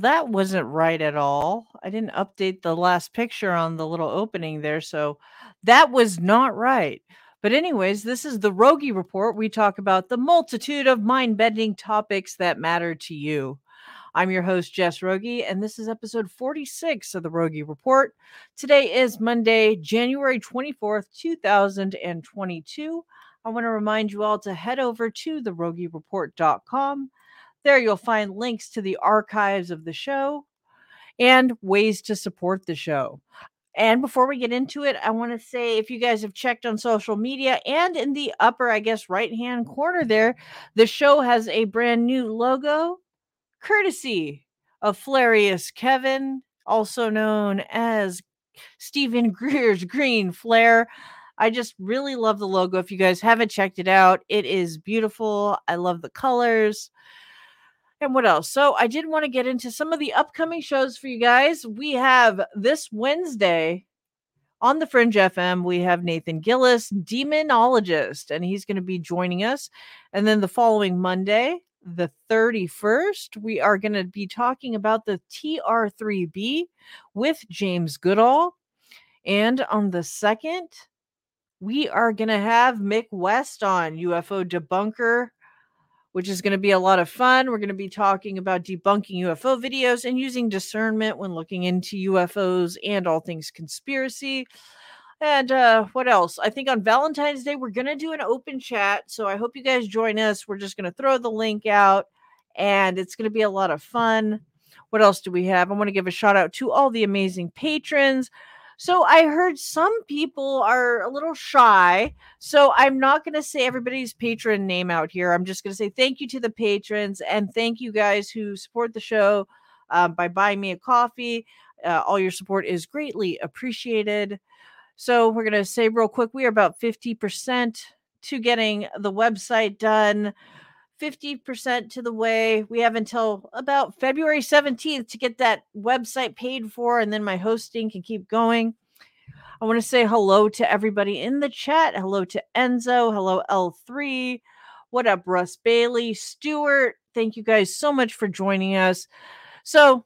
That wasn't right at all. I didn't update the last picture on the little opening there, so that was not right. But, anyways, this is the Rogi Report. We talk about the multitude of mind bending topics that matter to you. I'm your host, Jess Rogi, and this is episode 46 of the Rogi Report. Today is Monday, January 24th, 2022. I want to remind you all to head over to therogireport.com there you'll find links to the archives of the show and ways to support the show. And before we get into it, I want to say if you guys have checked on social media and in the upper, I guess, right hand corner there, the show has a brand new logo courtesy of Flarius Kevin, also known as Stephen Greer's Green Flare. I just really love the logo. If you guys haven't checked it out, it is beautiful. I love the colors. And what else? So I did want to get into some of the upcoming shows for you guys. We have this Wednesday on the Fringe FM, we have Nathan Gillis, demonologist, and he's going to be joining us. And then the following Monday, the 31st, we are going to be talking about the TR3B with James Goodall. And on the 2nd, we are going to have Mick West on UFO debunker which is going to be a lot of fun. We're going to be talking about debunking UFO videos and using discernment when looking into UFOs and all things conspiracy. And uh, what else? I think on Valentine's Day, we're going to do an open chat. So I hope you guys join us. We're just going to throw the link out and it's going to be a lot of fun. What else do we have? I want to give a shout out to all the amazing patrons. So I heard some people are a little shy. So I'm not going to say everybody's patron name out here. I'm just going to say thank you to the patrons and thank you guys who support the show um, by buying me a coffee. Uh, all your support is greatly appreciated. So we're going to say real quick we are about 50% to getting the website done. 50% to the way. We have until about February 17th to get that website paid for, and then my hosting can keep going. I want to say hello to everybody in the chat. Hello to Enzo. Hello, L3. What up, Russ Bailey? Stuart, thank you guys so much for joining us. So,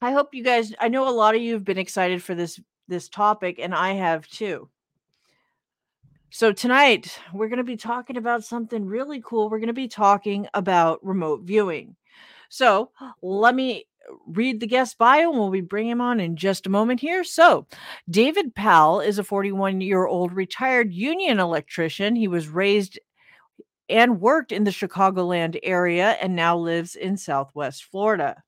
I hope you guys, I know a lot of you have been excited for this this topic and I have too. So, tonight we're going to be talking about something really cool. We're going to be talking about remote viewing. So, let me read the guest bio and we'll be bringing him on in just a moment here. So, David Powell is a 41 year old retired union electrician. He was raised and worked in the Chicagoland area and now lives in Southwest Florida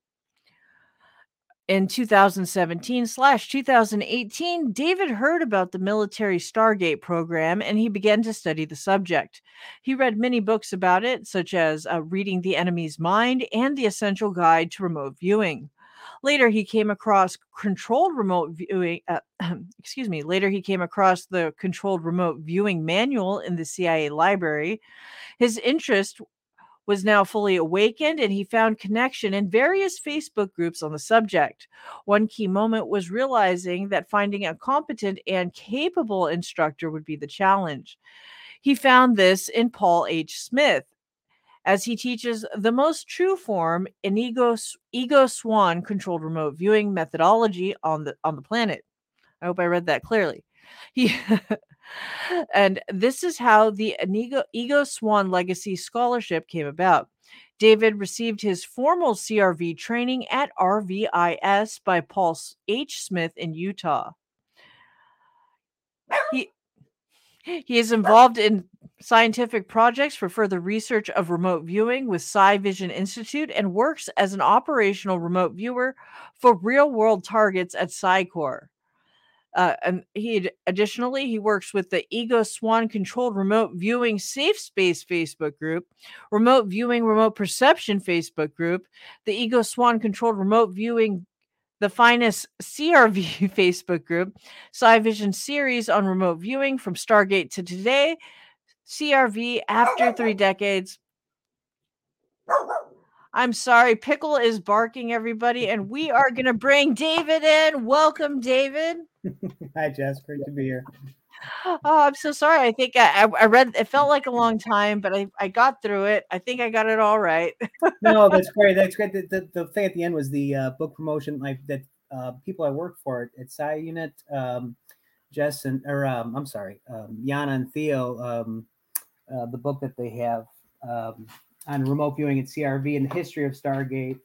in 2017 slash 2018 david heard about the military stargate program and he began to study the subject. He read many books about it such as uh, reading the enemy's mind and the essential guide to remote viewing. Later he came across controlled remote viewing uh, excuse me later he came across the controlled remote viewing manual in the cia library. His interest was now fully awakened and he found connection in various Facebook groups on the subject. One key moment was realizing that finding a competent and capable instructor would be the challenge. He found this in Paul H. Smith, as he teaches the most true form in ego, ego Swann controlled remote viewing methodology on the on the planet. I hope I read that clearly. He and this is how the Ego, Ego Swann Legacy Scholarship came about. David received his formal CRV training at RVIS by Paul H. Smith in Utah. He, he is involved in scientific projects for further research of remote viewing with Psi Vision Institute and works as an operational remote viewer for real world targets at PSI Core. Uh, and he additionally he works with the Ego Swann controlled remote viewing safe space Facebook group, remote viewing remote perception Facebook group, the Ego Swann controlled remote viewing the finest CRV Facebook group, Vision series on remote viewing from Stargate to today, CRV after three decades. I'm sorry, Pickle is barking, everybody, and we are going to bring David in. Welcome, David. Hi, Jess. Great to be here. oh, I'm so sorry. I think I, I read. It felt like a long time, but I, I got through it. I think I got it all right. no, that's great. That's great. The, the, the, thing at the end was the uh, book promotion. Like that, uh, people I work for at SCI Unit, um, Jess and or um, I'm sorry, um, Yana and Theo. Um, uh, the book that they have um, on remote viewing at CRV and the history of Stargate.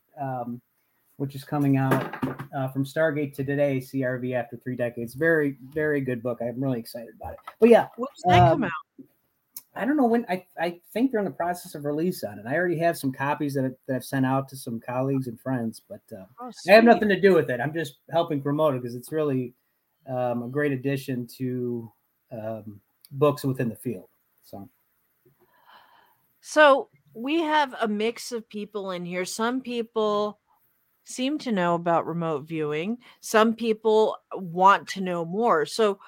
Um, which is coming out uh, from Stargate to today, CRV after three decades. Very, very good book. I'm really excited about it. But yeah, when does that um, come out? I don't know when. I, I think they're in the process of release on it. I already have some copies that, that I've sent out to some colleagues and friends, but uh, oh, I have nothing to do with it. I'm just helping promote it because it's really um, a great addition to um, books within the field. So, so we have a mix of people in here. Some people seem to know about remote viewing. Some people want to know more. So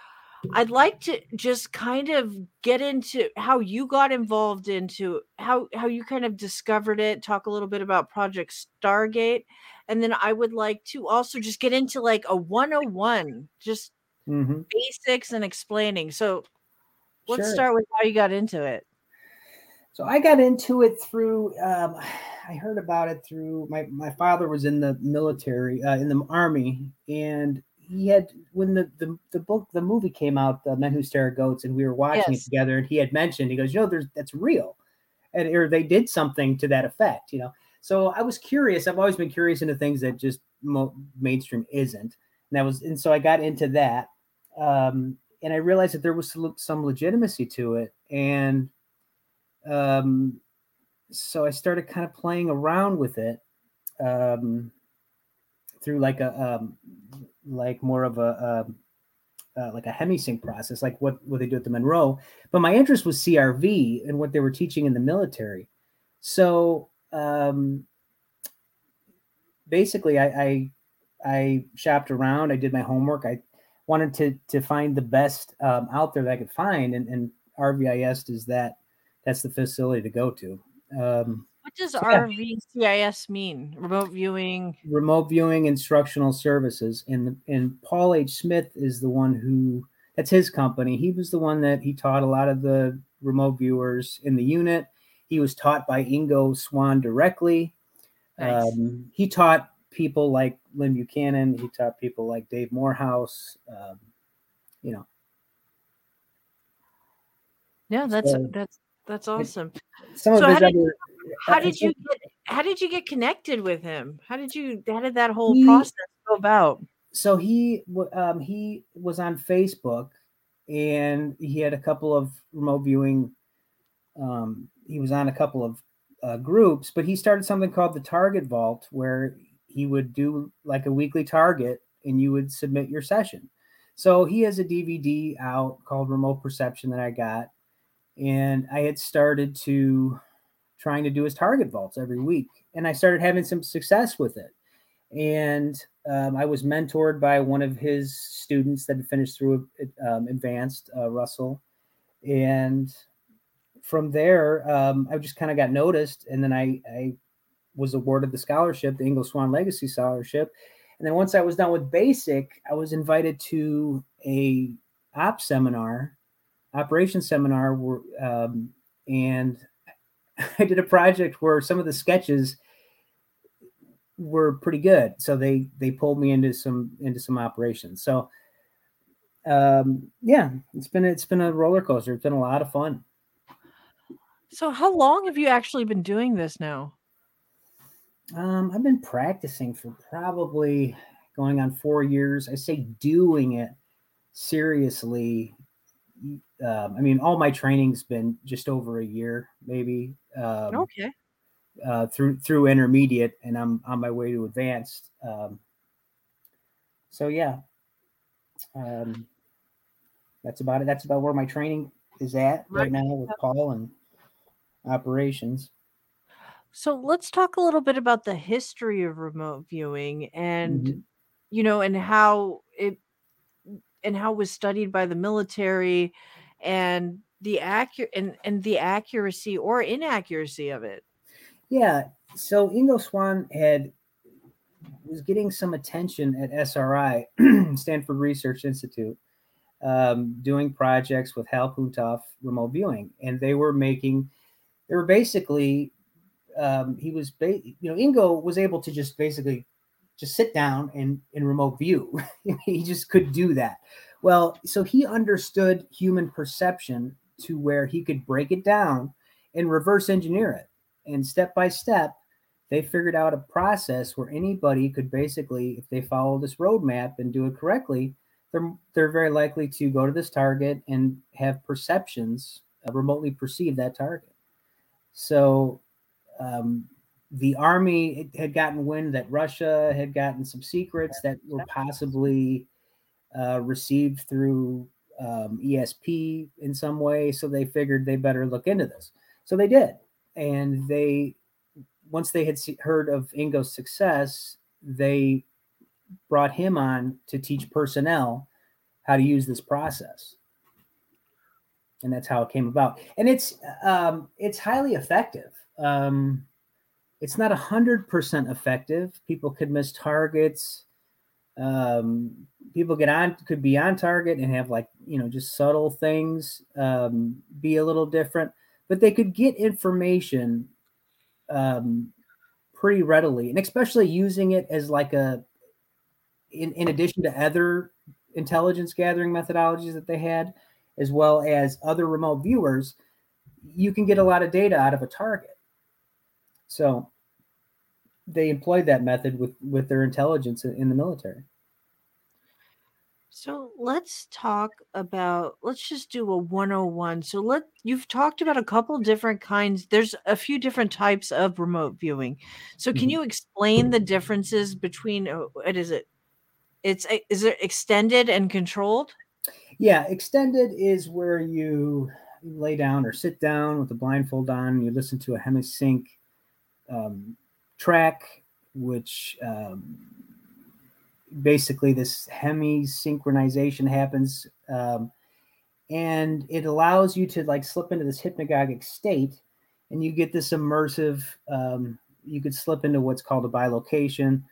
I'd like to just kind of get into how you got involved into how how you kind of discovered it, talk a little bit about Project Stargate, and then I would like to also just get into like a 101, just mm-hmm. basics and explaining. So let's sure. start with how you got into it. So I got into it through um, I heard about it through my my father was in the military uh, in the army and he had when the, the the book the movie came out the men who stare at goats and we were watching yes. it together and he had mentioned he goes you know there's that's real and or they did something to that effect you know so i was curious i've always been curious into things that just mo- mainstream isn't and that was and so i got into that um, and i realized that there was some legitimacy to it and um, so I started kind of playing around with it um, through like a um, like more of a, a um, uh, like a Hemi-Sync process, like what what they do at the Monroe. But my interest was CRV and what they were teaching in the military. So um, basically, I, I I shopped around. I did my homework. I wanted to to find the best um, out there that I could find, and, and RVIS is that that's the facility to go to. Um, what does so RVCIS mean? Remote viewing. Remote viewing instructional services, and the, and Paul H. Smith is the one who that's his company. He was the one that he taught a lot of the remote viewers in the unit. He was taught by Ingo Swann directly. Nice. Um, he taught people like Lyn Buchanan. He taught people like Dave Morehouse. Um, you know. Yeah, that's so, that's that's awesome. Some of so his how did, other, how did you get how did you get connected with him? How did you how did that whole he, process go about? So he um, he was on Facebook and he had a couple of remote viewing. Um, he was on a couple of uh, groups, but he started something called the Target Vault, where he would do like a weekly target, and you would submit your session. So he has a DVD out called Remote Perception that I got, and I had started to trying to do his target vaults every week, and I started having some success with it. And um, I was mentored by one of his students that had finished through um, advanced, uh, Russell, and from there, um, I just kind of got noticed, and then I, I was awarded the scholarship, the Ingo Swann Legacy Scholarship. And then once I was done with basic, I was invited to a op seminar operations seminar were, um, and I did a project where some of the sketches were pretty good. So they they pulled me into some into some operations. So um, yeah, it's been it's been a roller coaster. It's been a lot of fun. So how long have you actually been doing this now? Um, I've been practicing for probably going on four years. I say doing it seriously um, I mean, all my training's been just over a year, maybe. Um, okay. Uh, through through intermediate, and I'm on my way to advanced. Um, so yeah, um, that's about it. That's about where my training is at right, right now with Paul and operations. So let's talk a little bit about the history of remote viewing and mm-hmm. you know and how it and how it was studied by the military and the accurate and, and the accuracy or inaccuracy of it. Yeah. So Ingo Swann had was getting some attention at SRI, Stanford Research Institute, um, doing projects with Hal Puthoff remote viewing, and they were making, they were basically, um, he was, ba- you know, Ingo was able to just basically just sit down and in remote view. he just could do that. Well, so he understood human perception to where he could break it down and reverse engineer it. And step by step, they figured out a process where anybody could basically, if they follow this roadmap and do it correctly, they're they're very likely to go to this target and have perceptions uh, remotely perceive that target. So um, the army had gotten wind that Russia had gotten some secrets that were possibly uh, received through um, ESP in some way. So they figured they better look into this. So they did, and they once they had heard of Ingo's success, they brought him on to teach personnel how to use this process and that's how it came about and it's um, it's highly effective um, it's not a hundred percent effective people could miss targets um, people get on could be on target and have like you know just subtle things um, be a little different but they could get information um, pretty readily and especially using it as like a in, in addition to other intelligence gathering methodologies that they had, as well as other remote viewers, you can get a lot of data out of a target. So they employed that method with with their intelligence in the military. So let's talk about let's just do a 101. So let you've talked about a couple different kinds. There's a few different types of remote viewing. So can mm-hmm. you explain the differences between uh, what is it? It's is it extended and controlled? Yeah, extended is where you lay down or sit down with a blindfold on. You listen to a Hemi-Sync um, track, which um, basically this hemi-synchronization happens, um, and it allows you to like slip into this hypnagogic state, and you get this immersive. Um, you could slip into what's called a bilocation,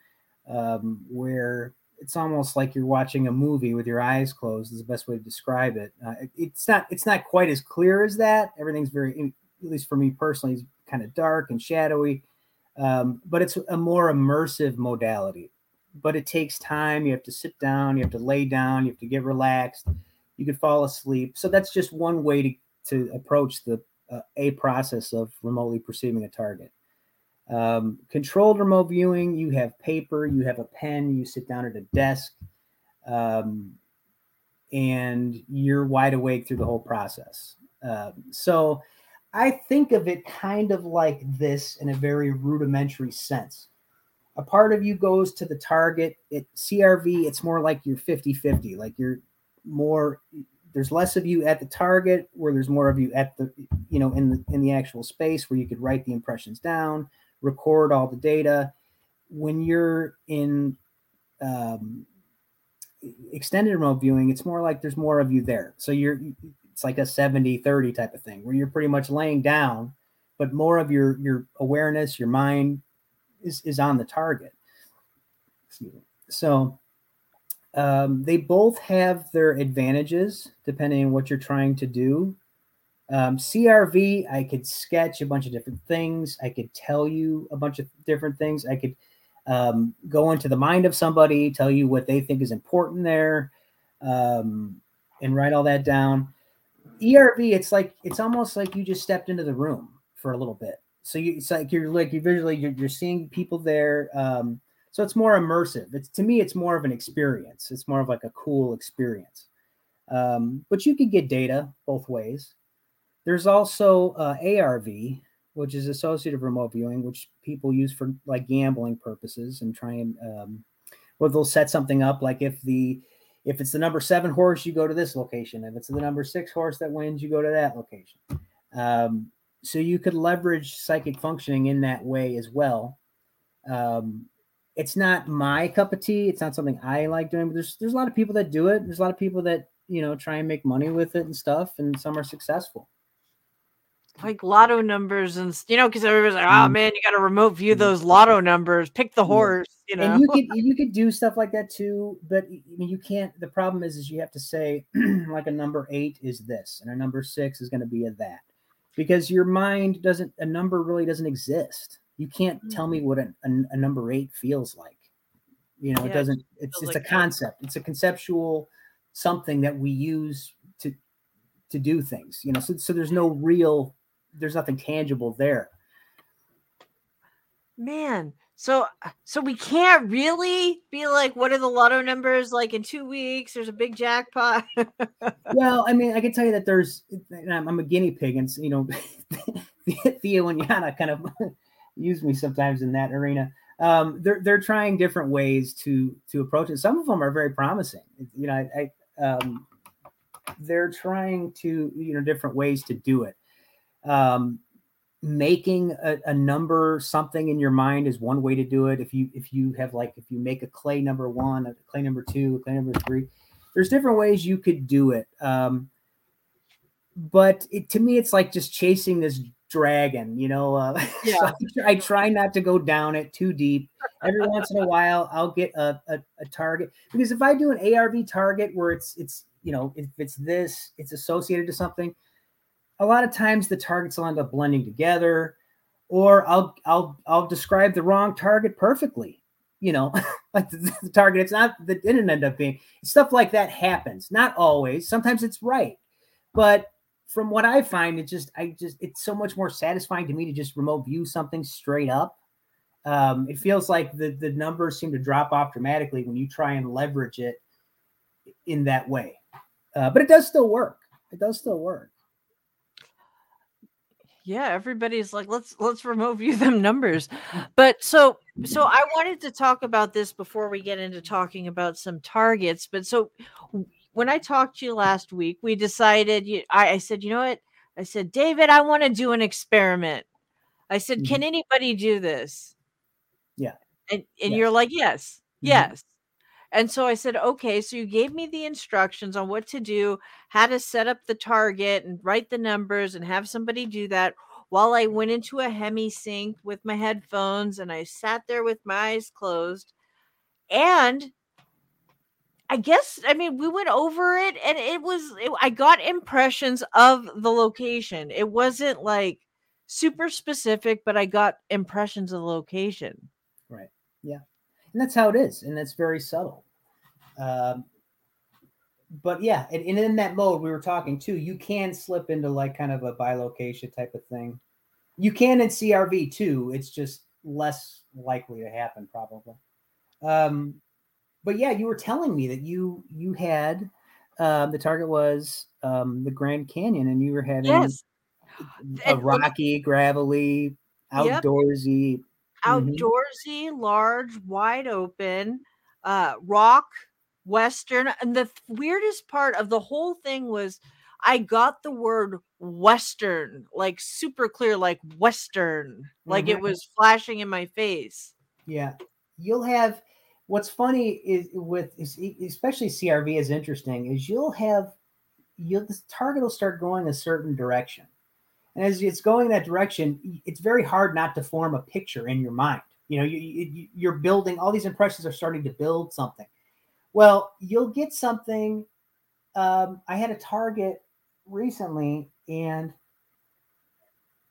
um, where it's almost like you're watching a movie with your eyes closed is the best way to describe it. Uh, it. it's not it's not quite as clear as that everything's very at least for me personally kind of dark and shadowy. Um, but it's a more immersive modality. But it takes time. You have to sit down you have to lay down you have to get relaxed. You could fall asleep. So that's just one way to, to approach the uh, a process of remotely perceiving a target. Um, controlled remote viewing, you have paper, you have a pen, you sit down at a desk, um, and you're wide awake through the whole process. Um, so I think of it kind of like this in a very rudimentary sense. A part of you goes to the target. At CRV, it's more like you're 50 50, like you're more there's less of you at the target where there's more of you at the you know in the in the actual space where you could write the impressions down record all the data. When you're in um, extended remote viewing, it's more like there's more of you there. So you're it's like a 70 30 type of thing where you're pretty much laying down, but more of your your awareness, your mind is, is on the target. So um, they both have their advantages depending on what you're trying to do. Um, CRV, I could sketch a bunch of different things. I could tell you a bunch of different things. I could um, go into the mind of somebody, tell you what they think is important there, um, and write all that down. ERV, it's like it's almost like you just stepped into the room for a little bit. So you, it's like you're like you visually you're, you're seeing people there. Um, so it's more immersive. It's to me, it's more of an experience. It's more of like a cool experience. Um, but you could get data both ways. There's also uh, ARV, which is associative remote viewing, which people use for like gambling purposes and try and um, where they'll set something up like if the if it's the number seven horse, you go to this location. If it's the number six horse that wins, you go to that location. Um, so you could leverage psychic functioning in that way as well. Um, it's not my cup of tea. It's not something I like doing, but there's there's a lot of people that do it. There's a lot of people that you know try and make money with it and stuff, and some are successful. Like lotto numbers and you know because everybody's like oh mm. man you got to remote view mm. those lotto numbers pick the horse you know? and you could you could do stuff like that too but I mean, you can't the problem is is you have to say like a number eight is this and a number six is going to be a that because your mind doesn't a number really doesn't exist. You can't mm. tell me what a, a, a number eight feels like. You know Yeah, it doesn't it's it's like a that. concept it's a conceptual something that we use to to do things you know? So, so there's no real there's nothing tangible there man so so we can't really be like what are the lotto numbers like in two weeks there's a big jackpot well, I mean, I can tell you that there's, and I'm, I'm a guinea pig, and you know, Theo and Yana kind of use me sometimes in that arena. Um, they're they're trying different ways to to approach it. Some of them are very promising. You know, I, I um, they're trying to you know different ways to do it. Um, making a, a number something in your mind is one way to do it. If you if you have like if you make a clay number one, a clay number two, a clay number three, there's different ways you could do it. Um, but it, to me, it's like just chasing this dragon, you know. Uh, so Yeah. I try not to go down it too deep. Every once in a while, I'll get a, a, a target because if I do an ARV target where it's it's you know if it's this, it's associated to something. A lot of times the targets will end up blending together, or I'll I'll I'll describe the wrong target perfectly. You know, like the, the target it's not that didn't end up being stuff like that happens. Not always. Sometimes it's right, but from what I find, it just I just it's so much more satisfying to me to just remote view something straight up. Um, it feels like the the numbers seem to drop off dramatically when you try and leverage it in that way. Uh, but it does still work. It does still work. Yeah everybody's like let's let's remove you them numbers. But so so i wanted to talk about this before we get into talking about some targets but so when i talked to you last week we decided you i, I said you know what? I said david i want to do an experiment. I said can anybody do this? Yeah. and and you're like yes Mhm. yes and so I said, okay, so you gave me the instructions on what to do, how to set up the target and write the numbers and have somebody do that while I went into a Hemi-Sync with my headphones and I sat there with my eyes closed. And I guess, I mean, we went over it and it was, it, I got impressions of the location. It wasn't like super specific, but I got impressions of the location. Right. Yeah. And that's how it is, and that's very subtle. Um, but yeah, and, and in that mode we were talking too, you can slip into like kind of a bilocation type of thing. You can in CRV too. It's just less likely to happen, probably. Um, but yeah, you were telling me that you you had um, the target was um, the Grand Canyon, and you were having Yes. a And let me- rocky, gravelly, Yep. outdoorsy. Mhm. outdoorsy, large, wide open, uh, rock, western. And the weirdest part of the whole thing was I got the word western like super clear, like western, like it Mhm. was flashing in my face. Yeah, you'll have. What's funny is with especially CRV is interesting is you'll have you'll the target will start going a certain direction, and as it's going that direction, it's very hard not to form a picture in your mind. You know, you, you you're building all these impressions are starting to build something. Well, you'll get something. Um, I had a target recently, and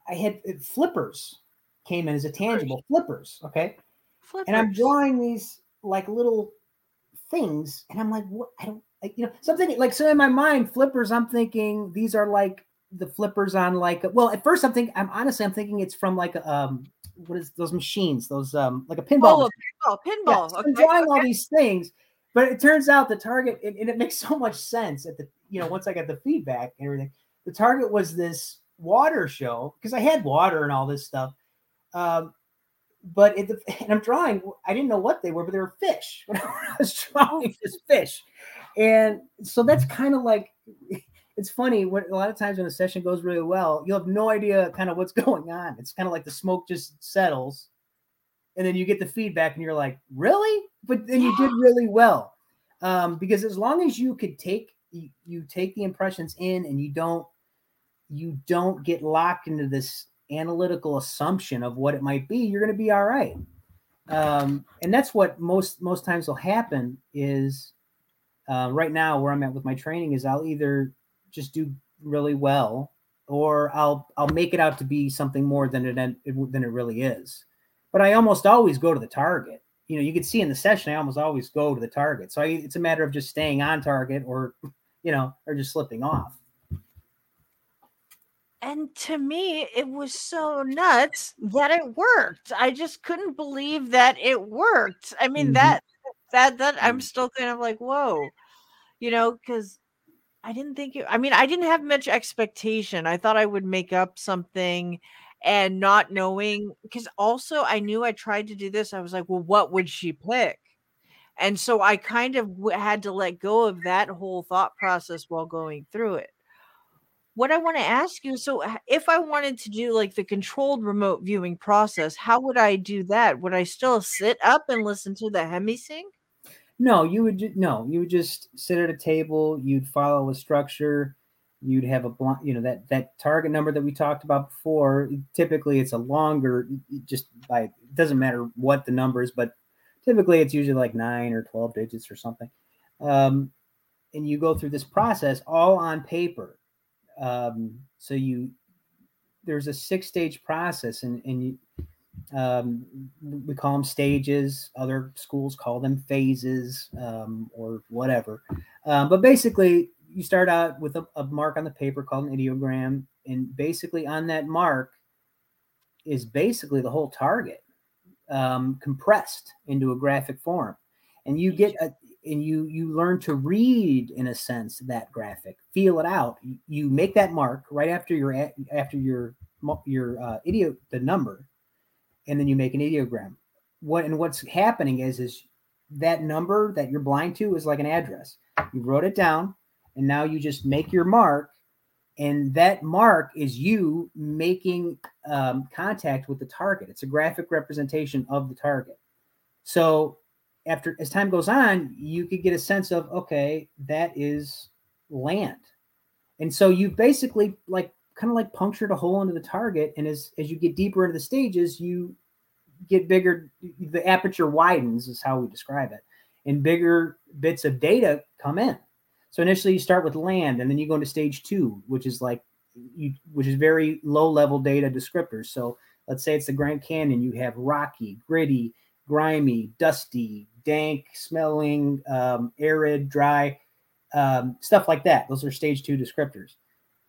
I had uh, flippers came in as a tangible flippers. Okay and I'm drawing these like little things, and I'm like, what? I don't, like, you know, something like so in my mind, flippers. I'm thinking these are like the flippers on like. Well, at first I'm thinking, I'm honestly, I'm thinking it's from like a, um, what is those machines? Those um, like a pinball. Oh, a machine. pinball, Yeah, pinball. so I'm okay, drawing all these things, but it turns out the target, and, and it makes so much sense at the, you know, once I got the feedback and everything. The target was this water show because I had water and all this stuff. Um, but it, and I'm drawing, I didn't know what they were, but they were fish. When I was drawing this fish. And so that's kind of like, it's funny when a lot of times when a session goes really well, you'll have no idea kind of what's going on. It's kind of like the smoke just settles and then you get the feedback and you're like really but then you did really well um, because as long as you could take you, you take the impressions in and you don't you don't get locked into this analytical assumption of what it might be, you're going to be all right. Um, and that's what most most times will happen is uh, right now where I'm at with my training is I'll either just do really well or I'll I'll make it out to be something more than it than it really is. But I almost always go to the target. You know, you can see in the session I almost always go to the target. So I, it's a matter of just staying on target or you know, or just slipping off and to me it was so nuts that it worked i just couldn't believe that it worked i mean mm-hmm. that that that i'm mm. still kind of like whoa you know because i didn't think it i mean i didn't have much expectation i thought i would make up something and not knowing because also i knew i tried to do this i was like well what would she pick and so i kind of had to let go of that whole thought process while going through it what I want to ask you so if I wanted to do like the controlled remote viewing process, how would I do that? Would I still sit up and listen to the Hemi-Sync? No, you would ju- no, you would just sit at a table, you'd follow a structure, you'd have a bl- you know that that target number that we talked about before. Typically it's a longer just by it doesn't matter what the number is, but typically it's usually like 9 or 12 digits or something. Um, and you go through this process all on paper um, so you there's a six stage process, and and you, um, we call them stages. Other schools call them phases um, or whatever. Um, but basically, you start out with a, a, mark on the paper called an ideogram, and basically on that mark is basically the whole target um, compressed into a graphic form, and you get a, and you you learn to read in a sense that graphic feel it out. You make that mark right after your after your your uh, the number and then you make an ideogram. What and what's happening is is that number that you're blind to is like an address. You wrote it down and now you just make your mark and that mark is you making um, contact with the target it's a graphic representation of the target so after as time goes on, you could get a sense of okay, that is land, and so you basically like kind of like punctured a hole into the target, and as as you get deeper into the stages, you get bigger. The aperture widens, is how we describe it, and bigger bits of data come in. So initially, you start with land, and then you go into stage two, which is like you, which is very low level data descriptors. So let's say it's the Grand Canyon, you have rocky, gritty, grimy, dusty, dank smelling, um, arid, dry, um, stuff like that. Those are stage two descriptors.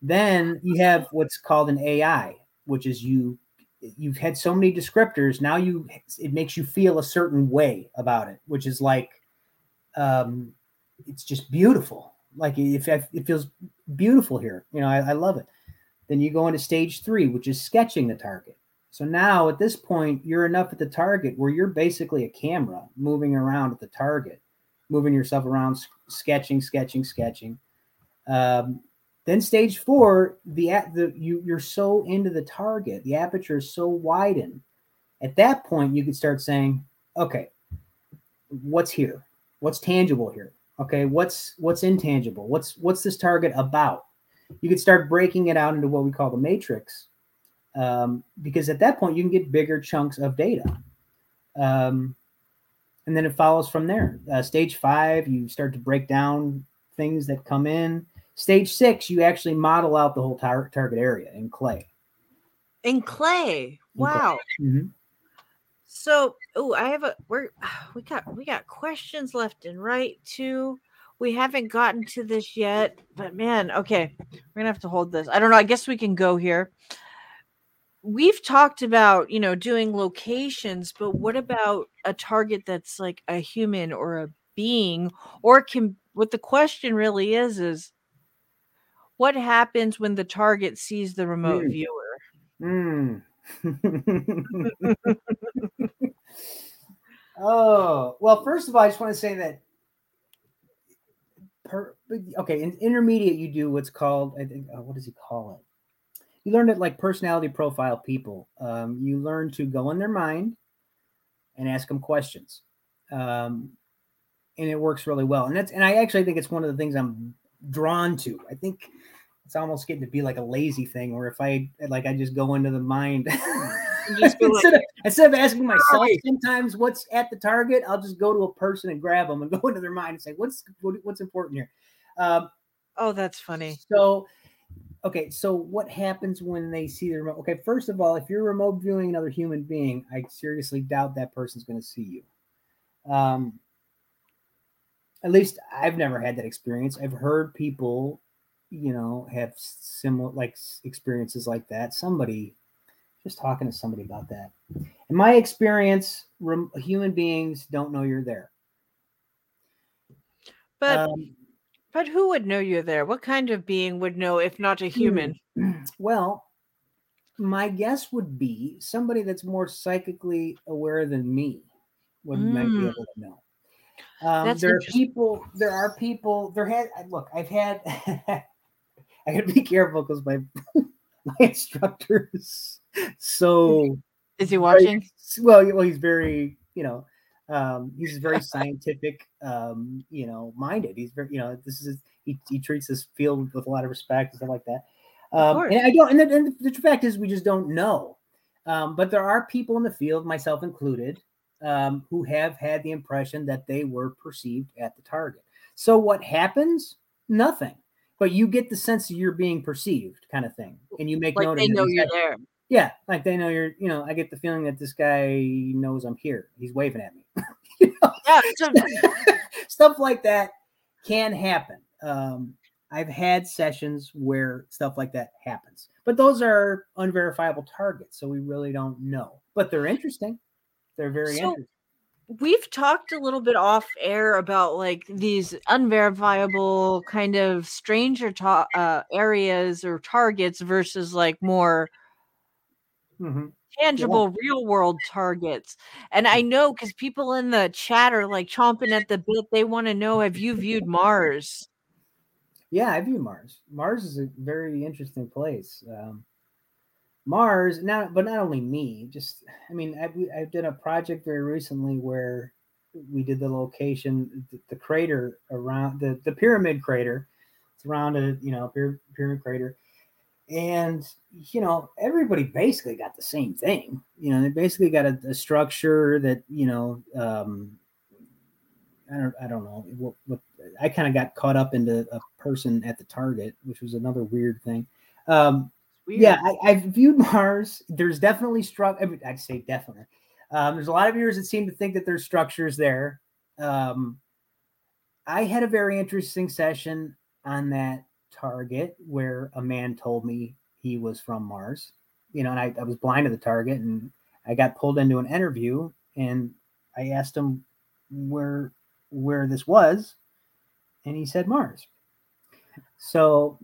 Then you have what's called an AI, which is you you've had so many descriptors now you it makes you feel a certain way about it which is like um it's just beautiful like if it, it feels beautiful here you know I, I love it then you go into stage three which is sketching the target so now at this point, you're enough at the target where you're basically a camera moving around at the target, moving yourself around, sketching, sketching, sketching. Um, then stage four, the the you you're so into the target, the aperture is so widened. At that point, you could start saying, okay, what's here? What's tangible here? Okay, what's what's intangible? What's what's this target about? You could start breaking it out into what we call the matrix um, because at that point you can get bigger chunks of data. Um, and then it follows from there. Uh, stage five, you start to break down things that come in. Stage six, you actually model out the whole tar- target area in clay. In clay, wow. clay. Mm-hmm. So, oh, I have a we're we got we got questions left and right too. We haven't gotten to this yet, but man, okay, we're gonna have to hold this. I don't know. I guess we can go here we've talked about you know doing locations but what about a target that's like a human or a being or can what the question really is is what happens when the target sees the remote mm. viewer mm. oh well first of all i just want to say that per, okay in intermediate you do what's called i think uh, what does he call it you learn it like personality profile people. Um, you learn to go in their mind and ask them questions. Um, and it works really well. And that's and I actually think it's one of the things I'm drawn to. I think it's almost getting to be like a lazy thing where if I like I just go into the mind Just instead, like, of, instead of asking myself Right. sometimes what's at the target, I'll just go to a person and grab them and go into their mind and say what's what, what's important here. Um, oh, that's funny. so, okay, so what happens when they see the remote? Okay, first of all, if you're remote viewing another human being, I seriously doubt that person's going to see you. Um, at least I've never had that experience. I've heard people, you know, have similar like experiences like that. Somebody just talking to somebody about that. In my experience, rem- human beings don't know you're there. But Um, but who would know you're there? What kind of being would know if not a human? Well, my guess would be somebody that's more psychically aware than me would might be Mm. able to know. Um, there are people. There are people. There had look. I've had. I got to be careful because my my instructor is so Is he watching? well. Well, he's very you know. Um, he's very scientific, um, you know, minded. He's very, you know, this is he, he treats this field with a lot of respect and stuff like that. Um, and I don't, and the, and the fact is, we just don't know. Um, but there are people in the field, myself included, um, who have had the impression that they were perceived at the target. So what happens? Nothing. But you get the sense that you're being perceived, kind of thing, and you make Like note they of it. know you're that- there. yeah, like they know you're. You know, I get the feeling that this guy knows I'm here. He's waving at me. You know? Yeah. Stuff like that can happen. Um, I've had sessions where stuff like that happens, but those are unverifiable targets, so we really don't know. But they're interesting. They're very So- interesting. We've talked a little bit off air about like these unverifiable kind of stranger ta- uh, areas or targets versus like more Mhm. tangible real world targets and i know because people in the chat are like chomping at the bit they want to know have you viewed mars Yeah, I view Mars. Mars is a very interesting place. Um, Mars, not but not only me. Just, I mean, I've, I did a project very recently where we did the location, the, the crater around the the pyramid crater. It's around a you know pyramid crater, and you know everybody basically got the same thing. You know, they basically got a, a structure that you know. Um, I don't, I don't know what, what I kind of got caught up into a person at the target, which was another weird thing. Um, Weird. yeah, I, I've viewed Mars. There's definitely struck. I mean, I'd say definitely. Um, there's a lot of viewers that seem to think that there's structures there. Um, I had a very interesting session on that target where a man told me he was from Mars. You know, and I, I was blind to the target, and I got pulled into an interview, and I asked him where where this was, and he said Mars. So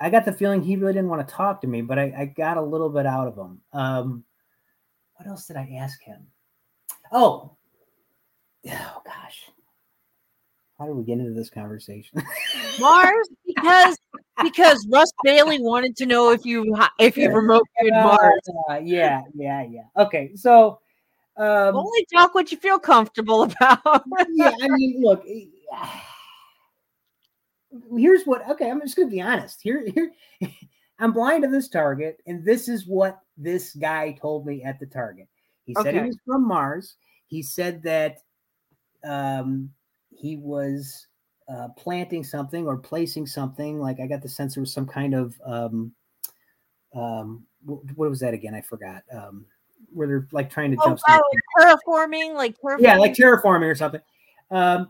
I got the feeling he really didn't want to talk to me, but I, I got a little bit out of him. Um, what else did I ask him? Oh, oh gosh, how did we get into this conversation? mars because because russ bailey wanted to know if you if you remote viewed mars Uh, yeah, yeah, yeah. Okay, so um, only talk what you feel comfortable about yeah, I mean, look. eh, Here's what. Okay, I'm just gonna be honest. Here, here, I'm blind to this target, and this is what this guy told me at the target. He said he was from Mars. He said that um, he was uh, planting something or placing something. Like I got the sense there was some kind of um, um, what, was that again? I forgot. Um, where they're like trying to Oh, jump. wow, terraforming, like terraforming. Yeah, like terraforming or something. Um,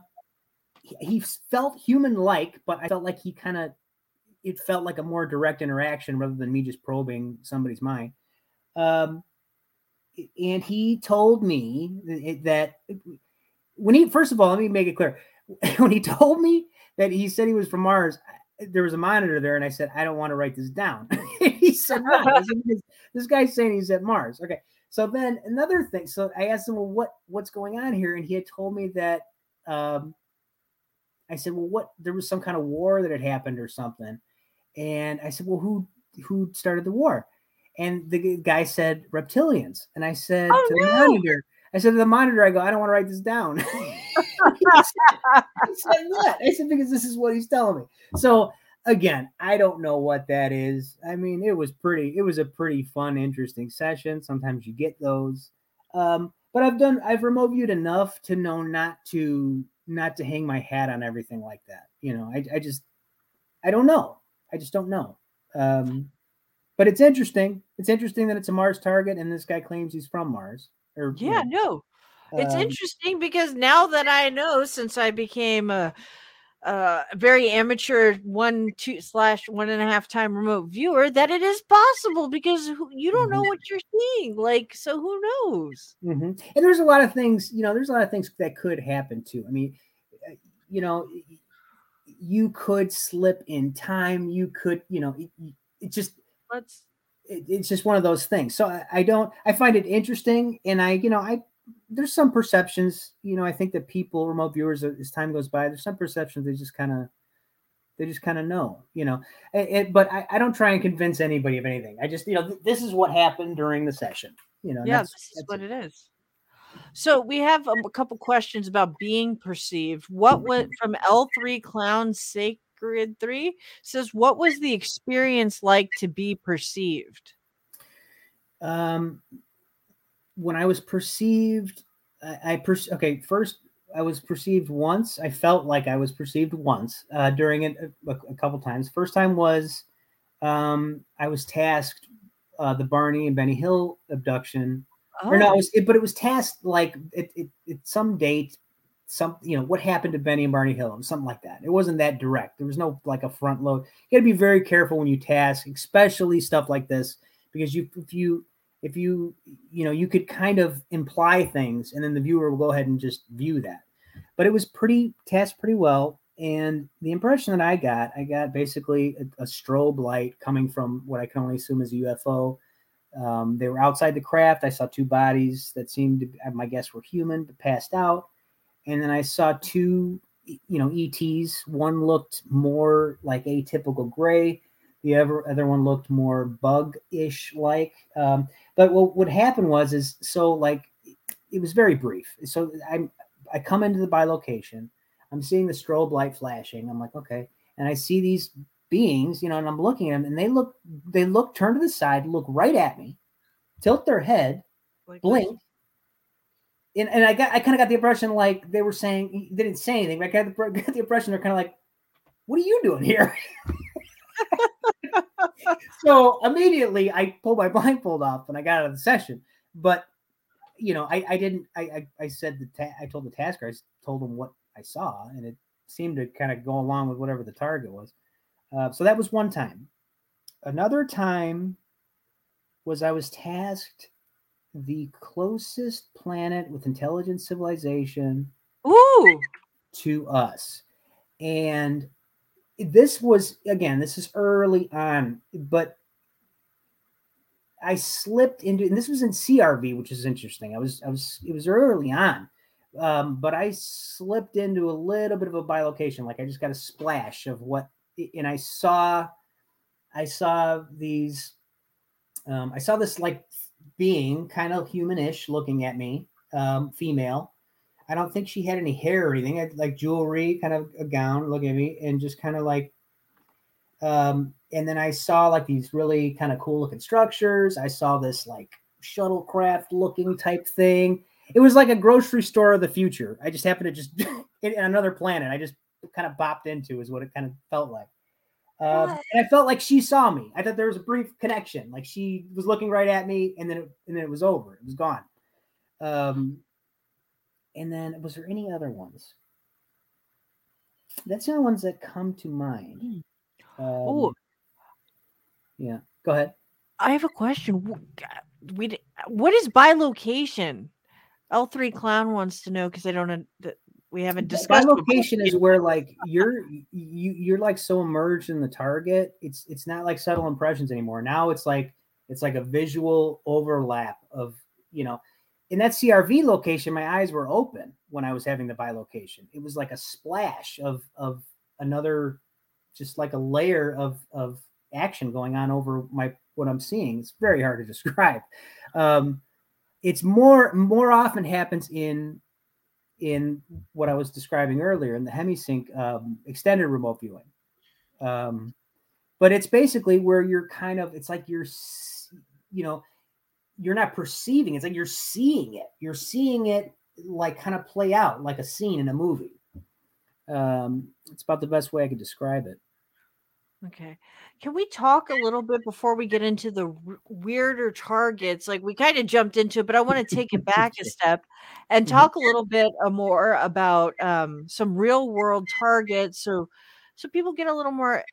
he, felt human-like, but I felt like he kind of it felt like a more direct interaction rather than me just probing somebody's mind. Um, and he told me that when he first of all, let me make it clear. When he told me that he said he was from Mars, there was a monitor there, and I said, I don't want to write this down. he said, said, this guy's saying he's at Mars. Okay. So then another thing. So I asked him, well, what what's going on here? And he had told me that um, I said, well, what there was some kind of war that had happened or something. And I said, well, who who started the war? And the guy said reptilians. And I said Oh, to the monitor, I said to the monitor, I go, I don't want to write this down. he said what? I said, because this is what he's telling me. So again, I don't know what that is. I mean, it was pretty, it was a pretty fun, interesting session. Sometimes you get those. Um, but I've done, I've remote viewed enough to know not to, not to hang my hat on everything like that. You know, I, I just, I don't know. I just don't know. Um, but it's interesting. It's interesting that it's a Mars target and this guy claims he's from Mars. Or yeah, you know, no. It's um, interesting because now that I know, since I became a uh, very amateur one two slash one and a half time remote viewer that it is possible because you don't know mm-hmm. what you're seeing like so who knows mm-hmm. and there's a lot of things you know there's a lot of things that could happen too i mean uh, you know you could slip in time you could you know it, it just let's it, it's just one of those things so I, I don't i find it interesting and i you know i there's some perceptions, you know, I think that people, remote viewers, as time goes by, there's some perceptions they just kind of, they just kind of know, you know. It, it, but I, I, don't try and convince anybody of anything. I just, you know, th- this is what happened during the session, you know. Yeah, this is what it. it is. So we have a couple questions about being perceived. What went from L3 Clown Sacred 3 says, what was the experience like to be perceived? Um, when I was perceived, I, I per- okay. First, I was perceived once. I felt like I was perceived once uh, during it a, a, couple times. First time was um, I was tasked uh, the Barney and Benny Hill abduction. Oh. Or no, it oh. was, it, but it was tasked like it, it, it some date, some you know what happened to Benny and Barney Hill, something like that. It wasn't that direct. There was no like a front load. You got to be very careful when you task, especially stuff like this, because you if you if you you know you could kind of imply things and then the viewer will go ahead and just view that. But it was pretty cast pretty well and the impression that i got i got basically a, a strobe light coming from what i can only assume is a ufo um, they were outside the craft. I saw two bodies that seemed to my guess were human but passed out. And then i saw two you know ets one looked more like atypical gray. The other one looked more bug-ish like. Um, but what would happen was is so like it was very brief. So I'm I come into the bilocation. I'm seeing the strobe light flashing. I'm like, okay, and I see these beings, you know, and I'm looking at them, and they look they look turn to the side, look right at me, tilt their head, like blink. And, and I got I kind of got the impression like they were saying they didn't say anything, but I got the, got the impression they're kind of like, "What are you doing here?" so immediately I pulled my blindfold off and I got out of the session. But you know, I, I didn't. I, I, I said the ta- I told the tasker I told him what I saw, and it seemed to kind of go along with whatever the target was. Uh, so that was one time. Another time was I was tasked the closest planet with intelligent civilization Ooh. to us, and this was again, this is early on, but I slipped into, and this was in CRV, which is interesting. I was, I was, it was early on, um, but I slipped into a little bit of a bilocation. Like I just got a splash of what, and I saw, I saw these, um, I saw this like being kind of humanish looking at me, um, female, I don't think she had any hair or anything. I, like jewelry, kind of a gown, look at me, and just kind of like um, and then I saw like these really kind of cool looking structures. I saw this like shuttlecraft looking type thing. It was like a grocery store of the future. I just happened to just in another planet. I just kind of bopped into is what it kind of felt like. Um, and I felt like she saw me. I thought there was a brief connection. Like she was looking right at me, and then it, and then it was over. It was gone. Um, and then was there any other ones? That's the only ones that come to mind. Hmm. Um, oh, yeah. Go ahead. I have a question. We what is bilocation? L three clown wants to know because I don't know that we haven't discussed. Bilocation is where like you're you you're like so immersed in the target. It's it's not like subtle impressions anymore. Now it's like it's like a visual overlap of you know in that CRV location, my eyes were open when I was having the bilocation. It was like a splash of of another, just like a layer of of action going on over my what I'm seeing. It's very hard to describe. Um, it's more more often happens in in what I was describing earlier in the Hemi-Sync um, extended remote viewing. Um, but it's basically where you're kind of it's like you're you know you're not perceiving it's like you're seeing it you're seeing it like kind of play out like a scene in a movie um it's about the best way i could describe it Okay. Can we talk a little bit before we get into the r- weirder targets? Like we kind of jumped into it, but I want to take it back a step and Mhm. talk a little bit uh, more about um, some real world targets, so so people get a little more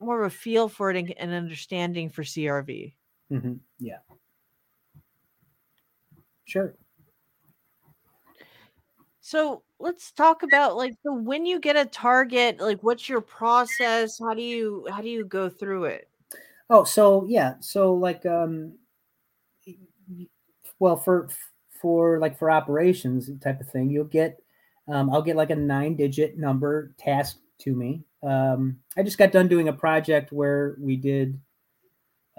more of a feel for it and an understanding for CRV. Mhm. yeah sure So let's talk about like so when you get a target, like what's your process? How do you how do you go through it? oh so yeah so like um well for for like for operations type of thing you'll get um, i'll get like a nine digit number tasked to me um, i just got done doing a project where we did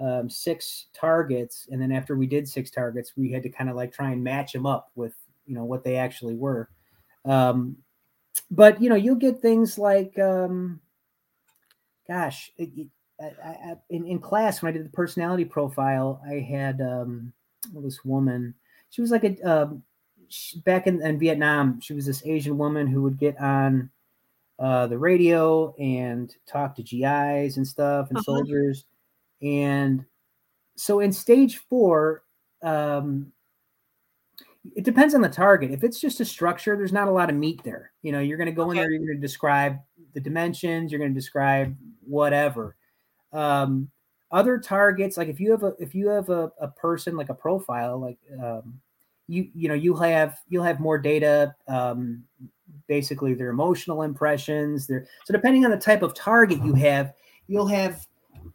um, six targets and then after we did six targets we had to kind of like try and match them up with you know what they actually were. Um, but you know you'll get things like um, gosh it, it, I, I, in, in class when i did the personality profile i had um, this woman? She was like a um, she, back in, in vietnam she was this asian woman who would get on uh, the radio and talk to gis and stuff and Uh-huh. soldiers and so in stage four um, it depends on the target. If it's just a structure there's not a lot of meat there. You know you're going to go in there you're going to describe the dimensions you're going to describe whatever. Um, other targets like if you have a if you have a, a person like a profile like um, you you know you have you'll have more data um, basically their emotional impressions their so depending on the type of target you have you'll have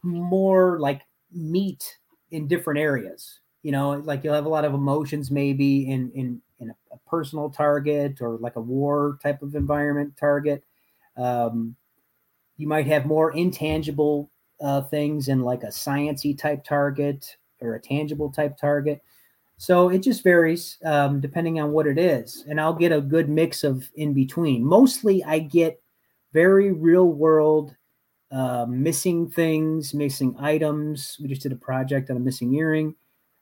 more like meat in different areas you know like you'll have a lot of emotions maybe in in in a, personal target or like a war type of environment target. Um, you might have more intangible uh, things in like a sciency type target or a tangible type target. So it just varies um, depending on what it is and i'll get a good mix of in between mostly i get very real world uh, missing things missing items. We just did a project on a missing earring.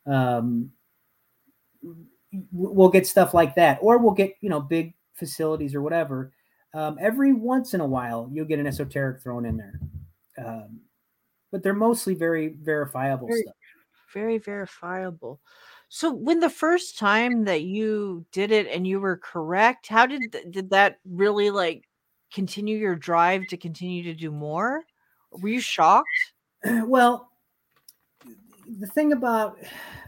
Um, we'll get stuff like that or we'll get you know big facilities or whatever. Um, every once in a while you'll get an esoteric thrown in there. Um, but they're mostly very verifiable Very- stuff. Very verifiable. So when the first time that you did it and you were correct, how did did that really like continue your drive to continue to do more? Were you shocked? well the thing about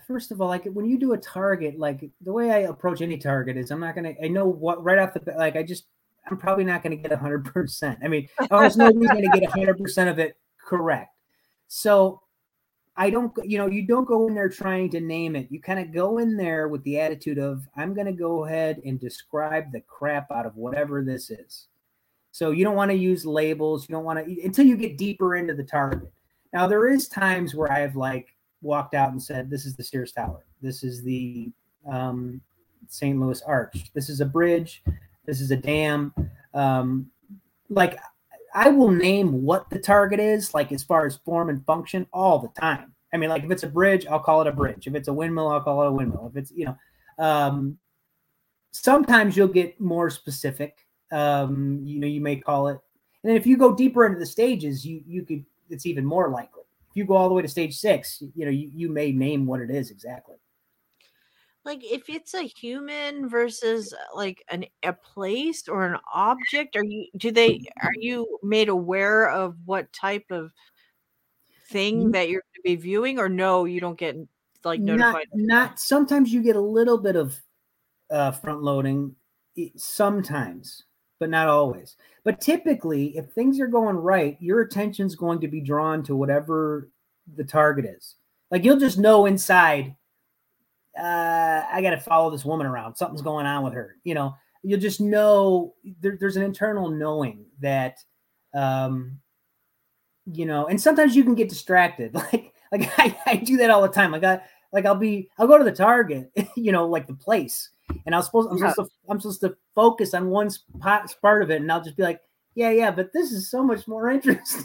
first of all like when you do a target like the way i approach any target is i'm not gonna i know what right off the bat like i just i'm probably not gonna get 100% i mean almost nobody's gonna get 100% of it correct so i don't you know you don't go in there trying to name it you kind of go in there with the attitude of i'm gonna go ahead and describe the crap out of whatever this is so you don't want to use labels you don't want to until you get deeper into the target now there is times where I've like walked out and said, "This is the Sears Tower. This is the um, St. Louis Arch. This is a bridge. This is a dam." Um, like I will name what the target is, like as far as form and function, all the time. I mean, like if it's a bridge, I'll call it a bridge. If it's a windmill, I'll call it a windmill. If it's you know, um, sometimes you'll get more specific. Um, you know, you may call it, and then if you go deeper into the stages, you you could it's even more likely. If you go all the way to stage six, you know, you, you may name what it is exactly. Like if it's a human versus uh, like an a place or an object, are you do they are you made aware of what type of thing that you're going to be viewing or no, you don't get like Not notified? not sometimes you get a little bit of uh, front loading, sometimes, but not always. But typically, if things are going right, your attention's going to be drawn to whatever the target is. Like you'll just know inside, uh, I got to follow this woman around. Something's going on with her. You know, you'll just know there, there's an internal knowing that, um, you know, and sometimes you can get distracted. Like, like I, I do that all the time. Like I, like I'll be, I'll go to the target, you know, like the place, and I'll supposed, I'm Yeah. supposed to, I'm supposed to focus on one spot, part of it, and I'll just be like, yeah, yeah, but this is so much more interesting.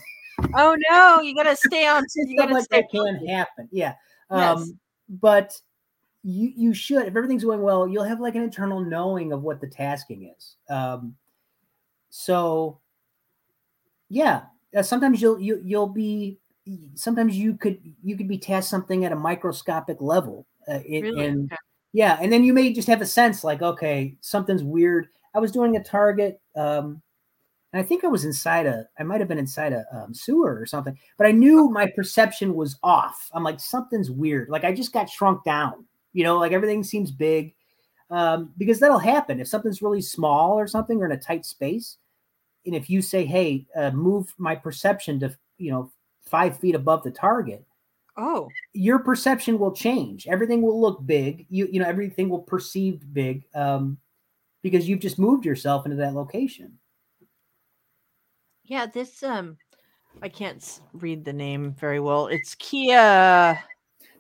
Oh no, you gotta stay on. You gotta like stay that can happen. Yeah. Yes. Um, but you you should if everything's going well, you'll have like an internal knowing of what the tasking is. Um, so yeah, uh, sometimes you'll you, you'll be sometimes you could you could be tasked something at a microscopic level uh, it, Really? Okay. Yeah and then you may just have a sense like okay something's weird. I was doing a target um and i think i was inside a i might have been inside a um, sewer or something but i knew my perception was off. I'm like something's weird. Like i just got shrunk down you know like everything seems big um, because that'll happen. If something's really small or something or in a tight space and if you say hey uh, move my perception to you know five feet above the target Oh, your perception will change everything will look big you you know everything will perceive big um because you've just moved yourself into that location yeah. This um, I can't read the name very well. It's Kia.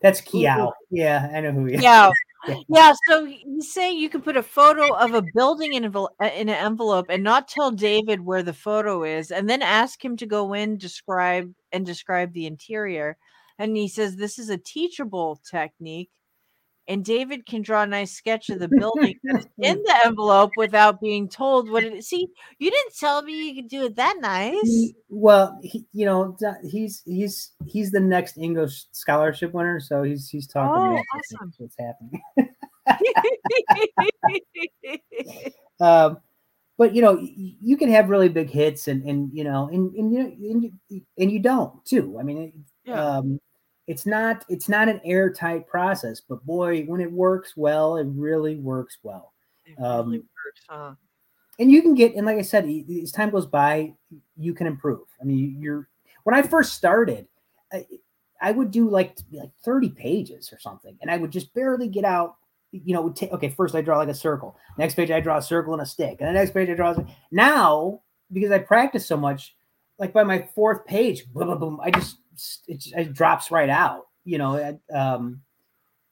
that's kiao yeah i know who he is Yeah. Yeah. Yeah, so you say you can put a photo of a building in, envel- uh, in an envelope and not tell David where the photo is, and then ask him to go in, describe and describe the interior. And he says this is a teachable technique, and David can draw a nice sketch of the building in the envelope without being told what it is. See, you didn't tell me you could do it that nice. He- well he, you know he's he's he's the next english scholarship winner so he's he's talking Oh, think, awesome. what's happening um, but you know, you can have really big hits, and and you know, and and you and you, and you don't too. I mean, Yeah. um, it's not it's not an airtight process, but boy, when it works well, it really works well. Really um, works, huh? And you can get, and like I said, as time goes by, you can improve. I mean, you're when I first started, I, I would do like like thirty pages or something, and I would just barely get out. You know, ta- okay, first I draw like a circle. Next page I draw a circle and a stick, and the next page I draw. A, now because I practice so much, like by my fourth page, boom, boom, boom, I just it, it drops right out. You know, it, um,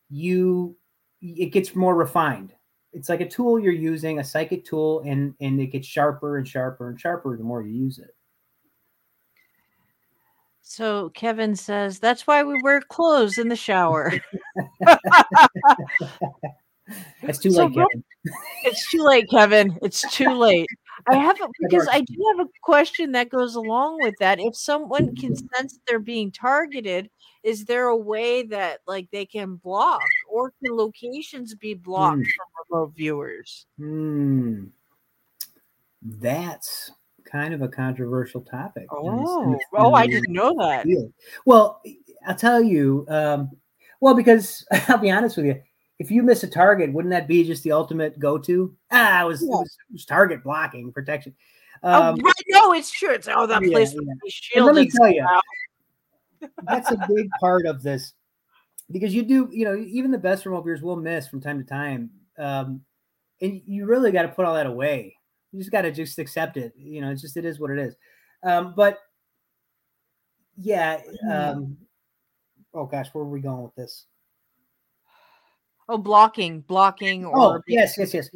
you it gets more refined. It's like a tool you're using, a psychic tool, and and it gets sharper and sharper and sharper the more you use it. So Kevin says that's why we wear clothes in the shower. It's too So late, Kevin. it's too late, Kevin. It's too late. I have a, because I do have a question that goes along with that. If someone can sense they're being targeted, is there a way that like they can block or can locations be blocked Hmm. from remote viewers? Hmm. That's kind of a controversial topic. in this- in Oh, oh, I didn't know that. Well, I'll tell you. Um, well, because I'll be honest with you, if you miss a target, wouldn't that be just the ultimate go-to? Ah, it was, it was, it was target blocking protection. Oh, Um, right. No, it's true. It's oh, that yeah, place yeah. must be And let me tell you, that's a big part of this because you do you know even the best remote viewers will miss from time to time um and you really got to put all that away you just got to just accept it you know it's just it is what it is um but yeah um oh gosh where are we going with this Oh, blocking, blocking, or oh yes yes yes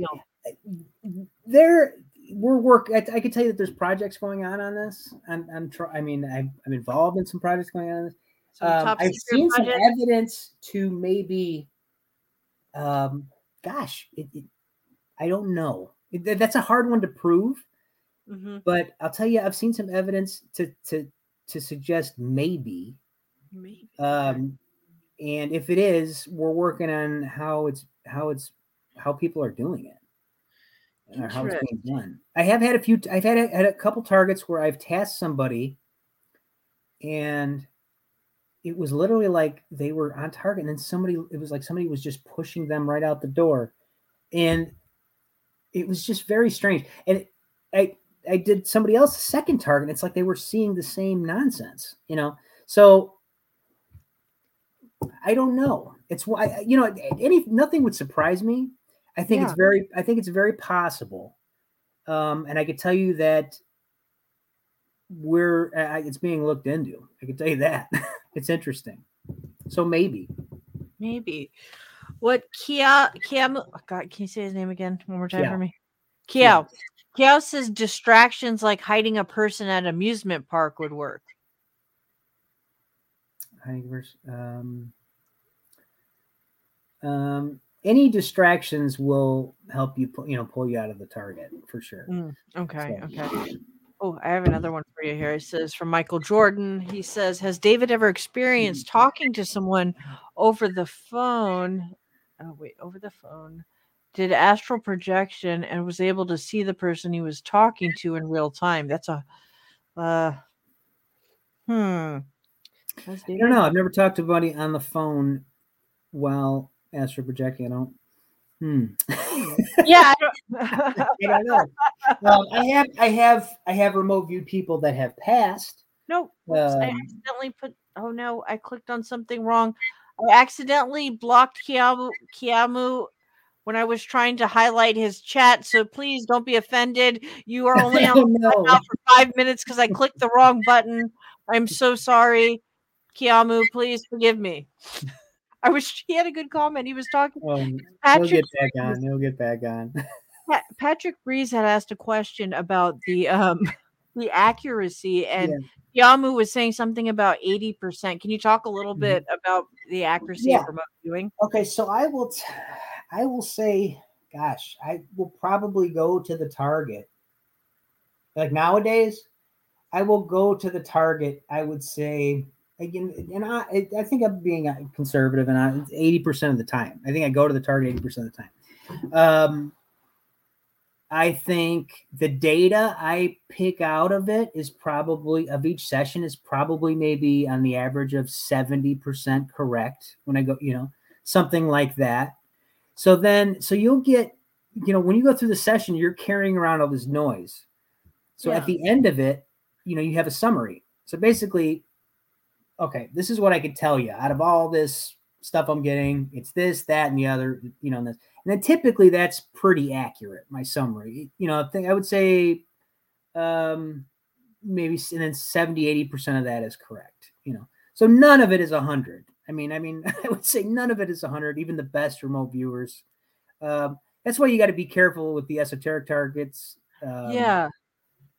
there we're work I, I can tell you that there's projects going on on this i'm i'm try, i mean I'm, I'm involved in some projects going on on this um, I've seen some evidence to maybe, um, gosh, it, it, I don't know. It- that's a hard one to prove, Mhm. but I'll tell you, I've seen some evidence to to to suggest maybe. Maybe. Um, and if it is, we're working on how it's how it's how people are doing it or uh, how it's being done. I have had a few. I've had a, had a couple targets where I've tasked somebody, and it was literally like they were on target, and then somebody. It was like somebody was just pushing them right out the door, and it was just very strange. And I I did somebody else's second target. It's like they were seeing the same nonsense, you know. So I don't know. It's why you know any nothing would surprise me. I think it's very I think it's very possible, um, and I could tell you that we're uh, it's being looked into. I can tell you that it's interesting. So maybe Maybe. What Kia Kia oh God, can you say his name again one more time Kiao. for me? Kiao. Kiao says distractions like hiding a person at amusement park would work. Hiding verse. Um, um, any distractions will help you, you know, pull you out of the target for sure. Mm, okay, So- okay. Oh, I have another one for you here. It says from Michael Jordan. He says, Has David ever experienced talking to someone over the phone? Oh, wait, over the phone. Did astral projection and was able to see the person he was talking to in real time. That's a uh hmm. Has I don't know. I've never talked to anybody on the phone while astral projecting. I don't. Hmm. Yeah. I don't- I don't know. Um, I have, I have, I have remote viewed people that have passed. No, whoops, I Um, accidentally put. Oh no, I clicked on something wrong. I accidentally blocked Kiamu, Kiamu when I was trying to highlight his chat. So please don't be offended. You are only on oh no. for five minutes because I clicked the wrong button. I'm so sorry, Kiamu. Please forgive me. I wish He had a good comment. He was talking. Um, he'll Patrick get back on. He'll get back on. Patrick Breeze had asked a question about the um the accuracy and Yamu was saying something about 80%. Can you talk a little Mhm. bit about the accuracy Yeah. of remote viewing? Okay, so I will, t- I will say, gosh, I will probably go to the target. Like nowadays, I will go to the target. I would say again, and I, I- I think I'm being uh, conservative, and I eighty percent of the time, I think I go to the target eighty percent of the time. Um, I think the data I pick out of it is probably of each session is probably maybe on the average of seventy percent correct when I go, you know, something like that. So then, so you'll get, you know, when you go through the session, you're carrying around all this noise. So Yeah. at the end of it, you know, you have a summary. So basically, okay, this is what I could tell you out of all this stuff I'm getting. It's this, that, and the other, you know, and, this. and then typically that's pretty accurate. My summary, you know, I think I would say, um, maybe, and then 70, 80% of that is correct, you know, so none of it is a hundred. I mean, I mean, I would say none of it is a hundred, even the best remote viewers. Um, that's why you got to be careful with the esoteric targets. Um, yeah.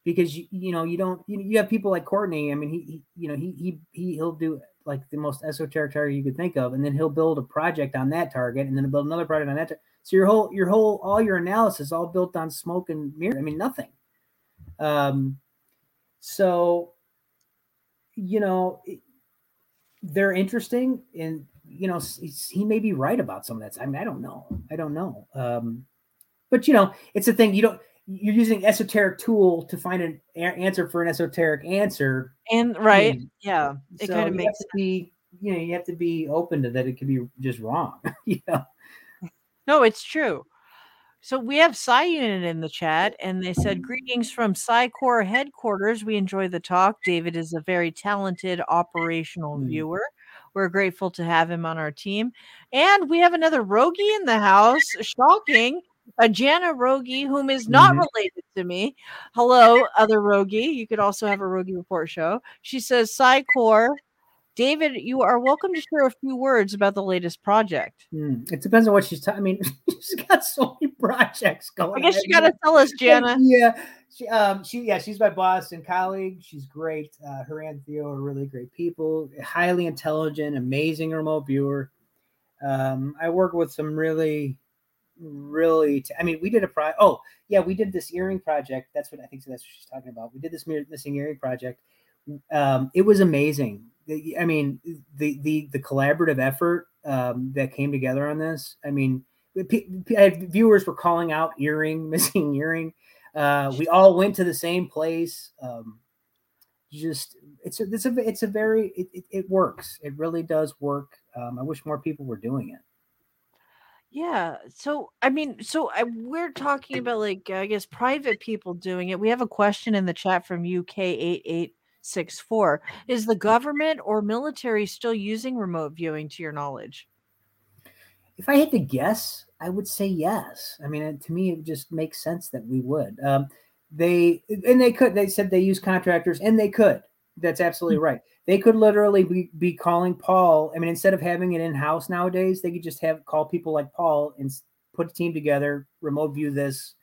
Because you, you know you don't you, you have people like Courtney. I mean, he, he you know he he he he'll do like the most esoteric target you could think of, and then he'll build a project on that target, and then build another project on that. tar- So your whole your whole all your analysis all built on smoke and mirror. I mean, nothing. Um, so you know they're interesting, and you know he may be right about some of that. I mean, I don't know. I don't know. Um, but you know, it's a thing you don't you're using esoteric tool to find an answer for an esoteric answer. And right. Hmm. Yeah. It So kind of you makes be, you know, you have to be open to that. It could be just wrong. you know, No, it's true. So we have Psy Unit in the chat, and they said, Greetings from PSI Core headquarters. We enjoy the talk. David is a very talented operational Mm. viewer. We're grateful to have him on our team. And we have another Rogie in the house. Shocking. A Jana Rogi, whom is not Mhm. related to me. Hello, other Rogi. You could also have a Rogi report show. She says, PSI Core. David, you are welcome to share a few words about the latest project. Hmm. it depends on what she's talking. I mean, she's got so many projects going. I guess you on. got to tell us, Jana. Yeah, she, um, she, yeah, she's my boss and colleague. She's great. Uh, her and Theo are really great people. Highly intelligent, amazing remote viewer. Um, I work with some really, really. T- I mean, we did a pro. Oh, yeah, we did this earring project. That's what I think. That's what she's talking about. We did this missing earring project. Um, it was amazing. I mean, the the the collaborative effort um, that came together on this. I mean, p- p- viewers were calling out earring, missing earring. Uh, we all went to the same place. Um, just it's a it's a it's a very it, it, it works. It really does work. Um, I wish more people were doing it. Yeah. So, I mean, so I, we're talking about like, I guess, private people doing it. We have a question in the chat from UK8864. Is the government or military still using remote viewing to your knowledge? If I had to guess, I would say yes. I mean, to me, it just makes sense that we would. Um, they and they could. They said they use contractors, and they could. That's absolutely right. They could literally be, be calling Paul. I mean, instead of having it in house nowadays, they could just have call people like Paul and put a team together, remote view this,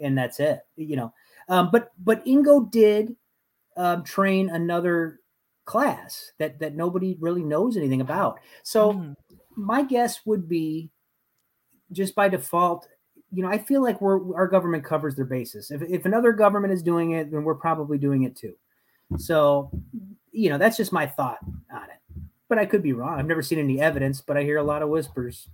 and that's it. You know, um, but but Ingo did um, train another class that that nobody really knows anything about. So mm. my guess would be just by default, you know, I feel like we're our government covers their bases. If if another government is doing it, then we're probably doing it too. So, you know, that's just my thought on it. But I could be wrong. I've never seen any evidence, but I hear a lot of whispers.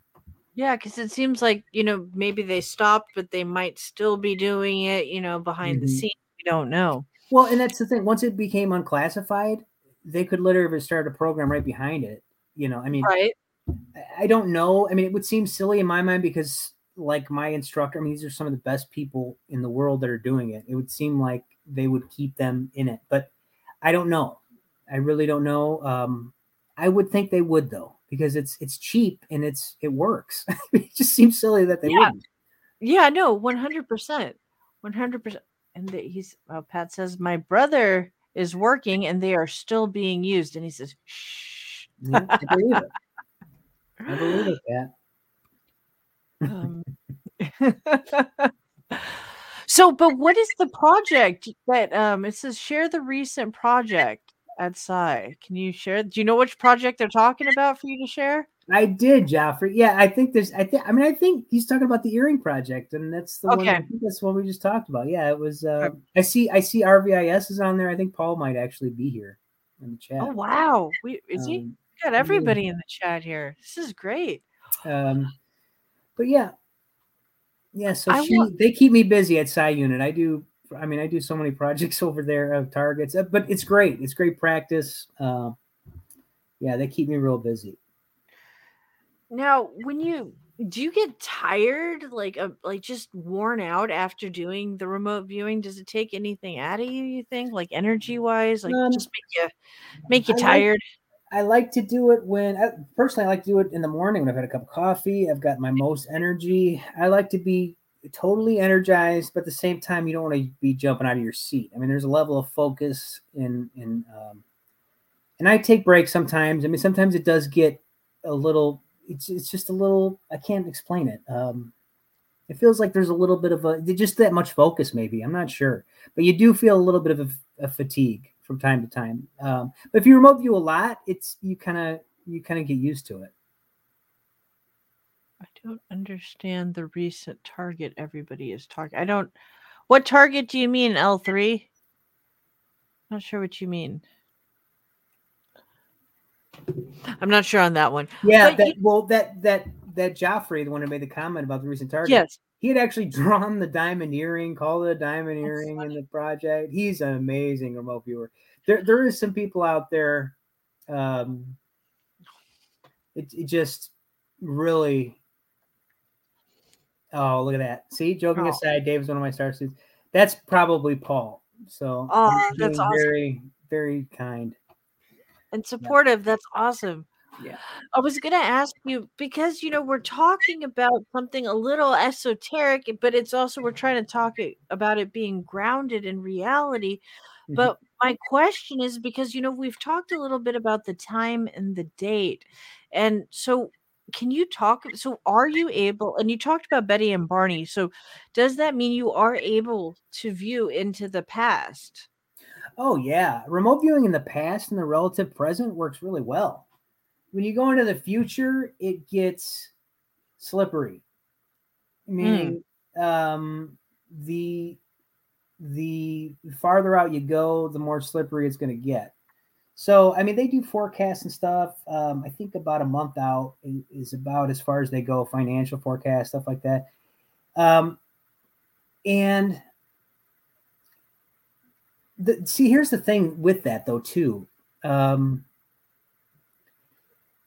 Yeah, because it seems like, you know, maybe they stopped, but they might still be doing it, you know, behind mm-hmm. the scenes. We don't know. Well, and that's the thing. Once it became unclassified, they could literally start a program right behind it. You know, I mean, right. I don't know. I mean, it would seem silly in my mind because, like, my instructor, I mean, these are some of the best people in the world that are doing it. It would seem like they would keep them in it, but I don't know. I really don't know. Um, I would think they would though, because it's it's cheap and it's it works. it just seems silly that they yeah. wouldn't. Yeah, no, one hundred percent, one hundred percent. And the, he's uh, Pat says my brother is working and they are still being used, and he says, "Shh." Yeah, I believe it. I believe it, Pat. Um, so, but what is the project that um it says share the recent project at PSI? Can you share? Do you know which project they're talking about for you to share? I did, Joffrey. Yeah, I think there's. I think. I mean, I think he's talking about the earring project, and that's the okay. one. I think that's what we just talked about. Yeah, it was. Uh, I see. I see. RVIS is on there. I think Paul might actually be here in the chat. Oh wow! We is um, he? We got everybody yeah. in the chat here. This is great. Um, but yeah, yeah, so she, they keep me busy at Sci Unit. I do. I mean, I do so many projects over there of targets, uh, but it's great. It's great practice. Uh, yeah, they keep me real busy. Now, when you do you get tired, like uh, like just worn out after doing the remote viewing? Does it take anything out of you? You think, like energy wise, like um, just make you make you I tired? I like to do it when I, personally I like to do it in the morning when I've had a cup of coffee. I've got my most energy. I like to be totally energized, but at the same time, you don't want to be jumping out of your seat. I mean, there's a level of focus in in um, and I take breaks sometimes. I mean, sometimes it does get a little. It's it's just a little. I can't explain it. Um, it feels like there's a little bit of a just that much focus. Maybe I'm not sure, but you do feel a little bit of a, a fatigue from time to time. Um, but if you remote view a lot, it's you kind of you kind of get used to it. I don't understand the recent target everybody is talking. I don't. What target do you mean, L3? Not sure what you mean. I'm not sure on that one. Yeah, that, you, well, that that that Joffrey, the one who made the comment about the recent target. Yes, he had actually drawn the diamond earring, called it a diamond earring in the project. He's an amazing remote viewer. There, there is some people out there. Um, it, it just really Oh, look at that. See, joking oh. aside, Dave is one of my star students. That's probably Paul. So oh, that's awesome. very, very kind. And supportive. Yeah. That's awesome. Yeah. I was going to ask you because, you know, we're talking about something a little esoteric, but it's also, we're trying to talk about it being grounded in reality. Mm-hmm. But my question is because, you know, we've talked a little bit about the time and the date. And so can you talk so are you able and you talked about betty and barney so does that mean you are able to view into the past oh yeah remote viewing in the past and the relative present works really well when you go into the future it gets slippery meaning mm. um the the farther out you go the more slippery it's going to get so, I mean, they do forecasts and stuff. Um, I think about a month out is about as far as they go, financial forecast, stuff like that. Um, and the, see, here's the thing with that, though, too. Um,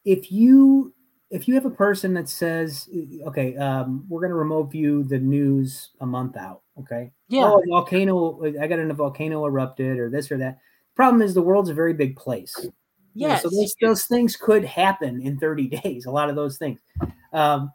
if you if you have a person that says, okay, um, we're going to remote view the news a month out, okay? Yeah. Oh, volcano, I got in a volcano erupted or this or that Problem is, the world's a very big place. Know, so those, those things could happen in 30 days, a lot of those things. Um,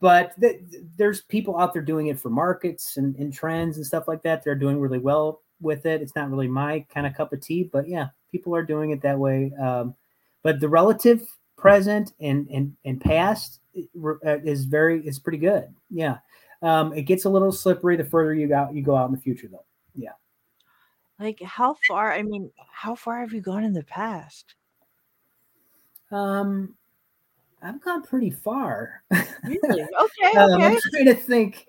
but th- there's people out there doing it for markets and, and trends and stuff like that. They're doing really well with it. It's not really my kind of cup of tea, but yeah, people are doing it that way. Um, but the relative present and and and past uh, is very is pretty good. Yeah. Um, it gets a little slippery the further you go you go out in the future, though. Yeah. Like how far? I mean, how far have you gone in the past? Um, I've gone pretty far. Really? Okay. um, okay. I'm trying to think.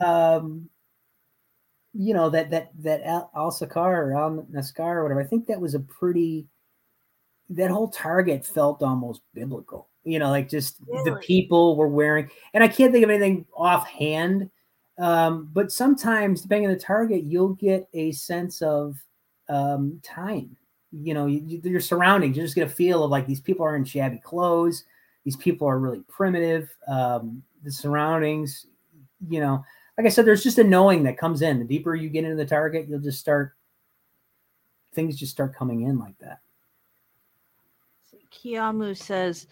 Um, you know that that that Al, Al Sakar or Al Naskar or whatever. I think that was a pretty. That whole target felt almost biblical. You know, like just the people were wearing, and I can't think of anything offhand. Um, but sometimes, depending on the target, you'll get a sense of um, time. You know, you, you- your surroundings. You just get a feel of like these people are in shabby clothes. These people are really primitive. Um, the surroundings, you know, like I said, there's just a knowing that comes in. The deeper you get into the target, you'll just start things just start coming in like that. Kiamu says,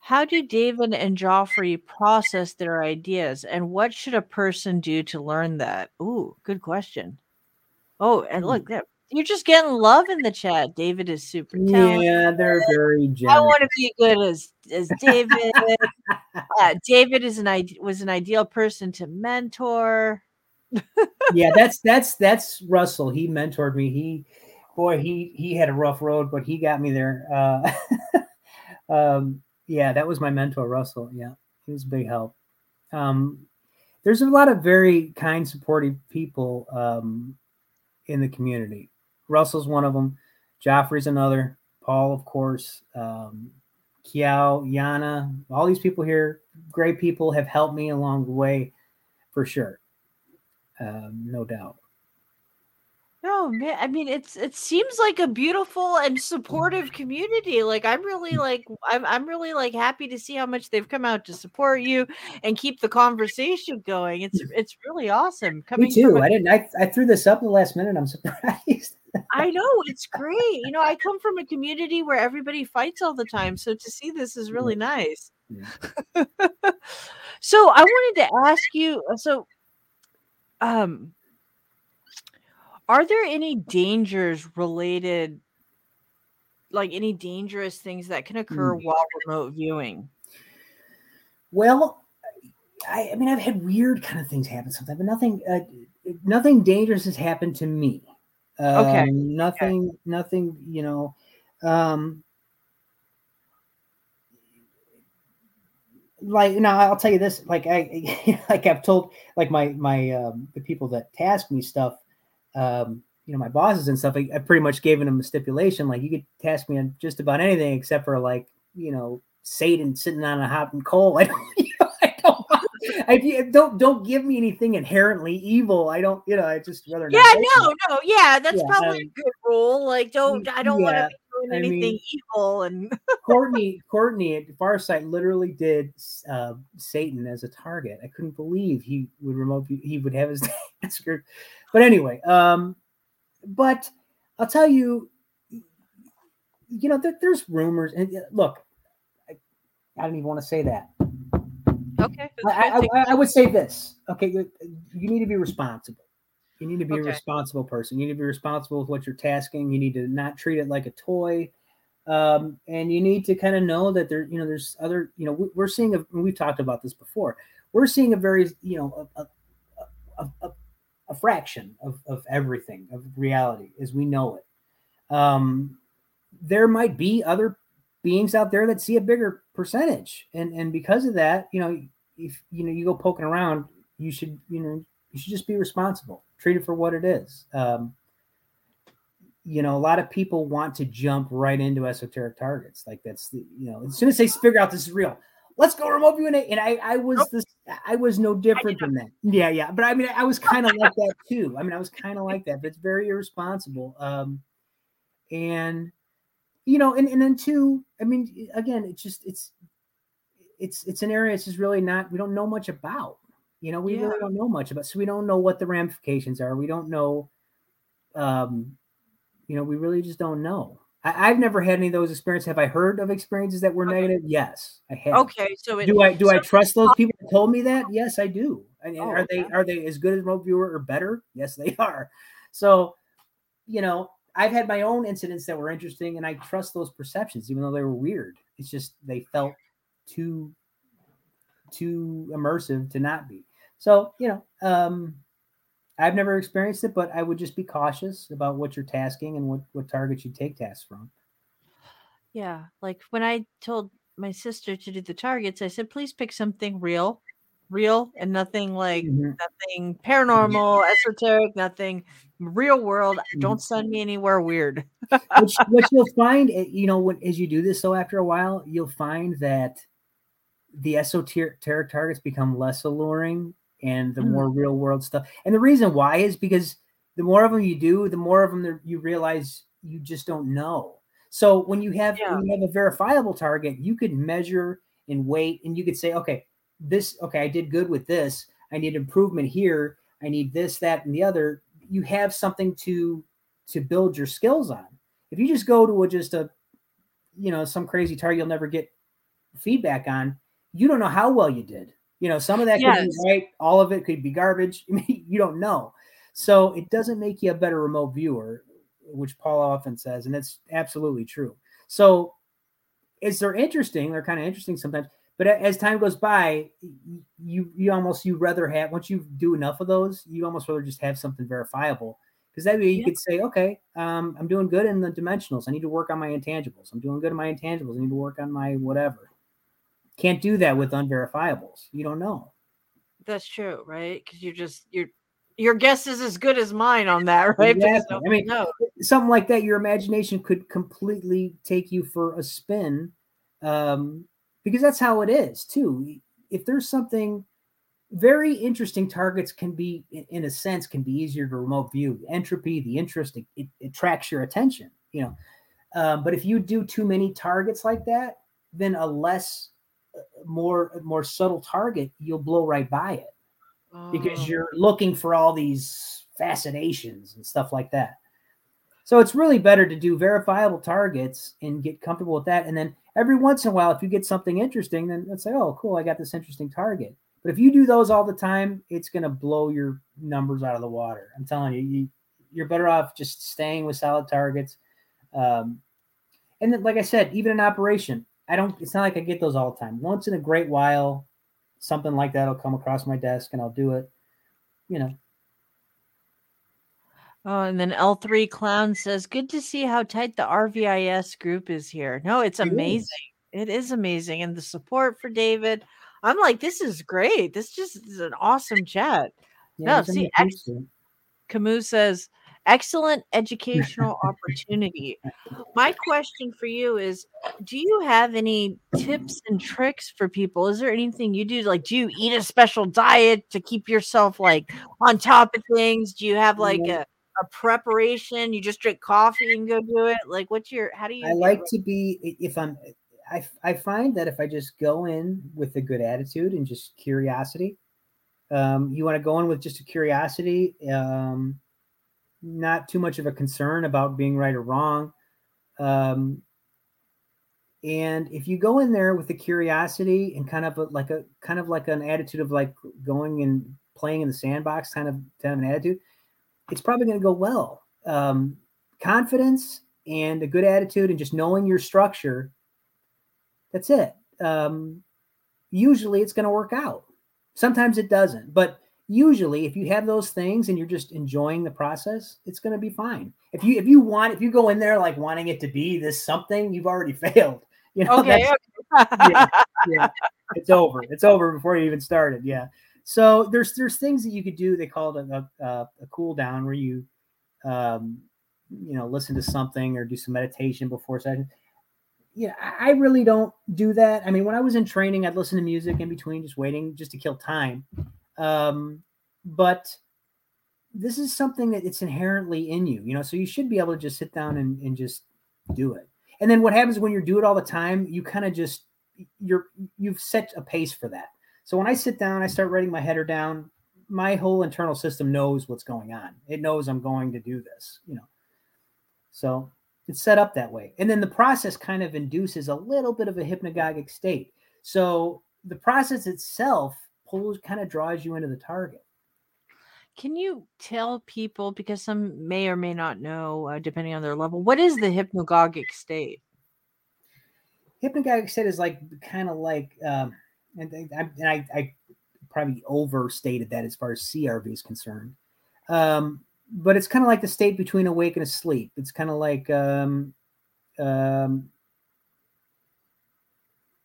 How do David and Joffrey process their ideas, and what should a person do to learn that? Ooh, good question. Oh, and look, that you're just getting love in the chat. David is super talented. Yeah, they're very I want to be good as as David. uh, David is an ide- was an ideal person to mentor. yeah, that's that's that's Russell. He mentored me. He boy, he he had a rough road, but he got me there. Uh um yeah, that was my mentor, Russell. Yeah, he was a big help. Um there's a lot of very kind, supportive people um in the community. Russell's one of them, Joffrey's another, Paul, of course, um Kiao, Yana, all these people here, great people have helped me along the way for sure um, no doubt. No, man. I mean, it's it seems like a beautiful and supportive community. Like I'm really mm. like I'm I'm really like happy to see how much they've come out to support you and keep the conversation going. It's mm. it's really awesome. Coming Me too. I didn't. I, I threw this up the last minute. I'm surprised. I know it's great. You know, I come from a community where everybody fights all the time, so to see this is mm. really nice. Yeah. so I wanted to ask you. Uh, so, um, are there any dangers related, like any dangerous things that can occur while remote viewing? well, I, I mean, I've had weird kind of things happen sometimes, but nothing. Uh, nothing dangerous has happened to me. Um, Okay. Nothing. Nothing. You know. Um, like now I'll tell you this like I like I've told like my my um the people that task me stuff um you know my bosses and stuff I, I pretty much gave them a stipulation like you could task me on just about anything except for like you know Satan sitting on a hot and coal I don't you know, I don't I don't don't give me anything inherently evil I don't you know I just rather not Yeah, no, it. no, yeah, that's Yeah, probably um, a good rule. Like, don't I don't want to be doing I anything mean- evil and Courtney, Courtney at Farsight literally did uh, Satan as a target. I couldn't believe he would remote he would have his massacred. But anyway, um, but I'll tell you, you know, there, there's rumors. And look, I, I don't even want to say that. okay. I, I, I, would say this. Okay, you, you need to be responsible. You need to be Okay. a responsible person. You need to be responsible with what you're tasking. You need to not treat it like a toy. Um, and you need to kind of know that there, you know, there's other, you know, we, we're seeing a, we've talked about this before. We're seeing a very, you know, a, a, a, a, a fraction of, of everything of reality as we know it. Um, there might be other beings out there that see a bigger percentage, and and because of that, you know, if you know you go poking around, you should, you know, you should just be responsible. Treat it for what it is. Um, you know, a lot of people want to jump right into esoteric targets. Like that's the, you know, as soon as they figure out this is real, let's go remote viewing. And I, I was this, I was no different than that. Yeah, yeah. But I mean, I was kind of like that too. I mean, I was kind of like that, but it's very irresponsible. Um, and you know, and and then two, I mean, again, it's just it's it's it's an area it's just really not we don't know much about. You know, we Yeah. really don't know much about. So we don't know what the ramifications are. We don't know. Um, you know, we really just don't know. I, I've never had any of those experiences. Have I heard of experiences that were Okay. negative? Yes, I have. Okay, so it, Do I do I trust those people that told me that? Yes, I do. And Oh, are they okay. are they as good as remote viewer or better? Yes, they are. So, you know, I've had my own incidents that were interesting, and I trust those perceptions, even though they were weird. It's just they felt too too immersive to not be. So, you know, um, I've never experienced it, but I would just be cautious about what you're tasking and what, what targets you take tasks from. Yeah. Like when I told my sister to do the targets, I said, please pick something real, real, and nothing like Mhm. nothing paranormal, esoteric, nothing real world. Don't send me anywhere weird. which, which you'll find, eh, you know, when, as you do this, so after a while, you'll find that the esoteric targets become less alluring and the Mm. more real world stuff. And the reason why is because the more of them you do, the more of them there, you realize you just don't know. So when you have Yeah. when you have a verifiable target, you could measure and wait, and you could say, okay, this okay, I did good with this. I need improvement here. I need this, that, and the other. You have something to to build your skills on. If you just go to a, just a you know some crazy target you'll never get feedback on, you don't know how well you did. You know, some of that could Yes. be right, all of it could be garbage. I mean, you don't know. So it doesn't make you a better remote viewer, which Paul often says, and it's absolutely true. So is they're interesting, they're kind of interesting sometimes, but as time goes by, you you almost you rather have once you do enough of those, you almost rather just have something verifiable. Because that way you Yeah. could say, okay, um, I'm doing good in the dimensionals. I need to work on my intangibles. I'm doing good in my intangibles. I need to work on my whatever. Can't do that with unverifiables. You don't know. That's true, right? Because you're just you're your guess is as good as mine on that, right? Exactly. I mean, knows. something like that, your imagination could completely take you for a spin. Um, because that's how it is too. If there's something very interesting targets can be in- a sense can be easier to remote view entropy the interest it, it attracts your attention you know um, but if you do too many targets like that then a less more more subtle target you'll blow right by it because Oh. you're looking for all these fascinations and stuff like that. So it's really better to do verifiable targets and get comfortable with that. And then every once in a while, if you get something interesting, then let's say, oh, cool, I got this interesting target. But if you do those all the time, it's going to blow your numbers out of the water. I'm telling you, you you're better off just staying with solid targets. Um, and then, like I said, even in operation, I don't. It's not like I get those all the time. Once in a great while, something like that will come across my desk, and I'll do it. You know, Oh, and then L3 Clown says, Good to see how tight the RVIS group is here. No, it's It is. amazing. It is amazing. And the support for David, I'm like, this is great. This just is an awesome chat. Yeah, No, see, nothing ex- to it. Camus says, excellent educational opportunity. My question for you is Do you have any tips and tricks for people? Is there anything you do? Like, do you eat a special diet to keep yourself like on top of things? Do you have like a, a preparation? You just drink coffee and go do it? Like, what's your, how do you? I like to be if I'm I, I find that if I just go in with a good attitude and just curiosity, um, you want to go in with just a curiosity, um, not too much of a concern about being right or wrong. Um, and if you go in there with a curiosity and kind of a, like a kind of like an attitude of like going and playing in the sandbox kind of kind of an attitude, it's probably going to go well. Um, confidence and a good attitude and just knowing your structure that's it um, usually it's going to work out sometimes it doesn't but usually if you have those things and you're just enjoying the process it's going to be fine if you if you want if you go in there like wanting it to be this something you've already failed you know Okay. okay. yeah, yeah, it's over. It's over before you even started. Yeah. So there's there's things that you could do. They call it a, a, a cool down where you, um, you know, listen to something or do some meditation before session. Yeah, I I really don't do that. I mean, when I was in training, I'd listen to music in between, just waiting, just to kill time. Um, but this is something that it's inherently in you, you know. So you should be able to just sit down and, and just do it. And then what happens when you do it all the time, you kind of just you're you've set a pace for that. So when I sit down, I start writing my header down. My whole internal system knows what's going on. It knows I'm going to do this, you know. So it's set up that way. And then the process kind of induces a little bit of a hypnagogic state. So the process itself pulls kind of draws you into the target. Can you tell people, because some may or may not know, uh, depending on their level, what is the hypnagogic state? hypnagogic state is like kind of like um and, I, and I, I probably overstated that as far as CRV is concerned. Um, but it's kind of like the state between awake and asleep. It's kind of like um, um,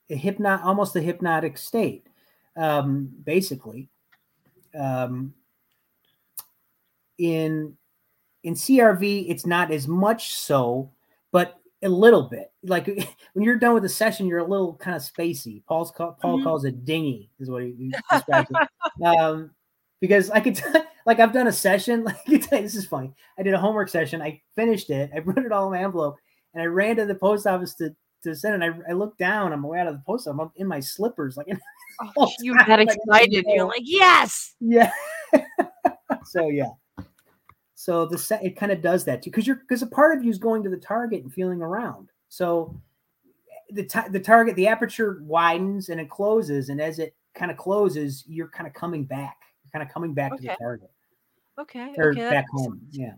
a hypnot, almost a hypnotic state, um, basically. Um, in in CRV, it's not as much so, but a little bit. Like when you're done with the session, you're a little kind of spacey. Paul's Paul mm-hmm. calls it dingy, is what he, he describes it. Um, because I could, t- like, I've done a session. Like, this is funny. I did a homework session. I finished it. I put it all in my envelope, and I ran to the post office to to send it. I, I looked down. I'm way out of the post office. I'm in my slippers, like. Oh, you got excited. You're like, yes. Yeah. so yeah. So the set it kind of does that too, because you're because a part of you is going to the target and feeling around. So the t- the target, the aperture widens and it closes, and as it kind of closes, you're kind of coming back. You're kind of coming back okay. to the target. Okay. Or okay, back home. Sense. Yeah.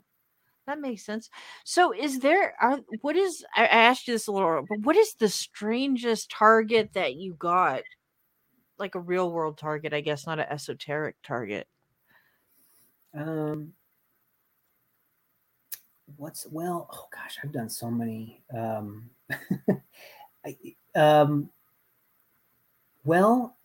That makes sense. So, is there are what is I asked you this a little, but what is the strangest target that you got? Like a real world target, I guess, not an esoteric target. Um, what's well oh gosh i've done so many um I, um well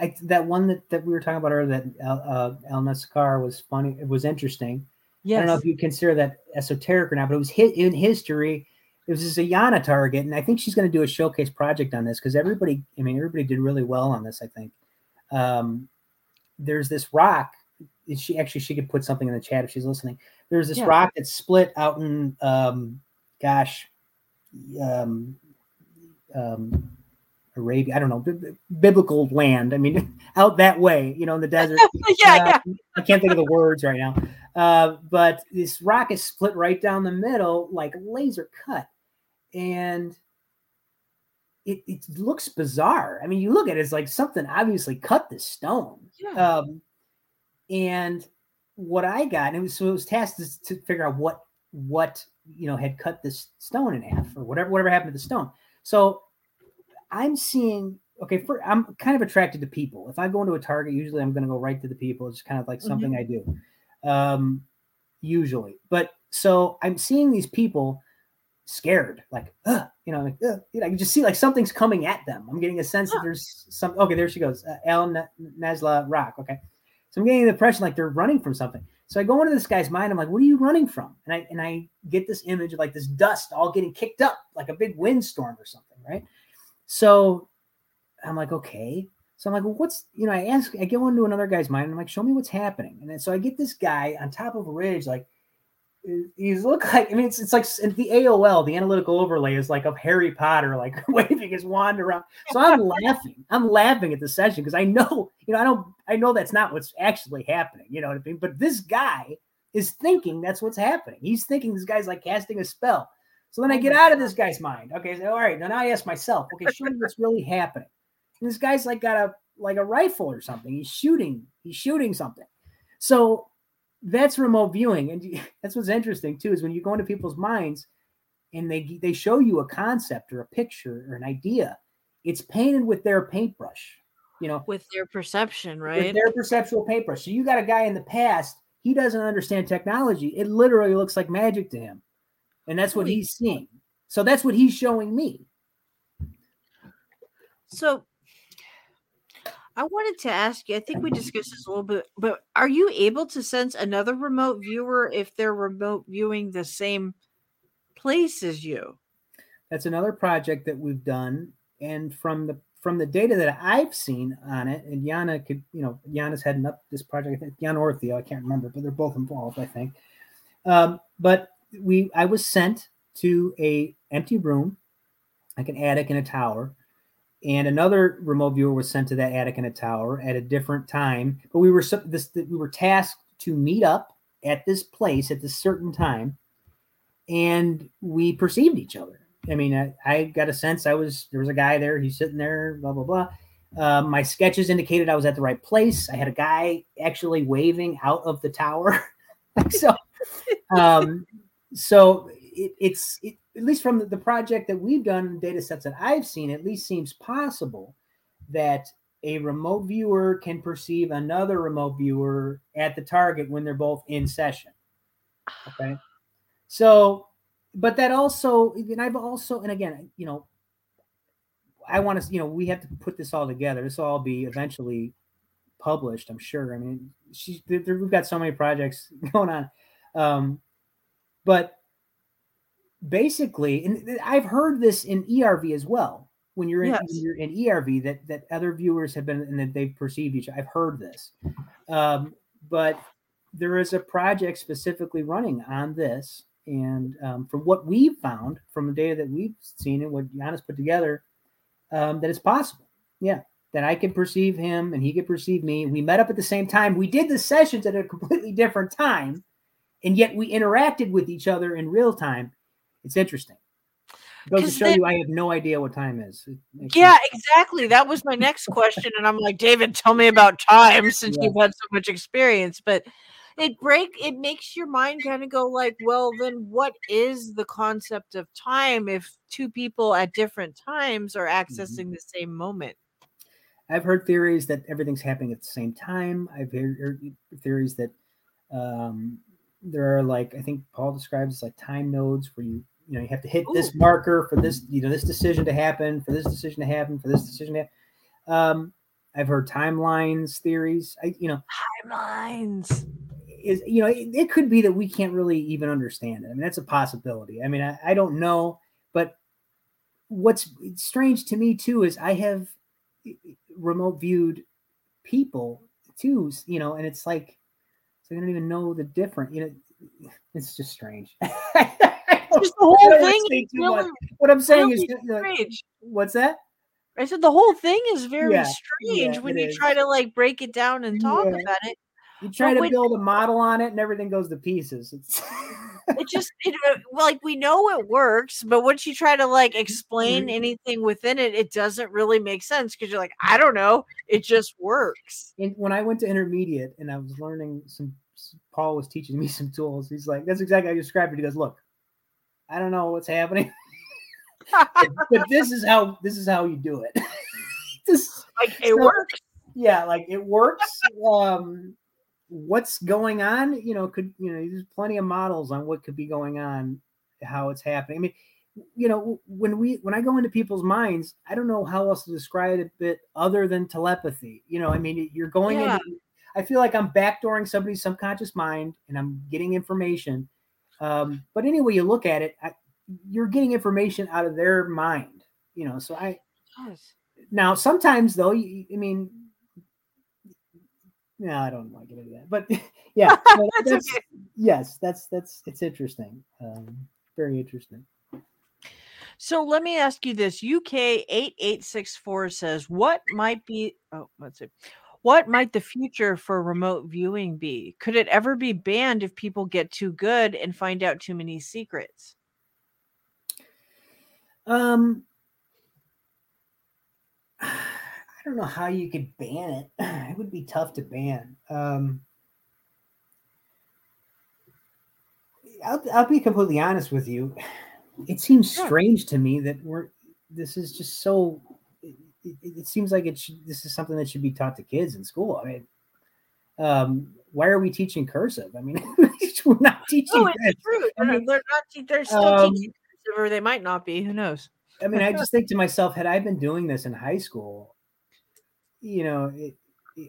I, that one that, that we were talking about earlier that uh, El Nascar was funny it was interesting yes. i don't know if you consider that esoteric or not but it was hit in history it was just a yana target and i think she's going to do a showcase project on this because everybody i mean everybody did really well on this i think um there's this rock Is she actually she could put something in the chat if she's listening. There's this yeah. rock that's split out in um, gosh, um, um, Arabia. I don't know, b- biblical land. I mean, out that way, you know, in the desert. yeah, uh, yeah. I can't think of the words right now. Uh, but this rock is split right down the middle, like laser cut, and it, it looks bizarre. I mean, you look at it, it's like something obviously cut this stone. Yeah. Um, and what I got, and it was so it was tasked to, to figure out what what you know had cut this stone in half or whatever whatever happened to the stone. So I'm seeing okay, for I'm kind of attracted to people. If I go into a target, usually I'm going to go right to the people. It's kind of like something mm-hmm. I do, um, usually. But so I'm seeing these people scared, like, you know, like, you know, I can just see like something's coming at them. I'm getting a sense that there's some. Okay, there she goes, uh, Al Naslaa Rock. Okay, so I'm getting the impression like they're running from something. So I go into this guy's mind. I'm like, what are you running from? And I and I get this image of like this dust all getting kicked up like a big windstorm or something, right? So I'm like, okay. So I'm like, well, what's you know, I ask, I go into another guy's mind. I'm like, show me what's happening. And then so I get this guy on top of a ridge, like he's look like I mean it's it's like the AOL the analytical overlay is like of Harry Potter like waving his wand around. So I'm laughing. I'm laughing at the session because I know you know I don't I know that's not what's actually happening. You know what I mean? But this guy is thinking that's what's happening. He's thinking this guy's like casting a spell. So then I get out of this guy's mind. Okay, so all right, now I ask myself, okay, show me what's really happening. And this guy's like got a like a rifle or something. He's shooting. He's shooting something. So that's remote viewing, and that's what's interesting too is when you go into people's minds and they they show you a concept or a picture or an idea, it's painted with their paintbrush, you know, with their perception, right? With their perceptual paintbrush. So you got a guy in the past, he doesn't understand technology. It literally looks like magic to him, and that's what he's seeing. So that's what he's showing me. So I wanted to ask you, I think we discussed this a little bit, but are you able to sense another remote viewer if they're remote viewing the same place as you? That's another project that we've done. And from the from the data that I've seen on it, and Yana could, you know, Yana's heading up this project. I think Yana or Theo, I can't remember, but they're both involved, I think. Um, but we I was sent to a empty room, like an attic in a tower, and another remote viewer was sent to that attic in a tower at a different time. But we were this we were tasked to meet up at this place at this certain time, and we perceived each other. I mean, I, I got a sense I was there was a guy there. He's sitting there, blah blah blah. Um, my sketches indicated I was at the right place. I had a guy actually waving out of the tower. so, um, so it, it's it, at least from the project that we've done, data sets that I've seen, at least seems possible that a remote viewer can perceive another remote viewer at the target when they're both in session. Okay. So, but that also, and I've also, and again, you know, I want to, you know, we have to put this all together. This will all be eventually published, I'm sure. I mean, she's, we've got so many projects going on. Um, but basically, and I've heard this in ERV as well. When you're in, yes. when you're in ERV, that that other viewers have been and that they've perceived each. I've heard this, um, but there is a project specifically running on this, and um, from what we've found from the data that we've seen and what Yana's put together, um, that it's possible. Yeah, that I can perceive him and he could perceive me. We met up at the same time. We did the sessions at a completely different time, and yet we interacted with each other in real time. It's interesting. Goes to show then, you I have no idea what time is. Yeah, sense. exactly. That was my next question. And I'm like, David, tell me about time since yeah. you've had so much experience. But it break it makes your mind kind of go like, well, then what is the concept of time if two people at different times are mm-hmm. accessing mm-hmm. the same moment? I've heard theories that everything's happening at the same time. I've heard, heard theories that um, there are like I think Paul describes like time nodes where you you know you have to hit Ooh. this marker for this you know this decision to happen for this decision to happen for this decision to happen. Um, I've heard timelines theories. I you know timelines is you know it, it, could be that we can't really even understand it. I mean that's a possibility. I mean I, I don't know, but what's strange to me too is I have remote viewed people too, you know, and it's like they don't even know the difference. You know, it's just strange. just the whole thing. Really, what I'm saying really is, strange. what's that? I said the whole thing is very yeah, strange yeah, when you is. try to like break it down and talk yeah. about it. You try but to when, build a model on it, and everything goes to pieces. It's it just it, like we know it works, but once you try to like explain mm-hmm. anything within it, it doesn't really make sense because you're like, I don't know, it just works. And when I went to intermediate and I was learning some, Paul was teaching me some tools. He's like, that's exactly how you described it. He goes, look, I don't know what's happening, but, this is how this is how you do it. this, like it so, works. Yeah, like it works. Um, what's going on you know could you know there's plenty of models on what could be going on how it's happening i mean you know when we when i go into people's minds i don't know how else to describe it bit other than telepathy you know i mean you're going yeah. into i feel like i'm backdooring somebody's subconscious mind and i'm getting information um, but anyway you look at it I, you're getting information out of their mind you know so i yes. now sometimes though you, i mean no, I don't want to get into that. But yeah, that's, that's okay. yes, that's that's it's interesting. Um, very interesting. So let me ask you this: UK eight eight six four says, "What might be? Oh, let's see. What might the future for remote viewing be? Could it ever be banned if people get too good and find out too many secrets?" Um, I don't know how you could ban it. It would be tough to ban. Um, I'll, I'll be completely honest with you. It seems strange to me that we're this is just so. It, it, it seems like it should, this is something that should be taught to kids in school. I mean, um, why are we teaching cursive? I mean, we're not teaching. No, it's true. I mean, they're not. They're still um, teaching cursive, or they might not be. Who knows? I mean, I just think to myself, had I been doing this in high school, you know, it,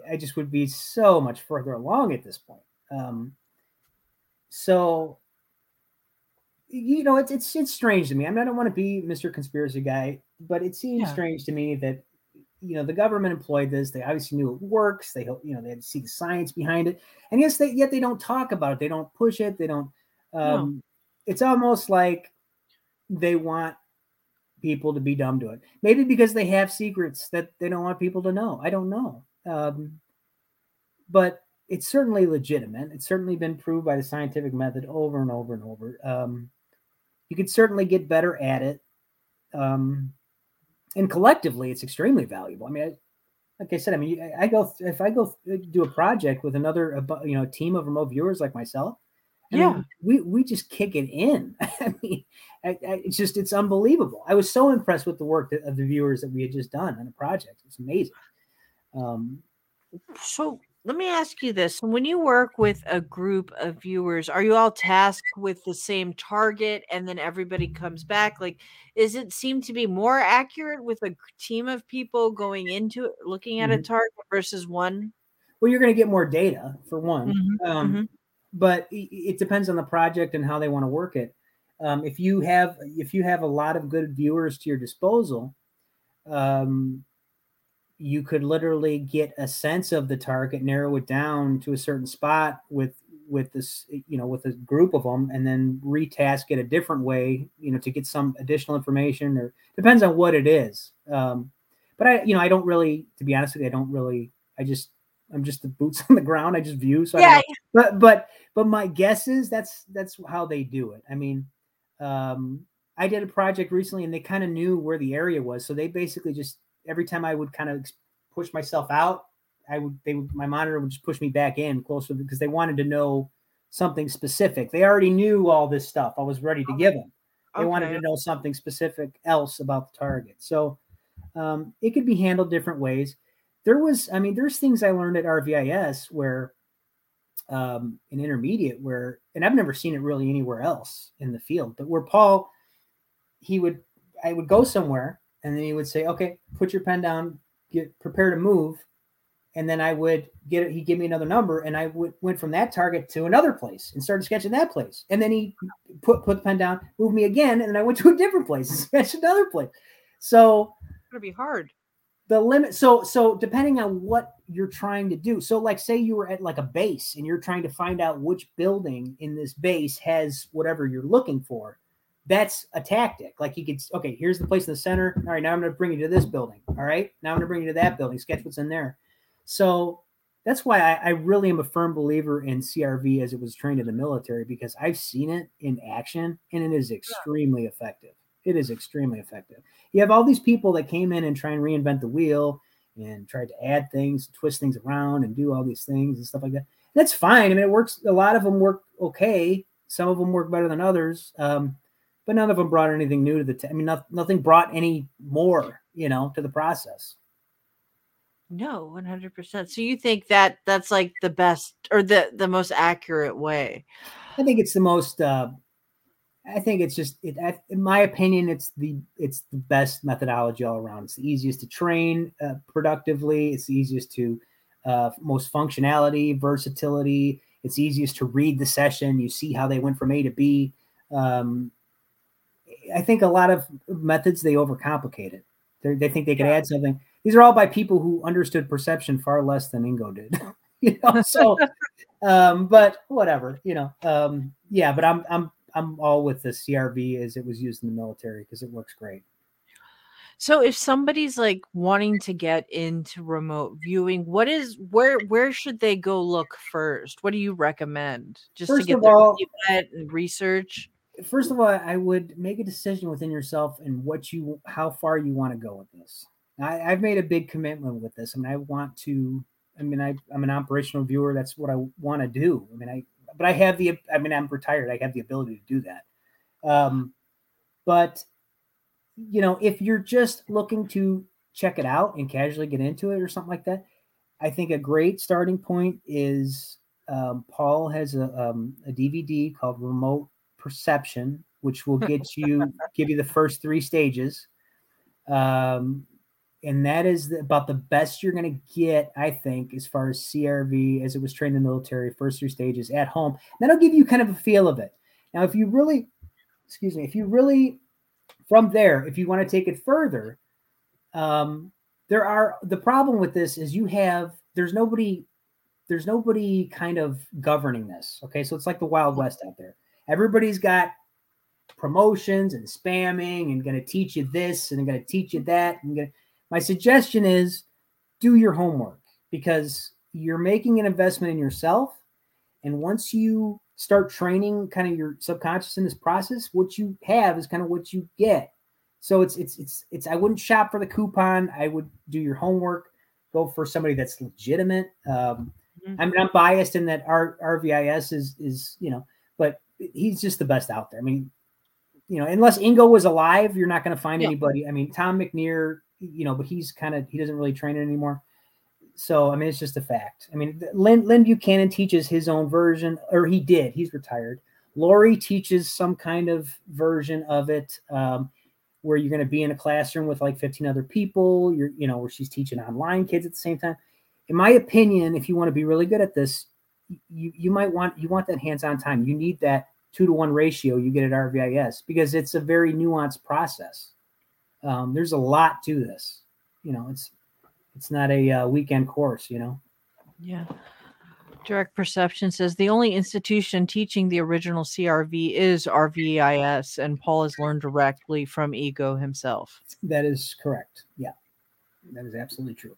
I just would be so much further along at this point. Um, so, you know, it's it's it's strange to me. I mean, I don't want to be Mr. Conspiracy guy, but it seems yeah. strange to me that you know the government employed this. They obviously knew it works. They you know they had to see the science behind it, and yes, they yet they don't talk about it. They don't push it. They don't. Um, no. It's almost like they want people to be dumb to it. Maybe because they have secrets that they don't want people to know. I don't know. Um, but it's certainly legitimate. It's certainly been proved by the scientific method over and over and over. Um, you could certainly get better at it. Um, and collectively, it's extremely valuable. I mean, I, like I said, I mean, I, I go if I go do a project with another, you know, team of remote viewers like myself, I yeah, mean, we we just kick it in. I mean, I, I, it's just it's unbelievable. I was so impressed with the work that, of the viewers that we had just done on the project. It's amazing. Um, so let me ask you this when you work with a group of viewers are you all tasked with the same target and then everybody comes back like is it seem to be more accurate with a team of people going into it looking at mm-hmm. a target versus one well you're going to get more data for one mm-hmm. Um, mm-hmm. but it depends on the project and how they want to work it um, if you have if you have a lot of good viewers to your disposal um, you could literally get a sense of the target, narrow it down to a certain spot with with this, you know, with a group of them, and then retask it a different way, you know, to get some additional information. Or depends on what it is. Um, but I, you know, I don't really, to be honest with you, I don't really. I just, I'm just the boots on the ground. I just view. So yeah. But but but my guess is that's that's how they do it. I mean, um, I did a project recently, and they kind of knew where the area was, so they basically just every time I would kind of push myself out, I would they would my monitor would just push me back in closer because they wanted to know something specific. They already knew all this stuff. I was ready to give them. They okay. wanted to know something specific else about the target. So um, it could be handled different ways. There was, I mean, there's things I learned at RVIS where um, an intermediate where, and I've never seen it really anywhere else in the field, but where Paul, he would, I would go somewhere and then he would say, okay, put your pen down, get prepare to move. And then I would get it, he'd give me another number and I would went from that target to another place and started sketching that place. And then he put put the pen down, moved me again, and then I went to a different place and sketched another place. So it's gonna be hard. The limit, so so depending on what you're trying to do. So, like say you were at like a base and you're trying to find out which building in this base has whatever you're looking for that's a tactic. Like he could, okay, here's the place in the center. All right, now I'm going to bring you to this building. All right, now I'm going to bring you to that building. Sketch what's in there. So that's why I, I, really am a firm believer in CRV as it was trained in the military because I've seen it in action and it is extremely effective. It is extremely effective. You have all these people that came in and try and reinvent the wheel and tried to add things, twist things around, and do all these things and stuff like that. That's fine. I mean, it works. A lot of them work okay. Some of them work better than others. Um, but none of them brought anything new to the. T- I mean, not, nothing brought any more, you know, to the process. No, one hundred percent. So you think that that's like the best or the the most accurate way? I think it's the most. uh I think it's just, it, in my opinion, it's the it's the best methodology all around. It's the easiest to train uh, productively. It's the easiest to uh, most functionality, versatility. It's easiest to read the session. You see how they went from A to B. Um, I think a lot of methods they overcomplicate it. They're, they think they can add something. These are all by people who understood perception far less than Ingo did. you know, so um, but whatever, you know. Um, yeah, but I'm I'm I'm all with the CRV as it was used in the military because it works great. So if somebody's like wanting to get into remote viewing, what is where where should they go look first? What do you recommend? Just first to get their all, research first of all, I would make a decision within yourself and what you, how far you want to go with this. I, have made a big commitment with this. I mean, I want to. I mean, I, I'm an operational viewer. That's what I want to do. I mean, I, but I have the. I mean, I'm retired. I have the ability to do that. Um, but you know, if you're just looking to check it out and casually get into it or something like that, I think a great starting point is um, Paul has a, um, a DVD called Remote perception, which will get you give you the first three stages. Um, and that is about the best you're going to get, I think, as far as CRV as it was trained in the military, first three stages at home. That'll give you kind of a feel of it. Now, if you really, excuse me, if you really, from there, if you want to take it further, um, there are the problem with this is you have there's nobody there's nobody kind of governing this. Okay, so it's like the Wild West out there. Everybody's got promotions and spamming and going to teach you this and going to teach you that. And gonna, my suggestion is do your homework because you're making an investment in yourself. And once you start training kind of your subconscious in this process, what you have is kind of what you get. So it's it's it's it's I wouldn't shop for the coupon. I would do your homework. Go for somebody that's legitimate. Um, mm-hmm. I mean, I'm biased in that our RVIS is is you know, but he's just the best out there. I mean, you know, unless Ingo was alive, you're not going to find yeah. anybody. I mean, Tom McNear, you know, but he's kind of he doesn't really train it anymore. so I mean, it's just a fact. I mean, Lynn, Lyn Buchanan teaches his own version, or he did. He's retired. Lori teaches some kind of version of it um, where you're going to be in a classroom with like 15 other people. You're, you know, where she's teaching online kids at the same time. In my opinion, if you want to be really good at this, you you might want you want that hands-on time. You need that two to one ratio you get at RVIS because it's a very nuanced process. Um, there's a lot to this. You know, it's it's not a uh, weekend course. You know. Yeah. Direct Perception says the only institution teaching the original CRV is RVIS, and Paul has learned directly from Ingo himself. That is correct. Yeah, that is absolutely true.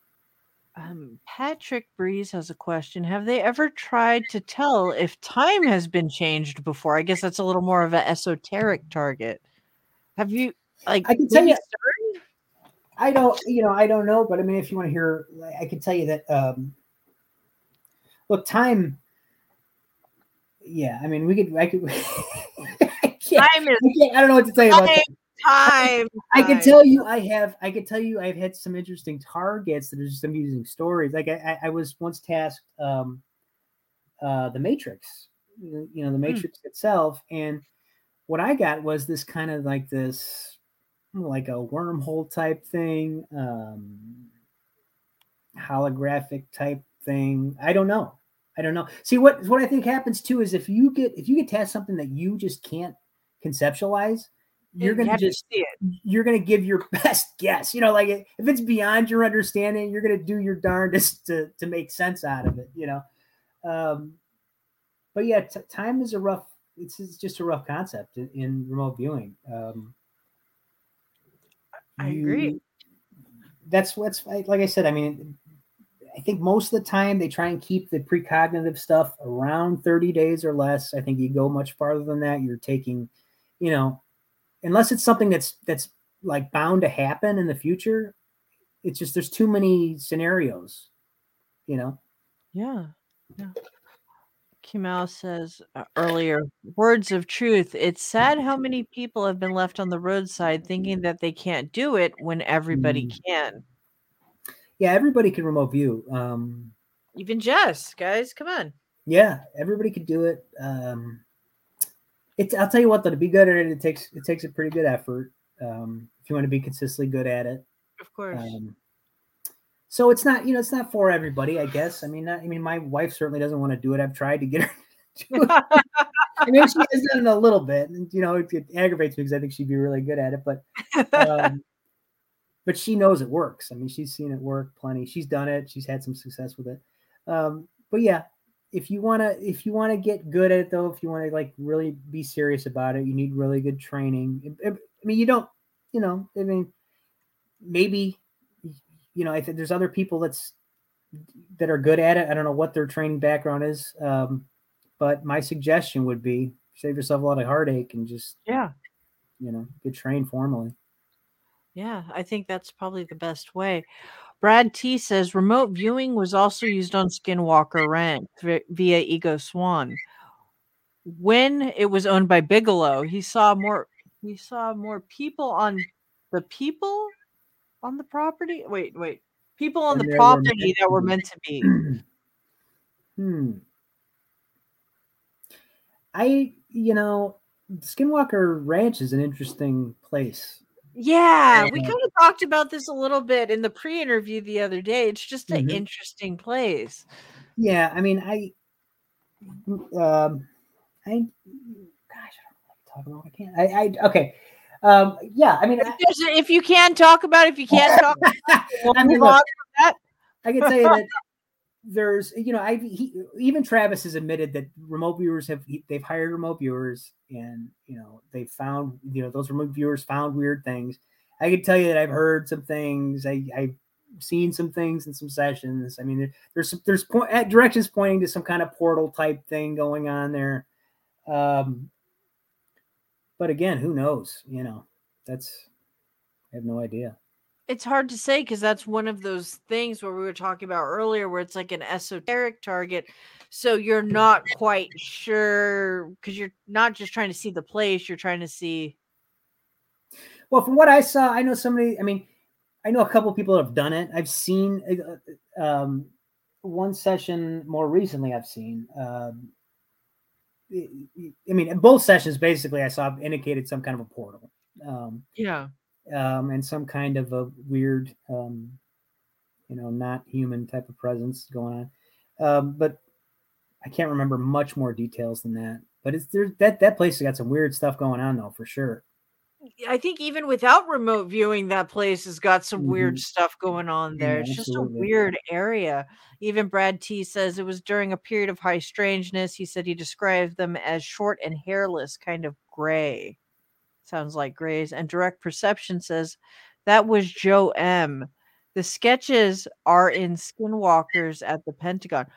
Um, Patrick Breeze has a question. Have they ever tried to tell if time has been changed before? I guess that's a little more of an esoteric target. Have you like? I can tell you. I don't, you know, I don't know, but I mean, if you want to hear, I can tell you that um, look, time. Yeah, I mean, we could. I could. I. I, I, don't know what to tell you about that. Time, I, I can tell you, I have. I can tell you, I've had some interesting targets that are just amusing stories. Like I, I was once tasked, um, uh, the Matrix. You know, the hmm. Matrix hmm. itself, and what I got was this kind of like this, like a wormhole type thing, um, holographic type thing. I don't know. I don't know. See what what I think happens too is if you get if you get tasked something that you just can't conceptualize, you're gonna just you're gonna give your best guess. You know, like if it's beyond your understanding, you're gonna do your darndest to to make sense out of it. You know, um, but yeah, t- time is a rough. It's, it's just a rough concept in, in remote viewing. Um, I you, agree. That's what's like I said. I mean, I think most of the time they try and keep the precognitive stuff around 30 days or less. I think you go much farther than that, you're taking, you know, unless it's something that's that's like bound to happen in the future, it's just there's too many scenarios, you know. Yeah. Yeah. Kimau says uh, earlier, words of truth. It's sad how many people have been left on the roadside thinking that they can't do it when everybody mm. can yeah, everybody can remote view. Um, Even Jess, guys, come on. Yeah, everybody could do it. Um, it's I'll tell you what though, to be good at it, it takes it takes a pretty good effort. Um, if you want to be consistently good at it. Of course. Um, so it's not, you know, it's not for everybody, I guess. I mean, not, I mean, my wife certainly doesn't want to do it. I've tried to get her to I mean, she has done it a little bit, and you know, it, it aggravates me because I think she'd be really good at it. But um, but she knows it works. I mean, she's seen it work plenty. She's done it. She's had some success with it. Um, but yeah, if you want to, if you want to get good at it though, if you want to like really be serious about it, you need really good training. I mean, you don't, you know, I mean, maybe, you know, I think there's other people that's that are good at it. I don't know what their training background is, um, but my suggestion would be save yourself a lot of heartache and just yeah, you know, get trained formally. Yeah, I think that's probably the best way. Brad T says remote viewing was also used on Skinwalker Ranch via Ingo Swann. When it was owned by Bigelow, he saw more he saw more people on the people on the property. Wait, wait. People on and the property that were meant to be. hmm. I, you know, Skinwalker Ranch is an interesting place. Yeah, we kind of talked about this a little bit in the pre-interview the other day. It's just an mm-hmm. interesting place. Yeah, I mean, I, um, I, gosh, I don't want to talk about. I can't. I, I okay. Um, yeah, I mean, if, if you can talk about, it, if you can't talk, I mean, look, I can tell you that there's you know i even travis has admitted that remote viewers have they've hired remote viewers and you know they found you know those remote viewers found weird things. I can tell you that i've heard some things. I i've seen some things in some sessions. I mean there, there's there's point, directions pointing to some kind of portal type thing going on there. Um but again who knows you know that's i have no idea it's hard to say because that's one of those things where we were talking about earlier where it's like an esoteric target so you're not quite sure because you're not just trying to see the place you're trying to see well from what i saw i know somebody i mean I know a couple people that have done it. I've seen uh, um, one session more recently. I've seen. Um, I mean, both sessions basically I saw indicated some kind of a portal. Um, yeah. Um, and some kind of a weird, um, you know, not human type of presence going on. Um, but I can't remember much more details than that. But it's there that that place has got some weird stuff going on though, for sure. I think even without remote viewing, that place has got some mm-hmm. weird stuff going on there. Yeah, it's just a weird area. Even Brad T says it was during a period of high strangeness. He said he described them as short and hairless, kind of gray. Sounds like grays. And direct perception says that was Joe M. The sketches are in Skinwalkers at the Pentagon.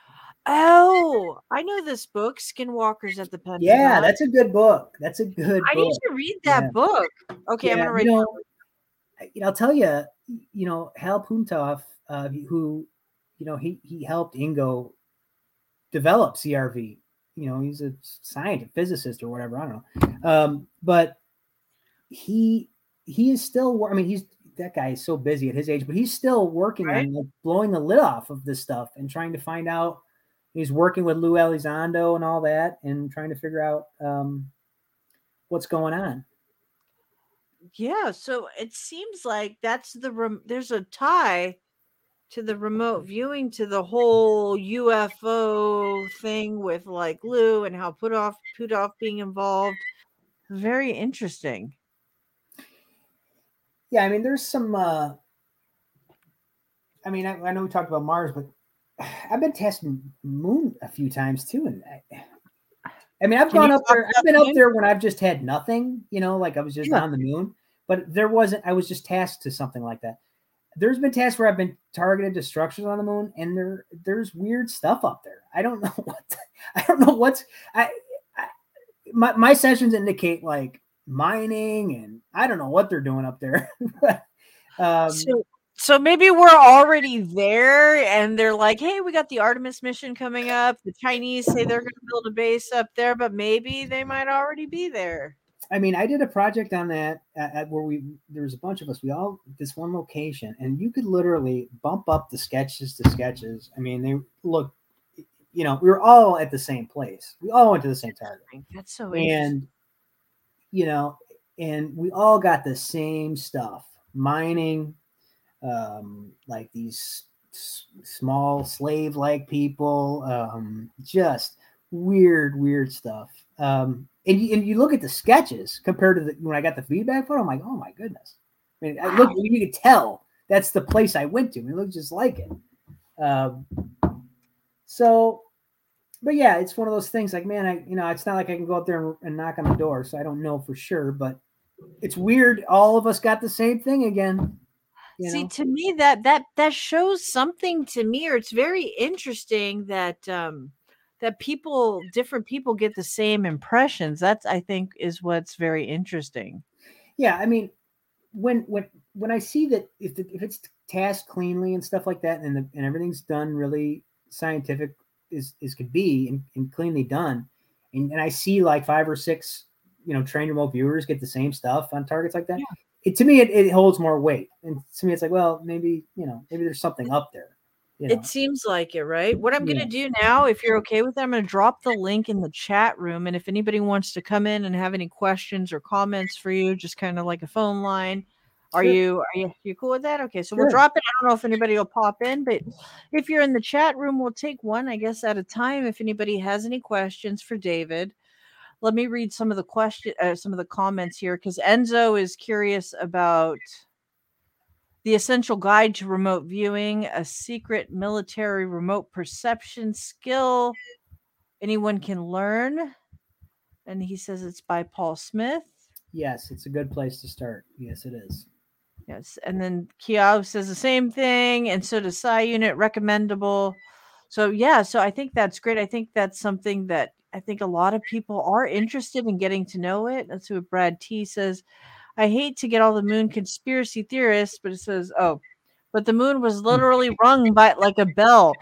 Oh, I know this book, Skinwalkers at the Pentagon. Yeah, that's a good book. That's a good. I book. need to read that yeah. book. Okay, yeah, I'm gonna read. You know, you know, I'll tell you. You know, Hal Puthoff, uh, who, you know, he he helped Ingo develop CRV. You know, he's a scientist, physicist, or whatever. I don't know. Um, but he he is still. I mean, he's that guy is so busy at his age, but he's still working right? on like blowing the lid off of this stuff and trying to find out he's working with Lou Elizondo and all that and trying to figure out um, what's going on. Yeah, so it seems like that's the rem- there's a tie to the remote viewing to the whole UFO thing with like Lou and how put off put off being involved. Very interesting. Yeah, I mean, there's some. uh I mean, I, I know we talked about Mars, but I've been testing moon a few times too, and I, I mean, I've Can gone up there. I've been up there when I've just had nothing, you know, like I was just yeah. on the moon. But there wasn't. I was just tasked to something like that. There's been tasks where I've been targeted to structures on the moon, and there there's weird stuff up there. I don't know what. I don't know what's. I, I my my sessions indicate like mining, and I don't know what they're doing up there. um, so so maybe we're already there and they're like, hey, we got the Artemis mission coming up. The Chinese say they're going to build a base up there, but maybe they might already be there. I mean, I did a project on that at, at where we there was a bunch of us. We all this one location, and you could literally bump up the sketches to sketches. I mean, they look, you know, we were all at the same place. We all went to the same target. That's so and you know, and we all got the same stuff: mining, um, like these s- small slave like people, um, just weird, weird stuff. Um, and you, and you look at the sketches compared to the, when I got the feedback for, I'm like, oh my goodness. I mean, I look, you could tell that's the place I went to. It looks just like it. Um, so, but yeah, it's one of those things like, man, I, you know, it's not like I can go up there and, and knock on the door. So I don't know for sure, but it's weird. All of us got the same thing again. You See, to me, that that that shows something to me, or it's very interesting that um that people, different people, get the same impressions. That's I think is what's very interesting. Yeah, I mean, when when when I see that if the, if it's tasked cleanly and stuff like that, and the, and everything's done really scientific is is could be and, and cleanly done, and, and I see like five or six you know trained remote viewers get the same stuff on targets like that. Yeah it, to me it, it holds more weight and to me it's like well maybe you know maybe there's something up there you know? It seems like it, right? What I'm going to do now, if you're okay with that, I'm going to drop the link in the chat room. And if anybody wants to come in and have any questions or comments for you, just kind of like a phone line, are sure. you are you you cool with that? Okay, so sure. we'll drop it. I don't know if anybody will pop in, but if you're in the chat room, we'll take one, I guess, at a time. If anybody has any questions for David, let me read some of the question uh, some of the comments here because enzo is curious about the essential guide to remote viewing a secret military remote perception skill anyone can learn and he says it's by paul smith yes it's a good place to start yes it is yes and then kiao says the same thing and so does psi unit recommendable so yeah so i think that's great i think that's something that I think a lot of people are interested in getting to know it. That's what Brad T says. I hate to get all the moon conspiracy theorists, but it says, oh, but the moon was mm. literally rung by like a bell.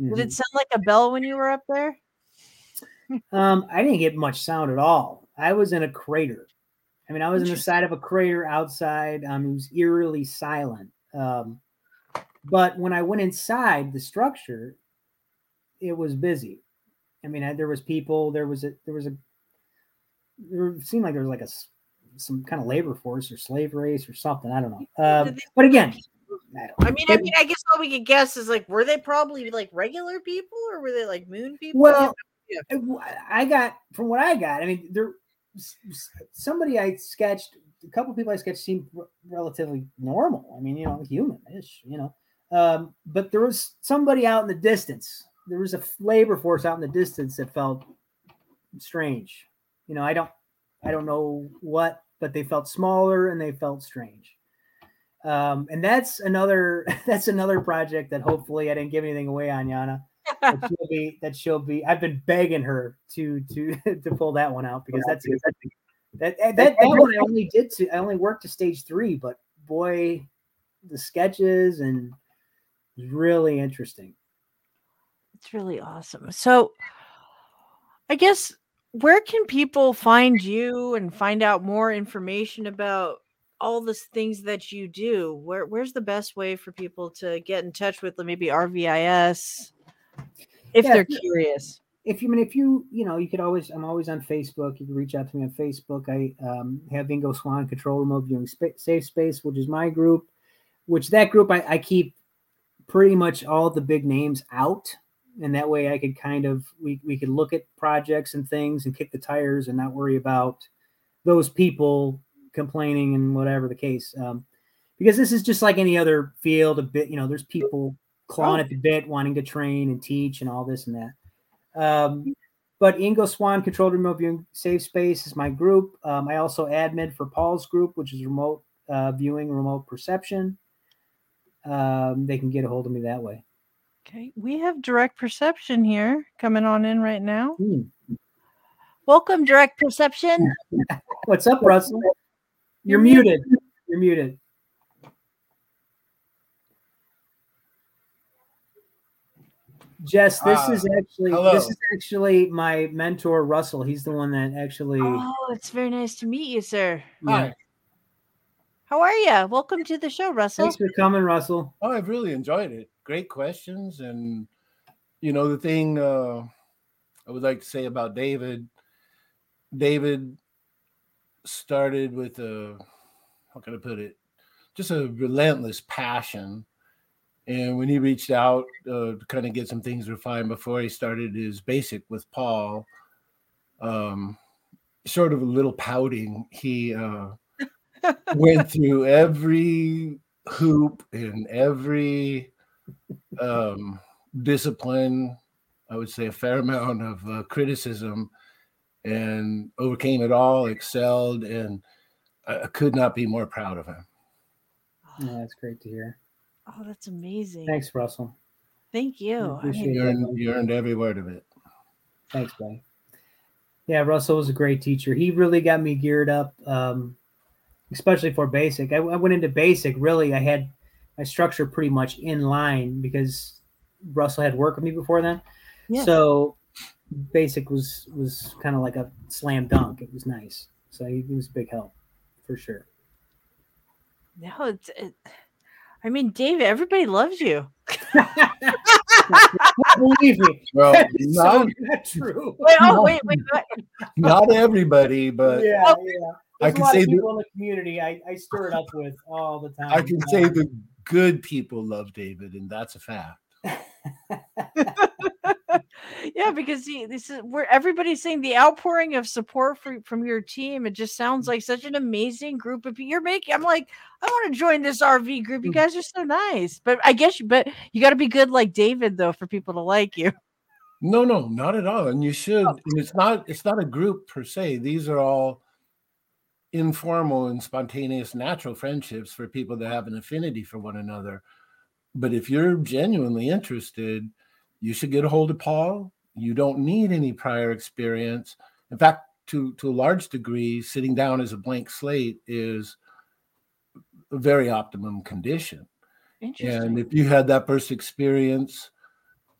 Did it mm-hmm. sound like a bell when you were up there? um, I didn't get much sound at all. I was in a crater. I mean, I was in the side of a crater outside. Um, it was eerily silent. Um, but when I went inside the structure, it was busy. I mean, I, there was people. There was a there was a there seemed like there was like a some kind of labor force or slave race or something. I don't know. Um, but again, I, I mean, I mean, I guess all we could guess is like, were they probably like regular people or were they like moon people? Well, yeah. I got from what I got. I mean, there somebody I sketched, a couple people I sketched seemed relatively normal. I mean, you know, human-ish, you know. Um, but there was somebody out in the distance. There was a labor force out in the distance that felt strange. You know, I don't, I don't know what, but they felt smaller and they felt strange. Um, and that's another, that's another project that hopefully I didn't give anything away on Yana. That she'll be, that she'll be. I've been begging her to to to pull that one out because that's that that, that, that one I only did to I only worked to stage three, but boy, the sketches and really interesting. It's really awesome. So, I guess where can people find you and find out more information about all the things that you do? Where where's the best way for people to get in touch with maybe RVIS if yeah, they're curious? If you I mean if you you know you could always I'm always on Facebook. You can reach out to me on Facebook. I um, have Ingo Swann Control Remote Viewing Sp- Safe Space, which is my group. Which that group I, I keep pretty much all the big names out and that way I could kind of we we could look at projects and things and kick the tires and not worry about those people complaining and whatever the case. Um, because this is just like any other field. A bit, you know, there's people clawing at the bit, wanting to train and teach and all this and that. Um, but Ingo Swann Controlled Remote Viewing Safe Space is my group. Um, I also admin for Paul's group, which is remote uh, viewing, remote perception. Um, they can get a hold of me that way. Okay, we have direct perception here coming on in right now. Mm. Welcome, direct perception. What's up, Russell? You're, muted. You're muted. Jess, this uh, is actually hello. this is actually my mentor Russell. He's the one that actually. Oh, it's very nice to meet you, sir. Yeah. Hi. How are you? Welcome to the show, Russell. Thanks for coming, Russell. Oh, I've really enjoyed it. Great questions, and you know the thing uh, I would like to say about David. David started with a how can I put it? Just a relentless passion. And when he reached out uh, to kind of get some things refined before he started his basic with Paul, um, sort of a little pouting, he uh, went through every hoop and every um, discipline. I would say a fair amount of uh, criticism, and overcame it all, excelled, and I could not be more proud of him. Yeah, that's great to hear. Oh, that's amazing. Thanks, Russell. Thank you. You earned, you earned every word of it. Thanks, buddy. Yeah, Russell was a great teacher. He really got me geared up. Um, especially for basic. I, I, went into basic really. I had my structure pretty much in line because Russell had worked with me before then. Yeah. So basic was was kind of like a slam dunk. It was nice. So he, he was a big help for sure. No, it's. It, I mean, David, everybody loves you. Believe me. Well, not, so not true. Wait, oh, wait, wait, wait. Not everybody, but yeah, oh, yeah. I can say people the, in the community I, I stir it up with all the time. I can say the good people love David, and that's a fact. Yeah, because see, this is where everybody's saying the outpouring of support for, from your team. It just sounds like such an amazing group of people. You're making. I'm like, I want to join this RV group. You mm. guys are so nice. But I guess, but you got to be good like David though for people to like you. No, no, not at all. And you should. Oh. And it's not. It's not a group per se. These are all informal and spontaneous natural friendships for people that have an affinity for one another. But if you're genuinely interested, you should get a hold of Paul. You don't need any prior experience. In fact, to, to a large degree, sitting down as a blank slate is a very optimum condition. And if you had that first experience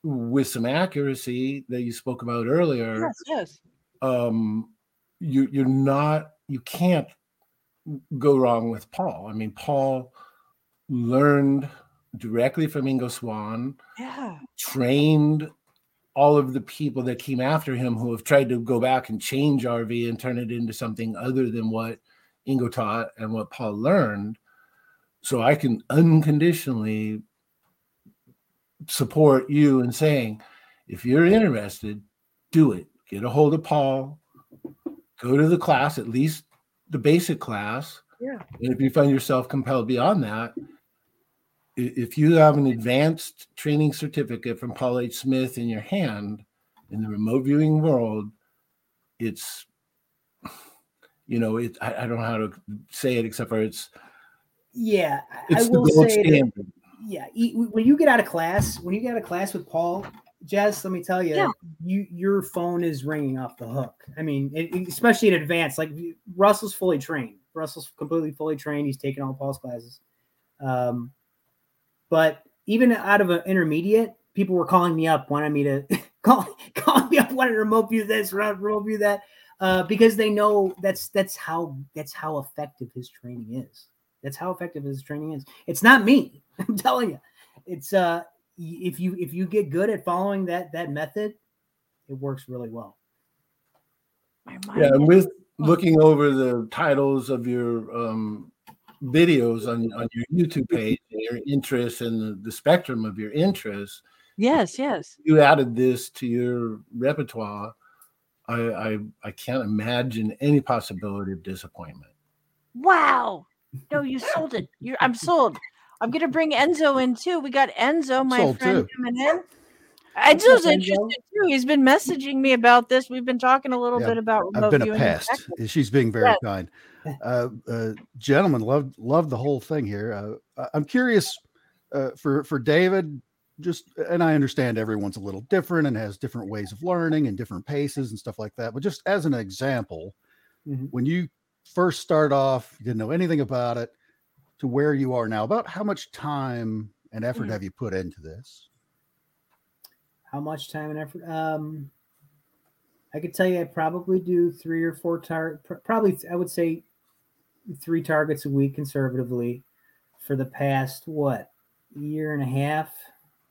with some accuracy that you spoke about earlier, yes, yes. Um, you, you're not you can't go wrong with Paul. I mean, Paul learned directly from Ingo Swann, Yeah. trained all of the people that came after him who have tried to go back and change RV and turn it into something other than what Ingo taught and what Paul learned. So I can unconditionally support you in saying, if you're interested, do it. Get a hold of Paul, go to the class, at least the basic class. Yeah. And if you find yourself compelled beyond that, if you have an advanced training certificate from Paul H. Smith in your hand in the remote viewing world, it's you know, it I, I don't know how to say it except for it's Yeah, I- I it's the will gold say that standard. yeah when you get out of class when you get out of class with paul jess let me tell you Yeah. you your phone is ringing off the hook i mean it, it- especially in advance like russell's fully trained russell's completely fully trained he's taken all paul's classes um but even out of an intermediate people were calling me up wanting me to call calling me up wanting to remote view this remote view that uh because they know that's that's how that's how effective his training is. That's how effective his training is. It's not me I'm telling you, it's uh if you if you get good at following that that method, it works really well. Yeah, and with looking over the titles of your um, videos on, on your YouTube page and your interests and the, the spectrum of your interests, yes, yes. you added this to your repertoire. I, I I can't imagine any possibility of disappointment. Wow. No, you sold it. You're, I'm sold. I'm gonna bring Enzo in too. We got Enzo, my Sold friend, too. coming in. Enzo's interested too. He's been messaging me about this. We've been talking a little Yeah, bit about remote I've been a and pest. She's being very Yes. kind. Uh, uh, gentlemen, loved loved the whole thing here. Uh, I'm curious uh, for for David. Just and I understand everyone's a little different and has different ways of learning and different paces and stuff like that. But just as an example, Mhm. when you first start off, you didn't know anything about it, to where you are now, about how much time and effort Mm. have you put into this? How much time and effort? Um, I could tell you, I probably do three or four tar. Probably, I would say, three targets a week conservatively for the past what year and a half.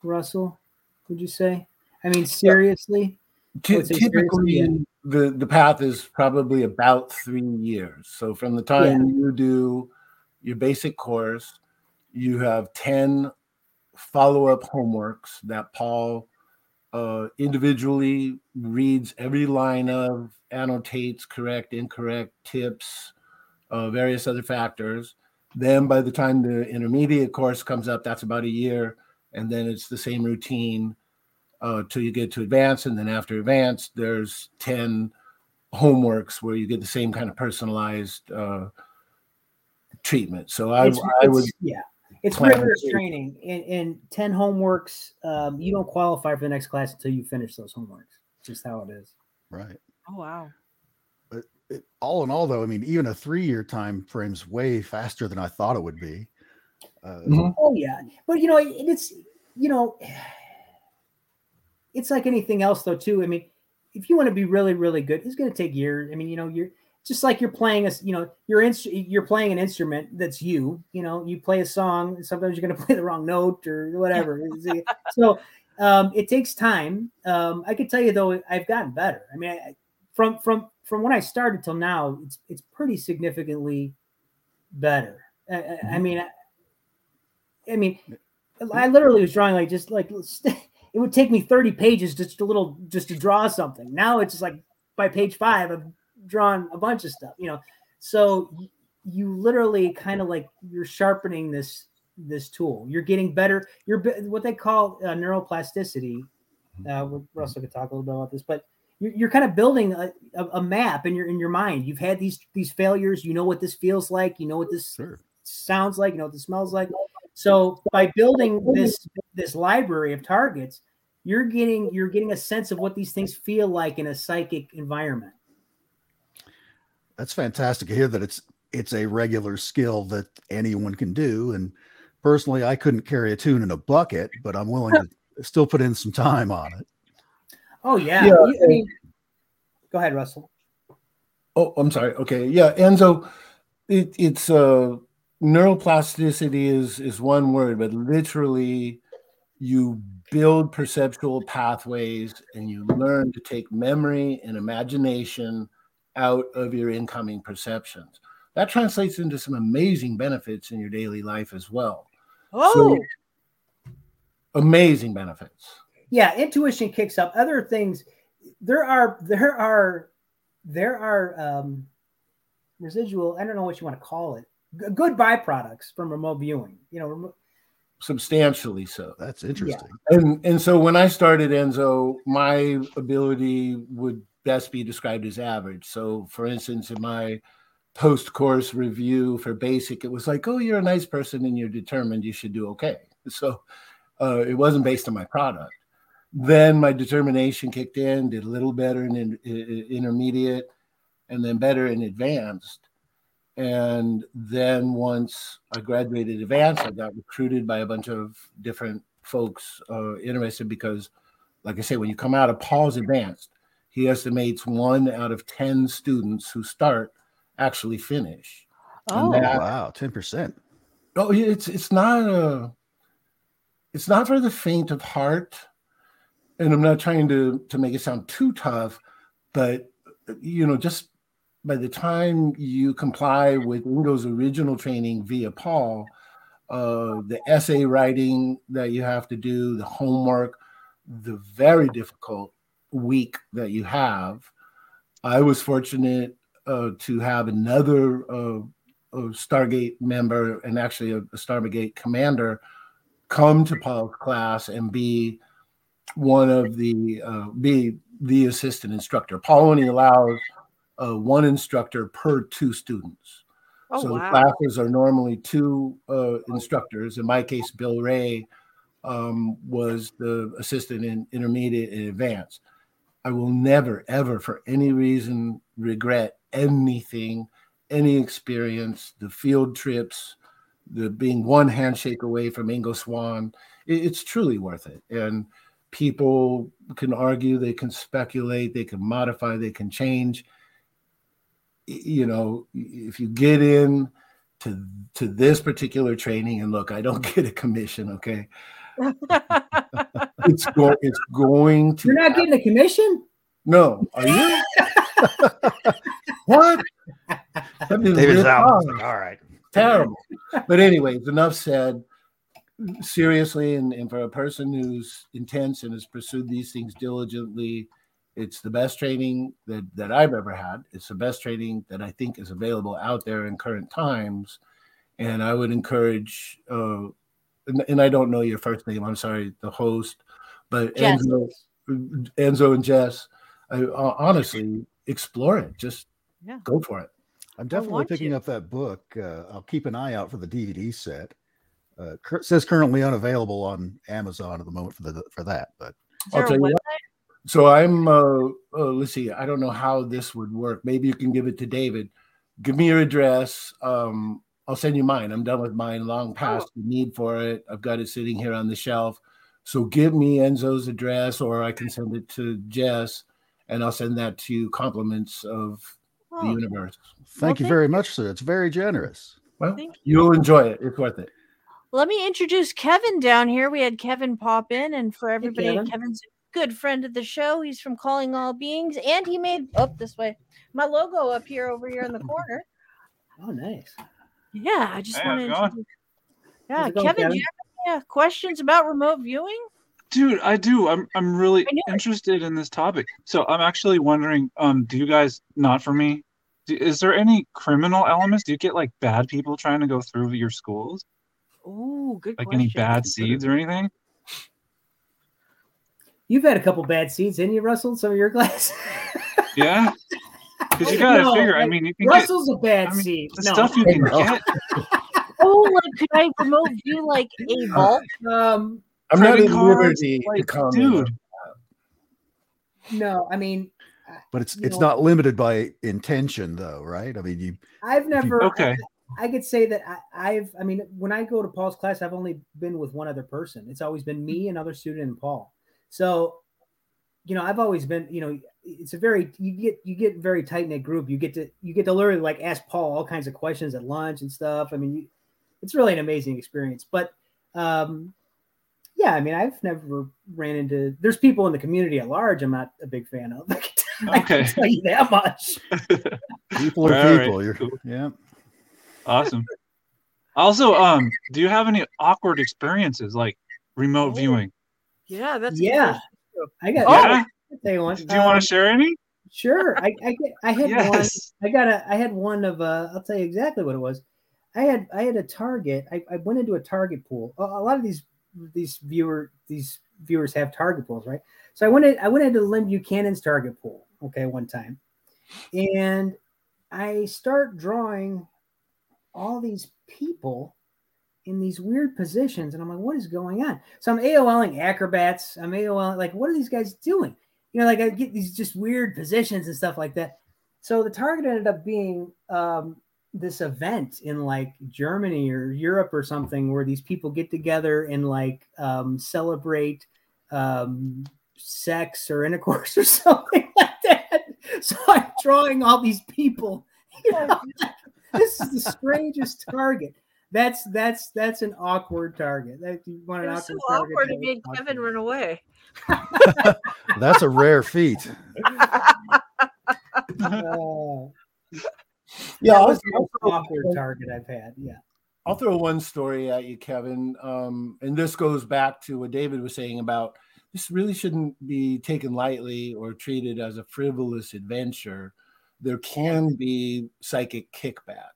Russell, would you say? I mean, seriously. Ty- would say seriously, typically, the the path is probably about three years. So from the time you do your basic course, you have ten follow up homeworks that Paul uh, individually reads every line of, annotates correct, incorrect, tips, uh, various other factors. Then by the time the intermediate course comes up, that's about a year, and then it's the same routine uh, till you get to advanced, and then after advanced, there's ten homeworks where you get the same kind of personalized uh, treatment. So I, It's- I would yeah. It's rigorous training, and, and ten homeworks. Um, you don't qualify for the next class until you finish those homeworks. Just how it is. Right. Oh wow. It, all in all, though, I mean, even a three-year time frame's way faster than I thought it would be. Uh, Mhm. Oh yeah, but you know it, it's you know it's like anything else though too. I mean, if you want to be really really good, it's going to take years. I mean, you know, you're just like you're playing a, you know you're inst- you're playing an instrument that's you. You know, you play a song. and Sometimes you're going to play the wrong note or whatever. So um, it takes time. Um, I could tell you though, I've gotten better. I mean, I, from from from when I started till now, it's it's pretty significantly better. I, I- I mean, I, I mean, I literally was drawing like just like it would take me 30 pages just a little just to draw something. Now it's just like by page five, I've drawn a bunch of stuff, you know. So you literally kind of like you're sharpening this this tool. You're getting better. You're what they call uh, neuroplasticity. Uh, Russell could talk a little bit about this, but you're, you're kind of building a, a, a map in your in your mind. You've had these these failures. You know what this feels like. You know what this sure. sounds like, you know what this smells like. So by building this this library of targets, you're getting you're getting a sense of what these things feel like in a psychic environment. That's fantastic to hear that it's it's a regular skill that anyone can do. And personally, I couldn't carry a tune in a bucket, but I'm willing to still put in some time on it. Oh yeah. Yeah, I mean, go ahead, Russell. Oh, I'm sorry. Okay, yeah, Enzo, it, it's uh neuroplasticity is is one word, but literally you build perceptual pathways and you learn to take memory and imagination out of your incoming perceptions. That translates into some amazing benefits in your daily life as well. Oh, So- Amazing benefits. Yeah intuition kicks up other things there are there are there are um residual i don't know what you want to call it g- good byproducts from remote viewing you know remo- Substantially so. That's interesting. Yeah. And and so when I started Enzo, my ability would best be described as average. So for instance, in my post course review for basic, it was like, oh, you're a nice person and you're determined, you should do okay. So uh, it wasn't based on my product. Then my determination kicked in, did a little better in, in- in intermediate, and then better in advanced. And then once I graduated advanced, I got recruited by a bunch of different folks uh, interested because, like I say, when you come out of Paul's advanced, he estimates one out of 10 students who start actually finish. oh, that- wow, ten percent. Oh, yeah, it's it's not a it's not for the faint of heart. And I'm not trying to to make it sound too tough, but you know, just by the time you comply with Ingo's original training via Paul, uh, the essay writing that you have to do, the homework, the very difficult week that you have. I was fortunate uh, to have another uh, Stargate member and actually a, a Stargate commander come to Paul's class and be one of the uh, be the assistant instructor. Paul only allows uh, one instructor per two students. oh so the wow. classes are normally two uh, instructors. In my case, Bill Ray um, was the assistant in intermediate and advanced. I will never, ever, for any reason, regret anything, any experience, the field trips, the being one handshake away from Ingo Swann. It- it's truly worth it. And people can argue, they can speculate, they can modify, they can change. You know, if you get in to to this particular training, and look, I don't get a commission, okay? It's going, it's going to you're not getting a commission no, are you? what? David's out. like, all right. Terrible. But anyways, enough said. Seriously, and, and for a person who's intense and has pursued these things diligently, it's the best training that, that I've ever had. It's the best training that I think is available out there in current times. And I would encourage, uh, and, and I don't know your first name, I'm sorry, the host, but Jess. Enzo, Enzo and Jess, I, uh, honestly, explore it. Just Yeah. go for it. I'm definitely picking to. up that book. Uh, I'll keep an eye out for the DVD set. Uh, cur- says currently unavailable on Amazon at the moment for the for that, but I'll tell you what. So I'm uh, uh let's see, I don't know how this would work. Maybe you can give it to David. Give me your address. Um, I'll send you mine. I'm done with mine long past the need for it. I've got it sitting here on the shelf. So give me Enzo's address or I can send it to Jess and I'll send that to you compliments of the Oh, universe. thank Well, you thank very much, sir. It's very generous. Well, Thank you'll enjoy it. It's worth it. Let me introduce Kevin down here. We had Kevin pop in, and for everybody, Kevin. Kevin's a good friend of the show. He's from Calling All Beings, and he made up this way my logo up here over here in the corner. oh nice Yeah, I just Hey, want to it going? introduce. Yeah, How's going, Kevin, do you have any uh, questions about remote viewing? Dude, I do. I'm I'm really I knew it. interested in this topic. So I'm actually wondering, um, do you guys not for me? Do, is there any criminal elements? Do you get like bad people trying to go through your schools? Oh, good Like question. any bad seeds or anything? you've had a couple bad seeds didn't you russell some of your glass. Yeah. Because you gotta No, figure. I mean, you can get russell's a bad I mean, seed the no. stuff you can get. Oh, like could I remote you like a vault? um I'm not Credit at cards, liberty to comment. dude. no i mean But it's it's know- not limited by intention, though, right? I mean, you i've never Okay. I could say that I, I've, I mean, when I go to Paul's class, I've only been with one other person. It's always been me, another student, and Paul. So, you know, I've always been, you know, it's a very, you get, you get very tight knit group. You get to, you get to literally like ask Paul all kinds of questions at lunch and stuff. I mean, you, it's really an amazing experience. But um, yeah, I mean, I've never ran into. There's people in the community at large. I'm not a big fan of. I Okay. can tell you that much. People are All right, people. You're, cool. yeah. Awesome. Also, um, do you have any awkward experiences like remote Oh. viewing? Yeah, that's Yeah. I got. Oh, Yeah. You one. Do you want to share any? Sure. I I, I had one. I got a I had one of uh I'll tell you exactly what it was. I had I had a target. I, I went into a target pool. A, a lot of these these viewer these viewers have target pools, right? So I went in, I went into Lyn Buchanan's target pool, okay, one time. And I start drawing all these people in these weird positions. And I'm like, what is going on? So I'm AOLing acrobats. I'm AOLing, like, what are these guys doing? You know, like I get these just weird positions and stuff like that. So the target ended up being um, this event in like Germany or Europe or something where these people get together and like um, celebrate um, sex or intercourse or something like that. So I'm drawing all these people. You know, this is the strangest target. That's that's that's an awkward target. That you want It an was so awkward target. awkward. It that made Kevin run away. That's a rare feat. Oh, Yeah, that I'll, was the most throw- awkward target I've had. Yeah. I'll throw one story at you, Kevin. Um, and this goes back to what David was saying about this really shouldn't be taken lightly or treated as a frivolous adventure. There can be psychic kickback.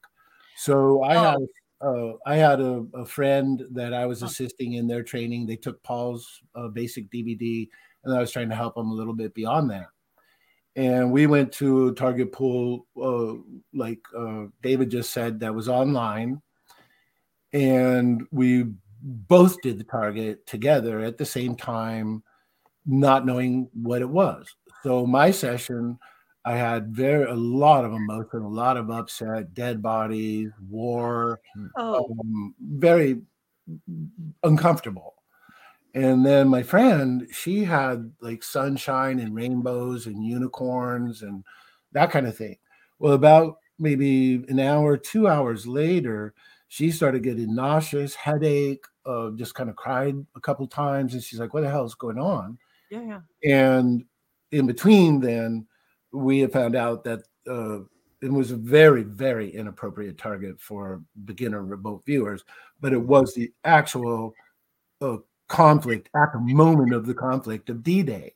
So I had uh, I had a, a friend that I was assisting in their training. They took Paul's uh, basic DVD, and I was trying to help them a little bit beyond that. And we went to a target pool, uh, like uh, David just said, that was online and we both did the target together at the same time not knowing what it was so my session i had very a lot of emotion a lot of upset dead bodies war Oh, um, very uncomfortable. And then my friend she had like sunshine and rainbows and unicorns and that kind of thing. Well about maybe an hour two hours later she started getting nauseous headache uh, just kind of cried a couple times and she's like what the hell is going on? Yeah, yeah. and in between then we had found out that uh, it was a very very inappropriate target for beginner remote viewers but it was the actual uh, conflict at the moment of the conflict of d-day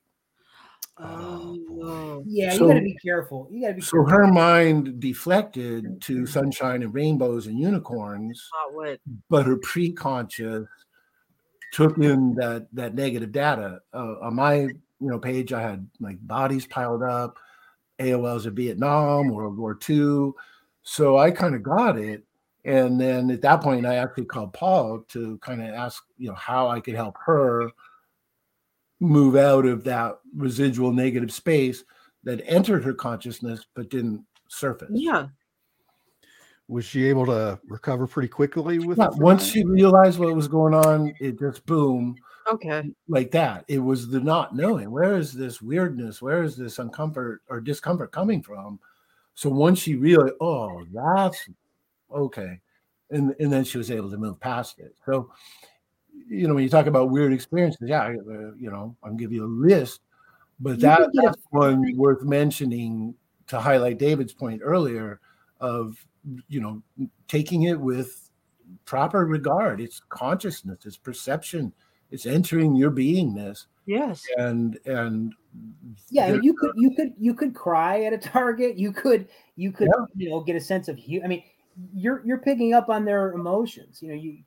Oh, Yeah, So- you got to be careful. You got to be so careful. her mind deflected to sunshine and rainbows and unicorns but her pre-conscious took in that that negative data uh, on my you know page i had like bodies piled up aol's of vietnam world war ii so i kind of got it. And then at that point i actually called paul to kind of ask you know how i could help her move out of that residual negative space that entered her consciousness but didn't surface. Yeah. Was she able to recover pretty quickly with Yeah, once she realized what was going on it just boom Okay. like that. It was the not knowing where is this weirdness, where is this uncomfort or discomfort coming from. So once she realized, oh, that's okay, and and then she was able to move past it. So, you know, when you talk about weird experiences, yeah, uh, you know, I'll give you a list, but You that get a- that's one worth mentioning to highlight David's point earlier of you know taking it with proper regard. It's consciousness, it's perception, it's entering your beingness Yes. and and Yeah, there- you could you could you could cry at a target. You could you could Yeah. you know get a sense of hu- I mean, you're you're picking up on their emotions. You know, you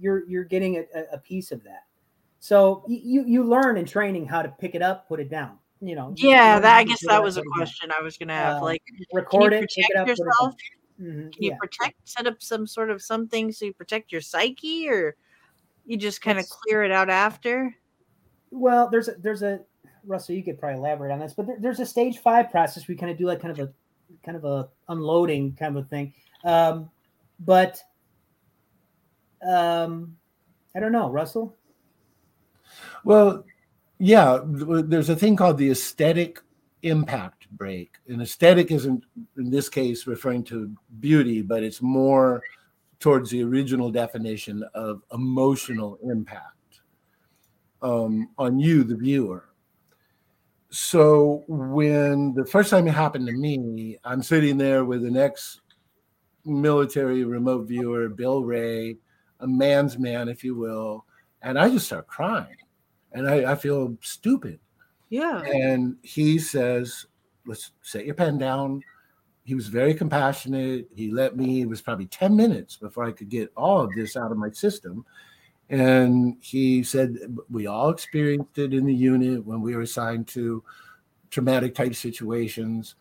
you're you're getting a, a- a piece of that. So you you learn in training how to pick it up, put it down. You know. Yeah, learn that I guess that was a put it down. question I was gonna have. Uh, like, can you Record it, protect it up, put it yourself? down. Mhm, Can you yeah. protect, set up some sort of something so you protect your psyche, or you just kind of clear it out after? Well, there's a there's a Russell, you could probably elaborate on this, but there, there's a stage five process. We kind of do like kind of a kind of a unloading kind of a thing. Um, but um, I don't know, Russell. well yeah there's a thing called the aesthetic impact break and aesthetic isn't in this case referring to beauty but it's more towards the original definition of emotional impact um, on you, the viewer. So when the first time it happened to me, I'm sitting there with an ex military remote viewer, Bill Ray, a man's man, if you will, and I just start crying and I, I feel stupid. Yeah. And he says, let's set your pen down. He was very compassionate. He let me, it was probably 10 minutes before I could get all of this out of my system. And he said, we all experienced it in the unit when we were assigned to traumatic type situations.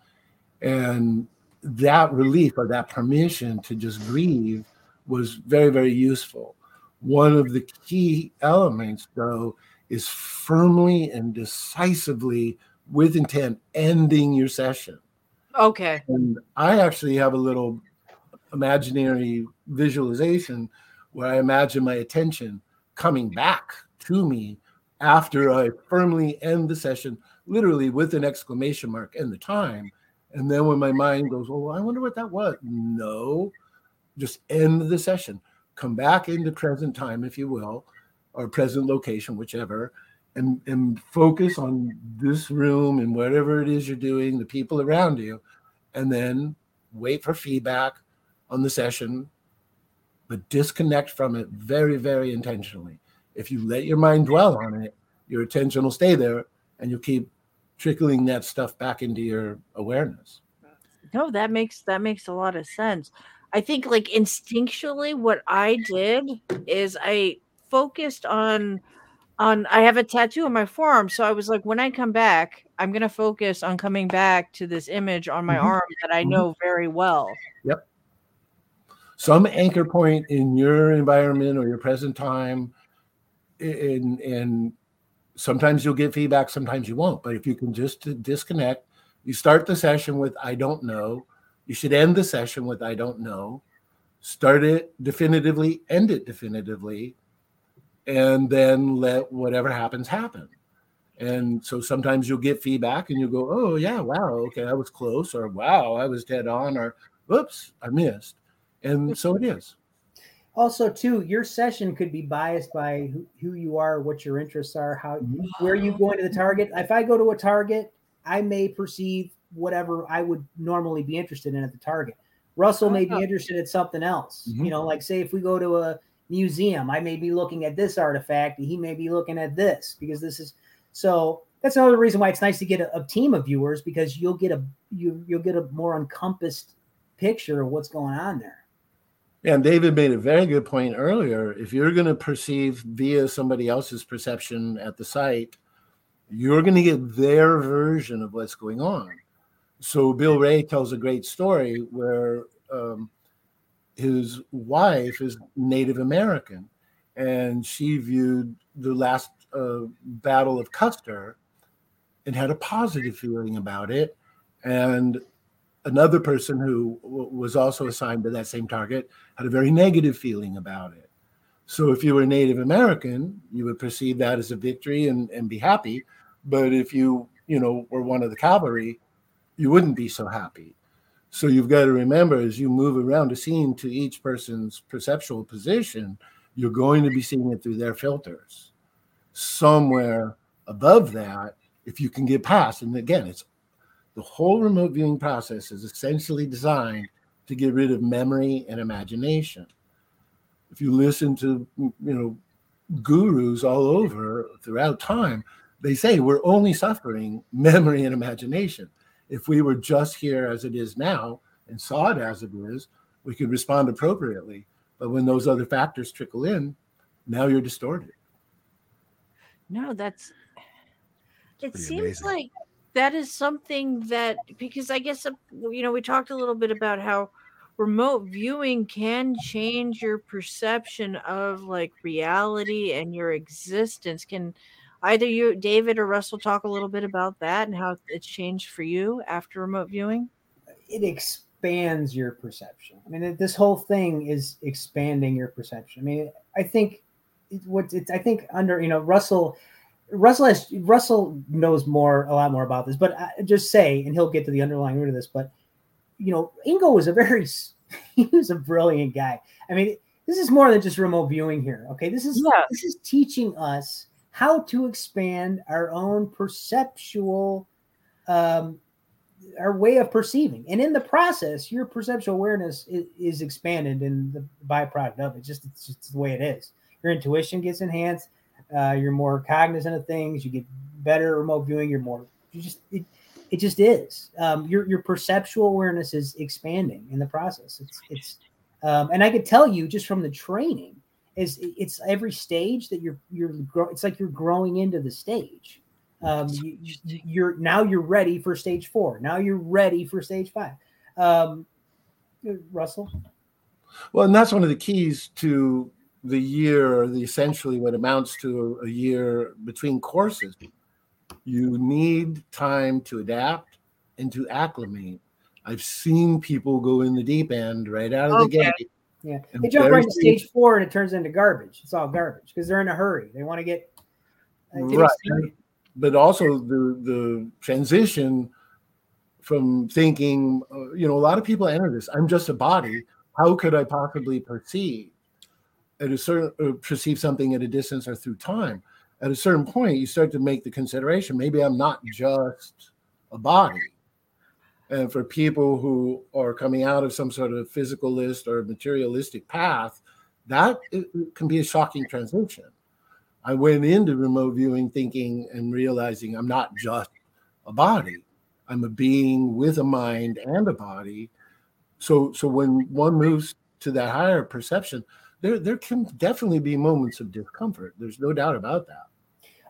And that relief or that permission to just grieve was very, very useful. One of the key elements, though, is firmly and decisively with intent ending your session. Okay. And I actually have a little imaginary visualization where I imagine my attention coming back to me after I firmly end the session, literally with an exclamation mark and the time. And then when my mind goes, Oh, I wonder what that was. No, just end the session. Come back into present time, if you will, or present location, whichever, and, and focus on this room and whatever it is you're doing, the people around you, and then wait for feedback on the session, but disconnect from it very, very intentionally. If you let your mind dwell on it, your attention will stay there and you'll keep trickling that stuff back into your awareness. No, that makes that makes a lot of sense. I think like instinctually what I did is I focused on on I have a tattoo on my forearm. So I was like, when I come back, I'm gonna focus on coming back to this image on my Mhm. arm that I Mhm. know very well. Yep. Some anchor point in your environment or your present time, and and sometimes you'll get feedback, sometimes you won't. But if you can just disconnect, you start the session with "I don't know." You should end the session with "I don't know." Start it definitively, end it definitively, and then let whatever happens happen. And so sometimes you'll get feedback and you'll go, oh, yeah, wow, okay, I was close, or wow, I was dead on, or oops, I missed. And so it is. Also, too, your session could be biased by who, who you are, what your interests are, how where you going to the target. If I go to a target, I may perceive whatever I would normally be interested in at the target. Russell may be interested in something else. Mhm. You know, like say if we go to a museum, I may be looking at this artifact, and he may be looking at this because this is so. That's another reason why it's nice to get a, a team of viewers because you'll get a you you'll get a more encompassed picture of what's going on there. And David made a very good point earlier. If you're going to perceive via somebody else's perception at the site, you're going to get their version of what's going on. So Bill Ray tells a great story where um, his wife is Native American, and she viewed the last uh, Battle of Custer and had a positive feeling about it. And another person who w- was also assigned to that same target had a very negative feeling about it. So if you were Native American, you would perceive that as a victory and, and be happy. But if you, you know, were one of the cavalry, you wouldn't be so happy. So you've got to remember as you move around a scene to each person's perceptual position, you're going to be seeing it through their filters. Somewhere above that, if you can get past, and again, it's the whole remote viewing process is essentially designed to get rid of memory and imagination. If you listen to you know gurus all over throughout time, they say we're only suffering memory and imagination. If we were just here as it is now and saw it as it is, we could respond appropriately. But when those other factors trickle in, now you're distorted. No, that's it seems amazing. like that is something that because I guess uh, you know we talked a little bit about how remote viewing can change your perception of like reality and your existence. Can either you, David or Russell, talk a little bit about that and how it's changed for you after remote viewing? it expands your perception. I mean, this whole thing is expanding your perception. I mean, I think what it's, I think under you know Russell, Russell has Russell knows more a lot more about this, but I just say, and he'll get to the underlying root of this. But you know, Ingo was a very he was a brilliant guy. I mean, this is more than just remote viewing here. Okay, this is Yeah. this is teaching us how to expand our own perceptual, um, our way of perceiving, and in the process, your perceptual awareness is, is expanded, and the byproduct of it just it's just the way it is. Your intuition gets enhanced. Uh, you're more cognizant of things. You get better remote viewing. You're more. You just it, it just is. Um, your your perceptual awareness is expanding in the process. It's it's um, and I could tell you just from the training is it's every stage that you're you're grow, it's like you're growing into the stage. Um, you, you- you're now you're ready for stage four. Now you're ready for stage five. Um, Russell, Well, and that's one of the keys to the year, or the essentially what amounts to a, a year between courses. You need time to adapt and to acclimate. I've seen people go in the deep end right out of the gate. Yeah, And they jump right to stage four and it turns into garbage. It's all garbage because they're in a hurry. They want to get uh, get Right. excited. but also the the transition from thinking uh, you know a lot of people enter this i'm just a body how could i possibly perceive at a certain uh, perceive something at a distance or through time at a certain point you start to make the consideration maybe i'm not just a body and for people who are coming out of some sort of physicalist or materialistic path that it- it can be a shocking transition I went into remote viewing thinking and realizing I'm not just a body. I'm a being with a mind and a body. So so when one moves to that higher perception, there there can definitely be moments of discomfort. There's no doubt about that.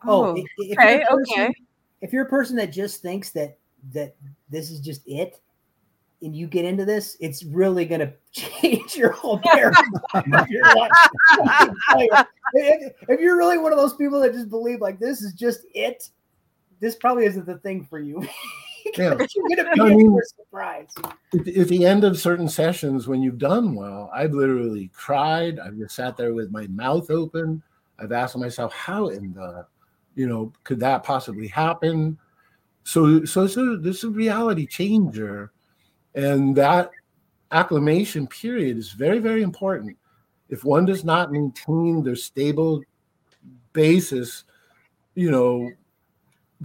Oh, Oh, i- if okay, person, okay. If you're a person that just thinks that that this is just it, and you get into this, it's really going to change your whole paradigm of your life. I can tell you. if, if you're really one of those people that just believe like this is just it, this probably isn't the thing for you. Yeah. you're going to be I mean- for a surprise. At, at the end of certain sessions, when you've done well, I've literally cried. I've just sat there with my mouth open. I've asked myself, how in the, you know, could that possibly happen? So, so it's a, this is a reality changer, and that acclimation period is very, very important. If one does not maintain their stable basis, you know,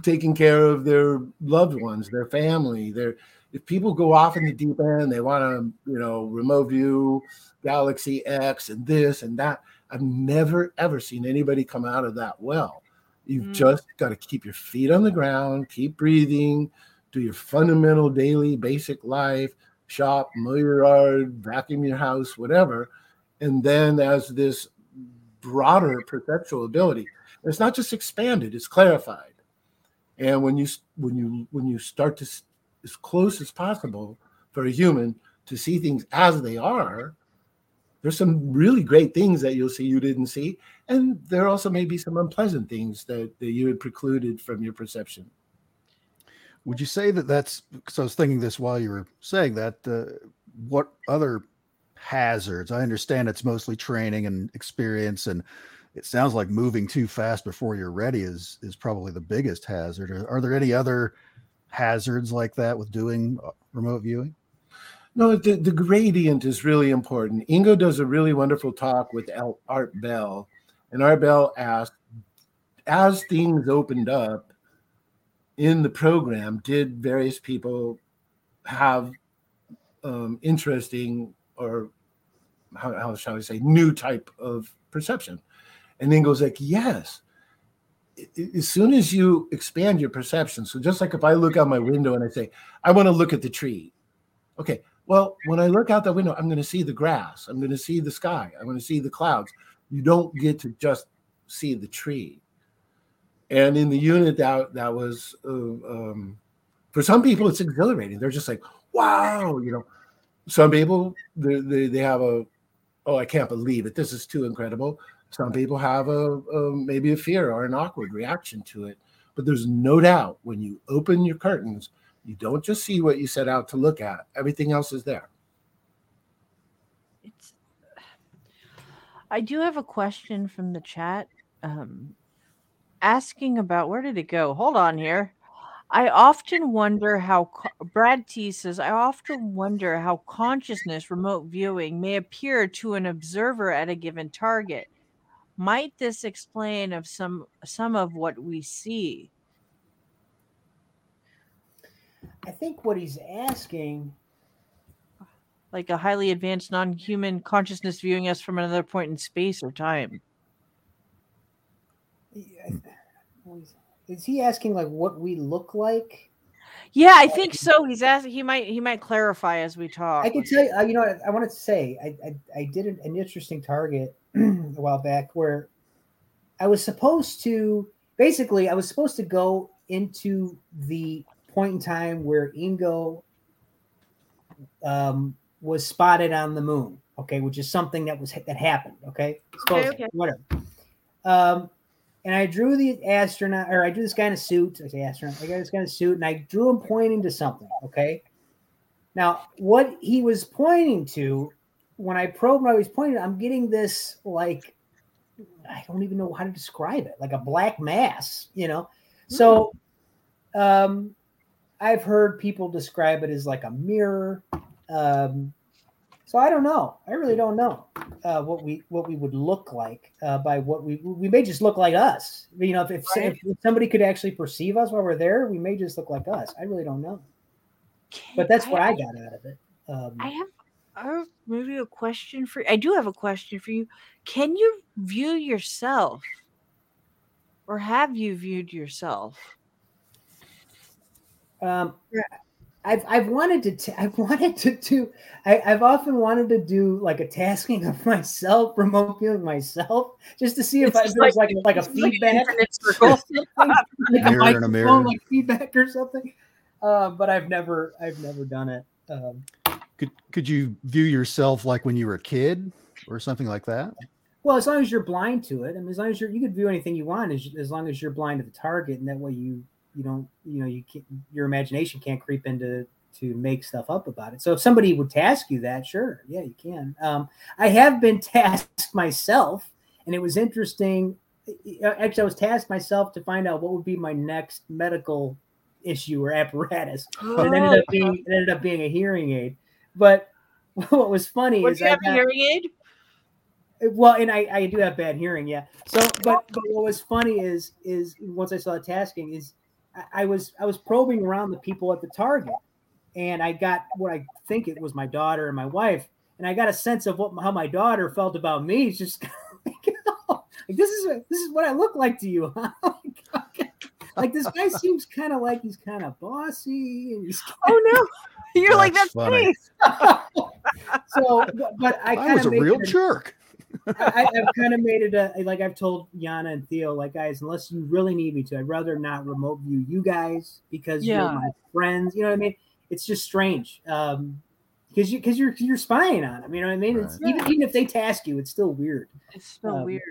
taking care of their loved ones, their family, their if people go off in the deep end, they want to, you know, remote view Galaxy X and this and that. I've never ever seen anybody come out of that well. You've Mm. just got to keep your feet on the ground, keep breathing, do your fundamental daily basic life, shop, mow your yard, vacuum your house, whatever. And then as this broader perceptual ability, it's not just expanded, it's clarified. And when you when you when you start to as close as possible for a human to see things as they are, there's some really great things that you'll see you didn't see, and there also may be some unpleasant things that, that you had precluded from your perception. Would you say that that's because I was thinking this while you were saying that? Uh, what other hazards? I understand it's mostly training and experience, and it sounds like moving too fast before you're ready is is probably the biggest hazard. Are, are there any other hazards like that with doing uh, remote viewing? No, the, the gradient is really important. Ingo does a really wonderful talk with Art Bell, and Art Bell asked, as things opened up in the program, did various people have um, interesting or how, how shall I say new type of perception? And Ingo's like, yes. As soon as you expand your perception, so just like if I look out my window and I say, I want to look at the tree. Okay, well, when I look out that window, I'm going to see the grass. I'm going to see the sky. I'm going to see the clouds. You don't get to just see the tree. And in the unit, that that was uh, um, for some people, it's exhilarating. They're just like, wow, you know. Some people they they, they have a, oh, I can't believe it. This is too incredible. Some people have a, a maybe a fear or an awkward reaction to it. But there's no doubt when you open your curtains, you don't just see what you set out to look at. Everything else is there. It's I do have a question from the chat um asking about where did it go? Hold on here. I often wonder how Brad T says, I often wonder how consciousness remote viewing may appear to an observer at a given target. Might this explain of some some of what we see? I think what he's asking, Like a highly advanced non-human consciousness viewing us from another point in space or time. is he asking like what we look like? Yeah, I think so. He's asking he might he might clarify as we talk. I can tell you, uh, you know, what I wanted to say, I, I, I did an, an interesting target a while back where I was supposed to, basically, I was supposed to go into the point in time where Ingo um, was spotted on the moon, okay, which is something that was that happened, okay, Okay, okay. whatever. Um, and I drew the astronaut, or I drew this guy in a suit. I say astronaut. I got this guy in a suit, and I drew him pointing to something. Okay. Now, what he was pointing to, when I probed what I was pointing, I'm getting this like, I don't even know how to describe it, like a black mass, you know. So, um, I've heard people describe it as like a mirror. Um, so I don't know. I really don't know uh, what we what we would look like uh, by what we we may just look like us. You know, if, if, Right. if somebody could actually perceive us while we're there, we may just look like us. I really don't know, but that's what I got out of it. Um, I have, I have maybe a question for I do have a question for you. Can you view yourself, or have you viewed yourself? Um, I've I've wanted to t- I've wanted to do I, I've often wanted to do like a tasking of myself, remote viewing myself, just to see if It's I, just there's like like- like, a it's like feedback, infinite circle. like a Mirror in a microphone, mirror. like feedback or something. Uh, but I've never I've never done it. Um, Could could you view yourself like when you were a kid or something like that? well, as long as you're blind to it, I mean, as long as you're you could view anything you want, as, as long as you're blind to the target, and that way you you don't you know you can't, your imagination can't creep into to make stuff up about it. So if somebody would task you that, sure, yeah, you can. Um, I have been tasked myself, and it was interesting. Actually, I was tasked myself to find out what would be my next medical issue or apparatus. And it ended up being it ended up being a hearing aid. But what was funny Would is you I have a hearing aid? well, and I, I do have bad hearing, yeah. So, but but what was funny is is once I saw the tasking is I, I was I was probing around the people at the target, and I got what I think it was my daughter and my wife, and I got a sense of what how my daughter felt about me. It's just like, like this is this is what I look like to you, huh? Like, like this guy seems kind of like he's kind of bossy, and he's Oh no, you're like That's that's funny. me. so. But, but I I, kind was a real jerk. I, I've kind of made it a like I've told Yana and Theo, like guys, unless you really need me to, I'd rather not remote view you guys because Yeah. you're my friends. You know what I mean? It's just strange. Um, because you because you're you're spying on them. You know what I mean? It's, Right. even even if they task you, it's still weird. It's so Um, weird.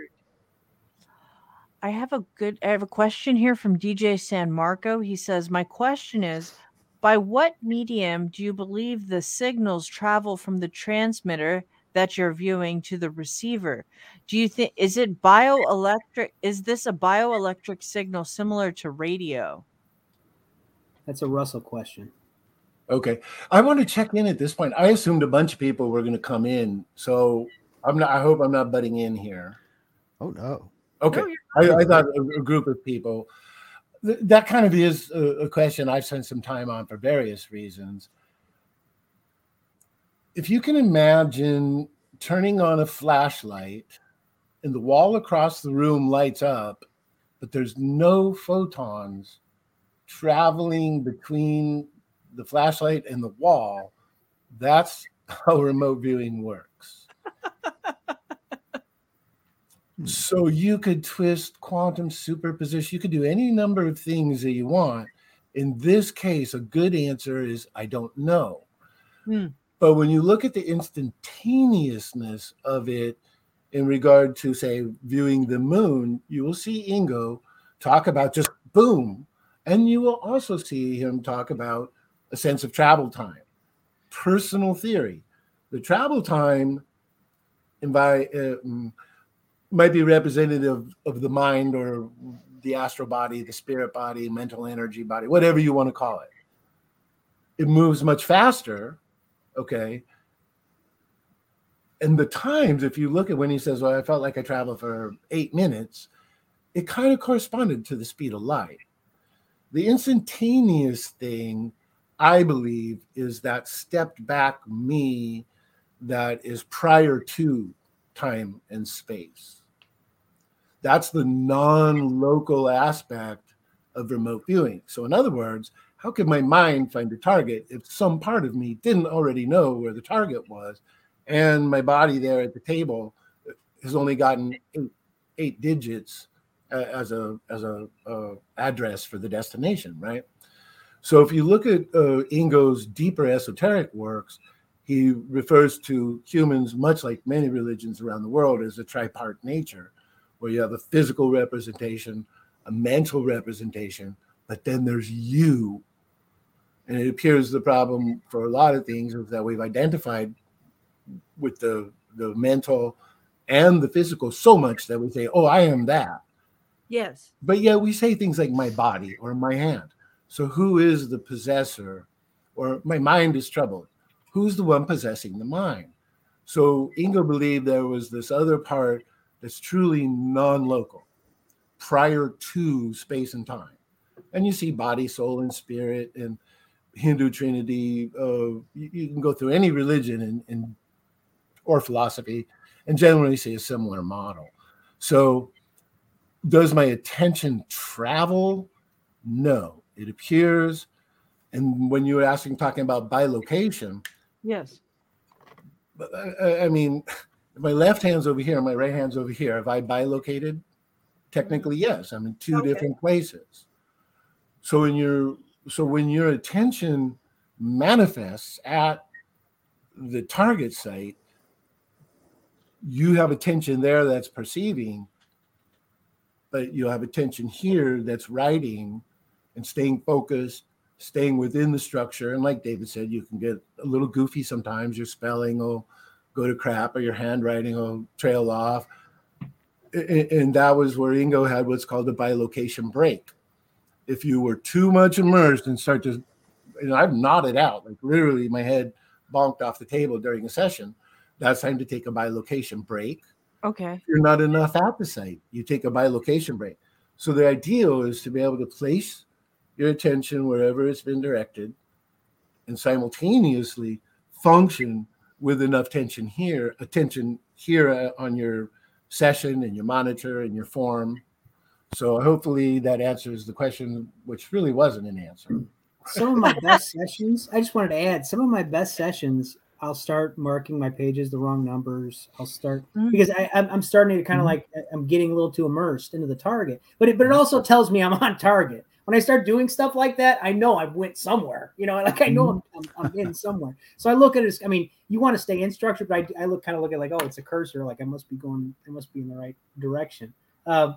I have a good I have a question here from DJ San Marco. He says, My question is by what medium do you believe the signals travel from the transmitter that you're viewing to the receiver? Do you think is it bioelectric? Is this a bioelectric signal similar to radio? That's a Russell question. Okay. I want to check in at this point. I assumed a bunch of people were going to come in. So I'm not, I hope I'm not butting in here. Oh no. Okay. No, I, I thought a, a group of people. Th- that kind of is a, a question I've spent some time on for various reasons. If you can imagine turning on a flashlight and the wall across the room lights up, but there's no photons traveling between the flashlight and the wall, that's how remote viewing works. So you could twist quantum superposition. You could do any number of things that you want. In this case, a good answer is I don't know. Hmm. But when you look at the instantaneousness of it in regard to, say, viewing the moon, you will see Ingo talk about just boom. And you will also see him talk about a sense of travel time. Personal theory. The travel time by uh, mm, might be representative of the mind or the astral body, the spirit body, mental energy body, whatever you want to call it. It moves much faster. Okay. And the times, if you look at when he says, Well, I felt like I traveled for eight minutes, it kind of corresponded to the speed of light. The instantaneous thing, I believe, is that stepped back me that is prior to time and space. That's the non local aspect of remote viewing. So, in other words, how could my mind find a target if some part of me didn't already know where the target was and my body there at the table has only gotten eight, eight digits as a as a uh, address for the destination, right? So if you look at uh, Ingo's deeper esoteric works, he refers to humans, much like many religions around the world, as a tripart nature, where you have a physical representation, a mental representation, but then there's you. And it appears the problem for a lot of things is that we've identified with the the mental and the physical so much that we say, "Oh, I am that." Yes. But yet we say things like my body or my hand. So who is the possessor? Or my mind is troubled. Who's the one possessing the mind? So Ingo believed there was this other part that's truly non-local, prior to space and time. And you see body, soul, and spirit, and Hindu Trinity. Uh, you, you, can go through any religion and, and or philosophy, and generally see a similar model. So does my attention travel? No, it appears. And when you were asking, talking about bilocation, yes. But I, I mean, my left hand's over here, my right hand's over here. Have I bilocated? Technically, yes. I'm in two okay. different places. So when your so when your attention manifests at the target site, you have attention there that's perceiving, but you have attention here that's writing and staying focused, staying within the structure. And like David said, you can get a little goofy sometimes. Your spelling will go to crap or your handwriting will trail off. And that was where Ingo had what's called a bilocation break. If you were too much immersed and start to, you know, I've nodded out, like literally my head bonked off the table during a session. That's time to take a bilocation break Okay. If you're not enough at the site, you take a bilocation break. So the ideal is to be able to place your attention wherever it's been directed and simultaneously function with enough tension here, attention here uh, on your session and your monitor and your form. So hopefully that answers the question, which really wasn't an answer. Some of my best sessions, I just wanted to add, some of my best sessions I'll start marking my pages the wrong numbers. I'll start mm-hmm. because I, I'm starting to kind of mm-hmm. like I'm getting a little too immersed into the target. But it, but it also tells me I'm on target. When I start doing stuff like that, I know I went somewhere. You know, like I know mm-hmm. I'm, I'm, I'm in somewhere. So I look at it. As, I mean, you want to stay in structure, but I, I look kind of look at like, oh, it's a cursor. Like I must be going. I must be in the right direction. Uh,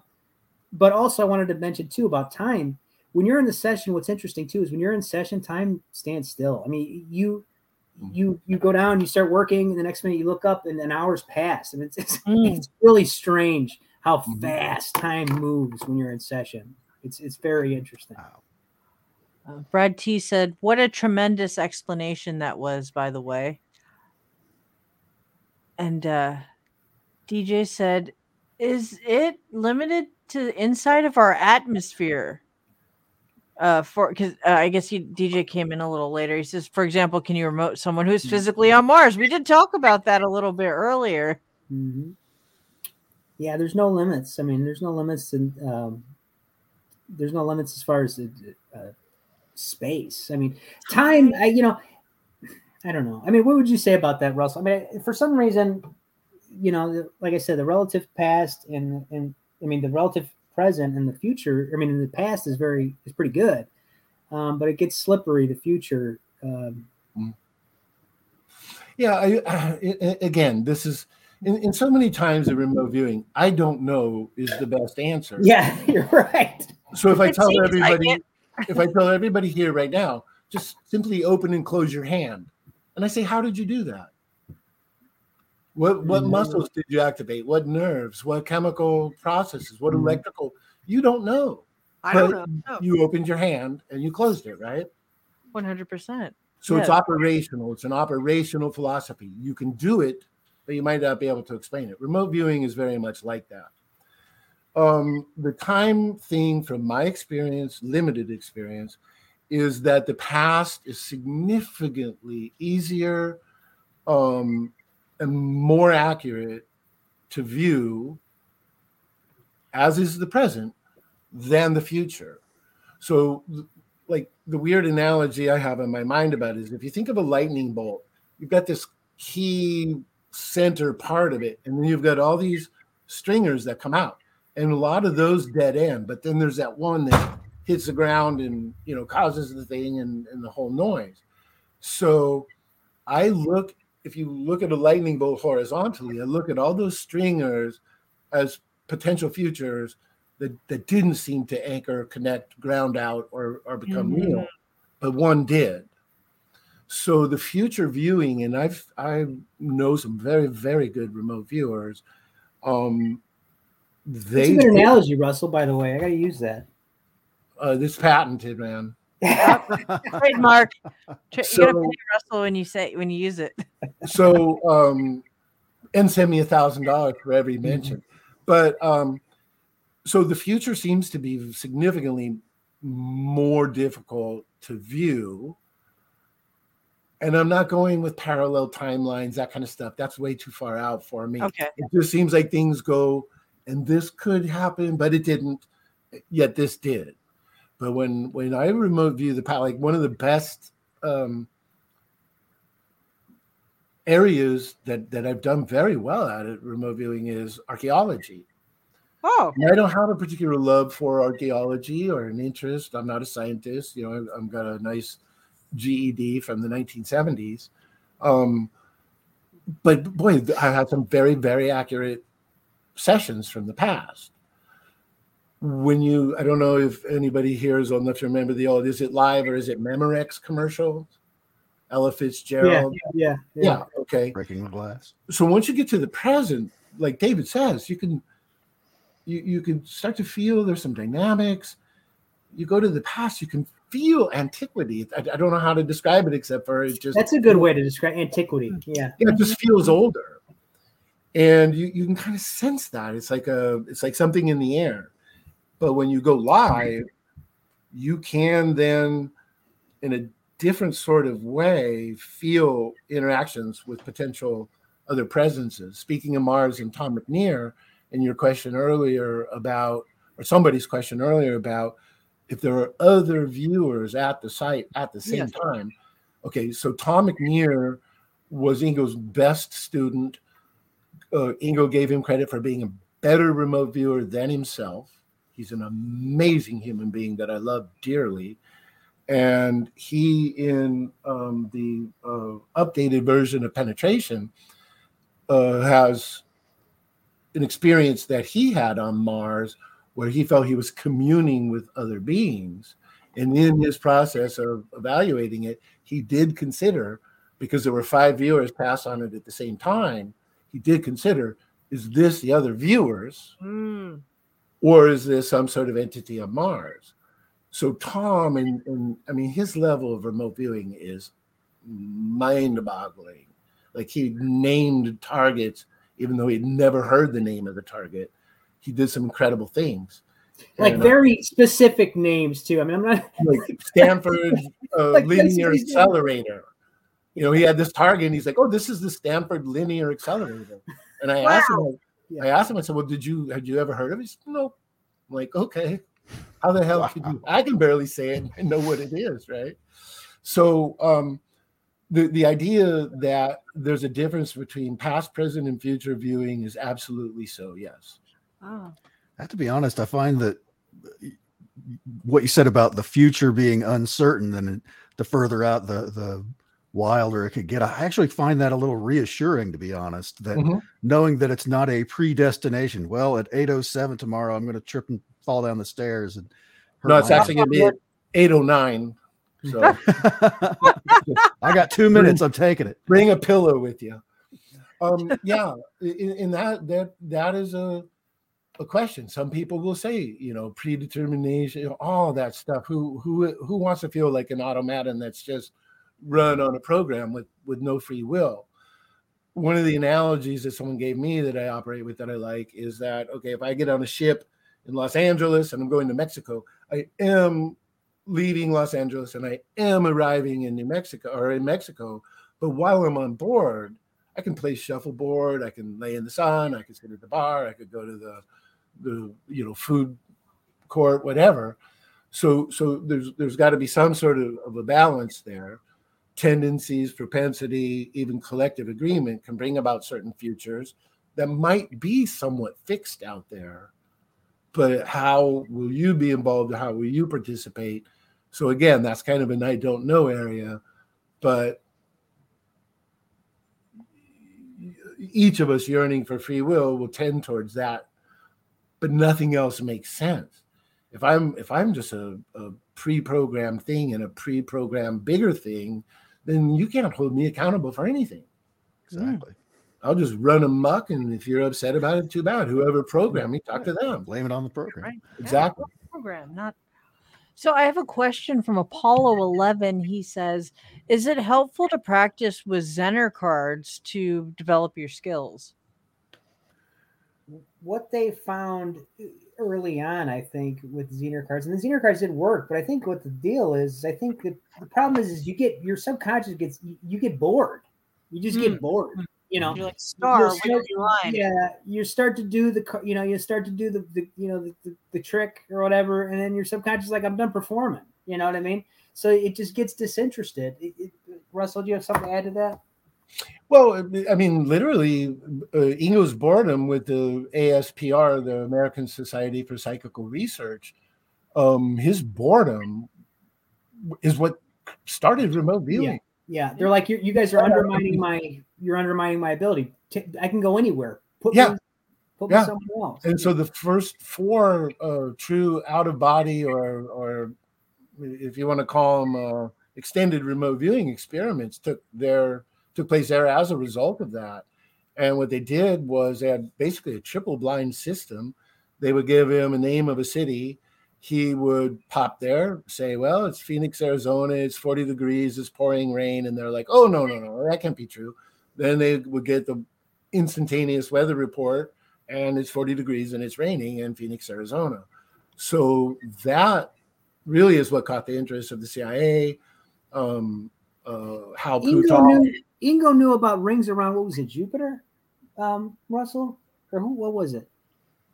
but also, I wanted to mention too about time. When you're in the session, what's interesting too is when you're in session, time stands still. I mean, you you you go down, you start working, and the next minute you look up, and an hour's passed, and it's it's, mm. it's really strange how mm-hmm. fast time moves when you're in session. It's it's very interesting. Wow. Uh, Brad T said, "What a tremendous explanation that was." By the way, and uh, DJ said, "Is it limited to the inside of our atmosphere?" uh for because uh, i guess he dj came in a little later. He says for example can you remote someone who's physically on mars? We did talk about that a little bit earlier. Mm-hmm. yeah there's no limits. I mean there's no limits and um, there's no limits as far as uh, space. I mean time I, you know i don't know. I mean what would you say about that russell? I mean for some reason you know like i said the relative past and and i mean the relative present and the future. I mean, in the past is very is pretty good, um, but it gets slippery. The future. Um, mm. yeah. I, uh, again, this is in, in so many times of remote viewing. I don't know is the best answer. Yeah, you're right. So if I tell everybody, like if I tell everybody here right now, just simply open and close your hand, and I say, how did you do that? What what mm-hmm. muscles did you activate? What nerves? What chemical processes? What mm-hmm. electrical You don't know. I don't know. No, You opened your hand and you closed it, right? 100%. So it's operational. It's an operational philosophy. You can do it, but you might not be able to explain it. Remote viewing is very much like that. Um, the time thing, from my experience, limited experience, is that the past is significantly easier um, and more accurate to view, as is the present, than the future. So, like the weird analogy I have in my mind about is if you think of a lightning bolt, you've got this key center part of it, and then you've got all these stringers that come out, and a lot of those dead end. But then there's that one that hits the ground and you know causes the thing and, and the whole noise. So I look if you look at a lightning bolt horizontally, I look at all those stringers as potential futures that, that didn't seem to anchor, connect, ground out, or, or become real, but one did. So the future viewing, and I've I know some very very good remote viewers. Um, That's they a good analogy, Russell. By the way, I got to use that. uh, this patented man. Trademark. Tra- you gotta pay Russell when you say when you use it. so um and send me a thousand dollars for every mention but um so the future seems to be significantly more difficult to view and i'm not going with parallel timelines that kind of stuff that's way too far out for me Okay. it just seems like things go and this could happen but it didn't yet this did but when when i remote view the past like one of the best um areas that that I've done very well at at remote viewing is archaeology. Oh. And I don't have a particular love for archaeology or an interest. I'm not a scientist. You know, I've, I've got a nice GED from the 1970s. Um, but boy, I had some very, very accurate sessions from the past. When you, I don't know if anybody here is old enough to remember the old, is it live or is it Memorex commercial? Ella Yeah, Fitzgerald. yeah, yeah. Okay Breaking the glass. so once you get to the present like david says you can you, you can start to feel there's some dynamics you go to the past you can feel antiquity i, I don't know how to describe it except for it just That's a good way to describe antiquity. Yeah. yeah, it just feels older and you, you can kind of sense that it's like a it's like something in the air but when you go live you can then in a different sort of way feel interactions with potential other presences speaking of mars and tom mcnear and your question earlier about or somebody's question earlier about if there are other viewers at the site at the same Yes. time okay so tom mcnear was Ingo's best student. Uh, Ingo gave him credit for being a better remote viewer than himself. He's an amazing human being that I love dearly. And he, in um, the uh, updated version of Penetration, uh, has an experience that he had on Mars where he felt he was communing with other beings. And in his process of evaluating it, he did consider because there were five viewers pass on it at the same time, he did consider is this the other viewers Mm. Or is there some sort of entity on Mars? So Tom and, and I mean his level of remote viewing is mind-boggling. Like he named targets even though he'd never heard the name of the target. He did some incredible things. Like uh, very specific names too. I mean, I'm not. like Stanford uh, Like, linear accelerator. You know, he had this target, and he's like, "Oh, this is the Stanford linear accelerator." And I asked him, I asked him, I said, "Well, did you had you ever heard of it?" He said, "No." I'm like, "Okay, how the hell could you?" I can barely say it and know what it is, right? So, um, the the idea that there's a difference between past, present, and future viewing is absolutely so. Yes. Oh. I have to be honest, I find that what you said about the future being uncertain and the further out the the wilder it could get, I actually find that a little reassuring to be honest. That Mhm. knowing that it's not a predestination. Well, at 807 tomorrow, I'm gonna trip and fall down the stairs and No, it's actually going to be at 809. So I got two minutes, I'm taking it. bring a pillow with you. Um, yeah, in, in that that that is a a question. Some people will say, you know, predetermination, all that stuff. Who who who wants to feel like an automaton that's just run on a program with with no free will? One of the analogies that someone gave me that I operate with that I like is that okay, if I get on a ship in Los Angeles and I'm going to Mexico, I am leaving Los Angeles and I am arriving in New Mexico or in Mexico. But while I'm on board, I can play shuffleboard, I can lay in the sun, I can sit at the bar, I could go to the the you know food court, whatever. So so there's there's got to be some sort of, of a balance there. Tendencies, propensity, even collective agreement can bring about certain futures that might be somewhat fixed out there. But how will you be involved? How will you participate? So again, that's kind of an I don't know area, but each of us yearning for free will will tend towards that but nothing else makes sense if i'm if i'm just a, a pre-programmed thing and a pre-programmed bigger thing then you can't hold me accountable for anything Exactly. Mm. i'll just run amok and if you're upset about it too bad whoever programmed me talk to them Blame it on the program. Right. Yeah, exactly program, not. So I have a question from Apollo 11. He says, "Is it helpful to practice with Zener cards to develop your skills?" what they found early on, I think, with Zener cards, and the Zener cards did work, but I think what the deal is, I think that the problem is, is you get your subconscious gets you, you get bored. You just get hmm. bored. Hmm. You know, You're like star. You'll start- line? yeah, you start to do the, you know, you start to do the, the you know, the, the, the trick or whatever, and then your subconscious is like, I'm done performing. You know what I mean? So it just gets disinterested. It, it, Russell, do you have something to add to that? Well, I mean, literally, uh, Ingo's boredom with the ASPR, the American Society for Psychical Research, um, his boredom is what started remote viewing. Yeah, they're like, you you guys are undermining my, you're undermining my ability. T- I can go anywhere. Put Yeah. me, put Yeah. me somewhere else. And so the first four uh, true out of body, or or if you want to call them uh, extended remote viewing experiments, took their took place there as a result of that. And what they did was they had basically a triple blind system. They would give him a name of a city. He would pop there, say, "Well, it's Phoenix, Arizona. It's 40 degrees. It's pouring rain." And they're like, "Oh no, no, no, that can't be true." Then they would get the instantaneous weather report and it's 40 degrees and it's raining in Phoenix, Arizona. So that really is what caught the interest of the CIA. Um, uh, how knew, Ingo knew about rings around what was it, Jupiter? Um, Russell? Or who what was it?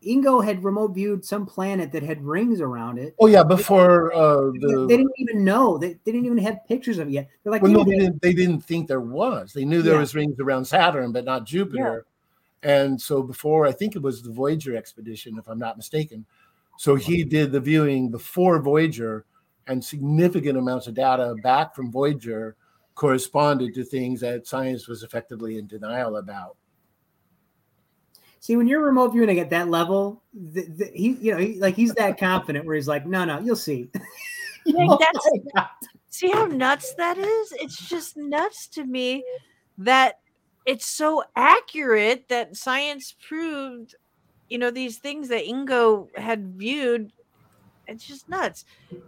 Ingo had remote viewed some planet that had rings around it. oh yeah, before uh, They didn't even know. They, they didn't even have pictures of it yet. They're like, well, no, they didn't. They didn't think there was. They knew there Yeah. was rings around Saturn, but not Jupiter. And so before, I think it was the Voyager expedition, if I'm not mistaken. So he did the viewing before Voyager, and significant amounts of data back from Voyager corresponded to things that science was effectively in denial about. See, when you're remote viewing at that level, the, the, he, you know, he, like he's that confident where he's like, no, no, you'll see. You Like, oh know, that's- See how nuts that is? It's just nuts to me that it's so accurate that science proved, you know, these things that Ingo had viewed. It's just nuts.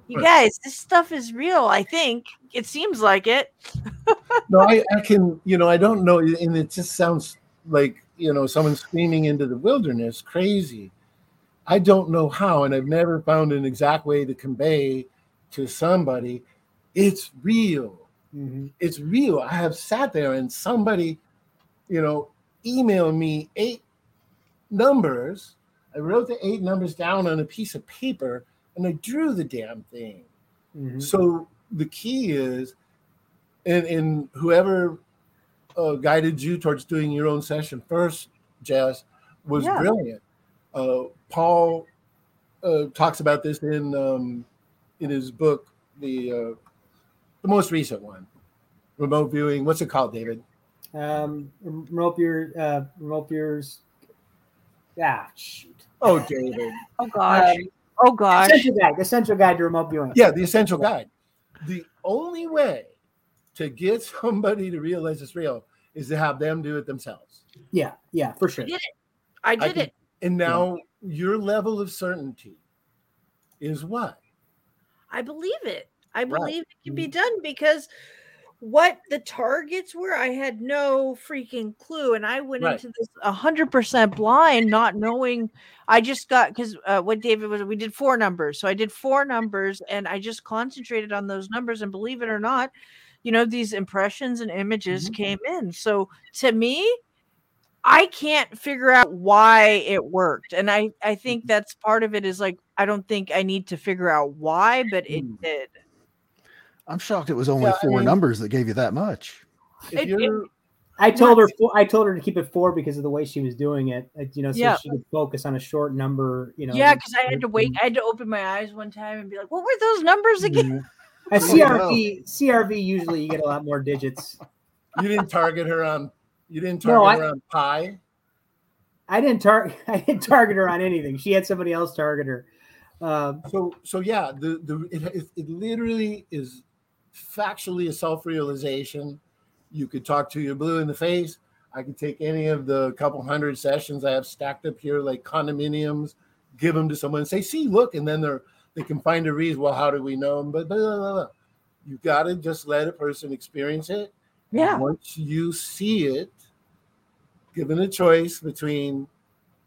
You Right. guys, this stuff is real, I think. It seems like it. no, I, I can, you know, I don't know, and it just sounds like, you know, someone screaming into the wilderness, crazy. I don't know how, and I've never found an exact way to convey to somebody it's real. Mhm. It's real. I have sat there and somebody, you know, emailed me eight numbers. I wrote the eight numbers down on a piece of paper and I drew the damn thing. Mhm. So the key is, and, and whoever uh, guided you towards doing your own session first, Jess, was Yeah. brilliant. Uh, Paul uh, talks about this in um, in his book, the uh, the most recent one, remote viewing. What's it called, David? Um, remote viewer, uh, remote viewers. Ah, shoot. Oh, David. Oh gosh. Um, oh gosh. Essential guide, the essential guide to remote viewing. Yeah, the essential guide. The only way to get somebody to realize it's real is to have them do it themselves. yeah, yeah, for sure. Yeah. I did can- it. And now your level of certainty is what? I believe it. I Right. believe it can be done because what the targets were, I had no freaking clue. And I went Right. into this hundred percent blind, not knowing. I just got because uh, what David was, we did four numbers. So I did four numbers and I just concentrated on those numbers. And believe it or not, you know, these impressions and images Mhm. came in. So to me, I can't figure out why it worked. And I, I think that's part of it is like, I don't think I need to figure out why, but it Mm. did. I'm shocked it was only Yeah, I four mean- numbers that gave you that much. If It- I told her I told her to keep it four because of the way she was doing it. uh, You know, so Yeah. she could focus on a short number. You know. Yeah, because I had to wait. I had to open my eyes one time and be like, "What were those numbers again?" Yeah. At Oh. CRV, CRV usually you get a lot more digits. you didn't target her on you didn't No, target I- her on pie. I didn't target. I didn't target her on anything. She had somebody else target her. Um, So so yeah, the the it, it, it literally is factually a self-realization. You could talk to your blue in the face. I could take any of the couple hundred sessions I have stacked up here, like condominiums, give them to someone and say, see, look, and then they're they can find a reason. Well, how do we know them? But blah, blah, blah, blah. you got to just let a person experience it. And Yeah. Once you see it, given a choice between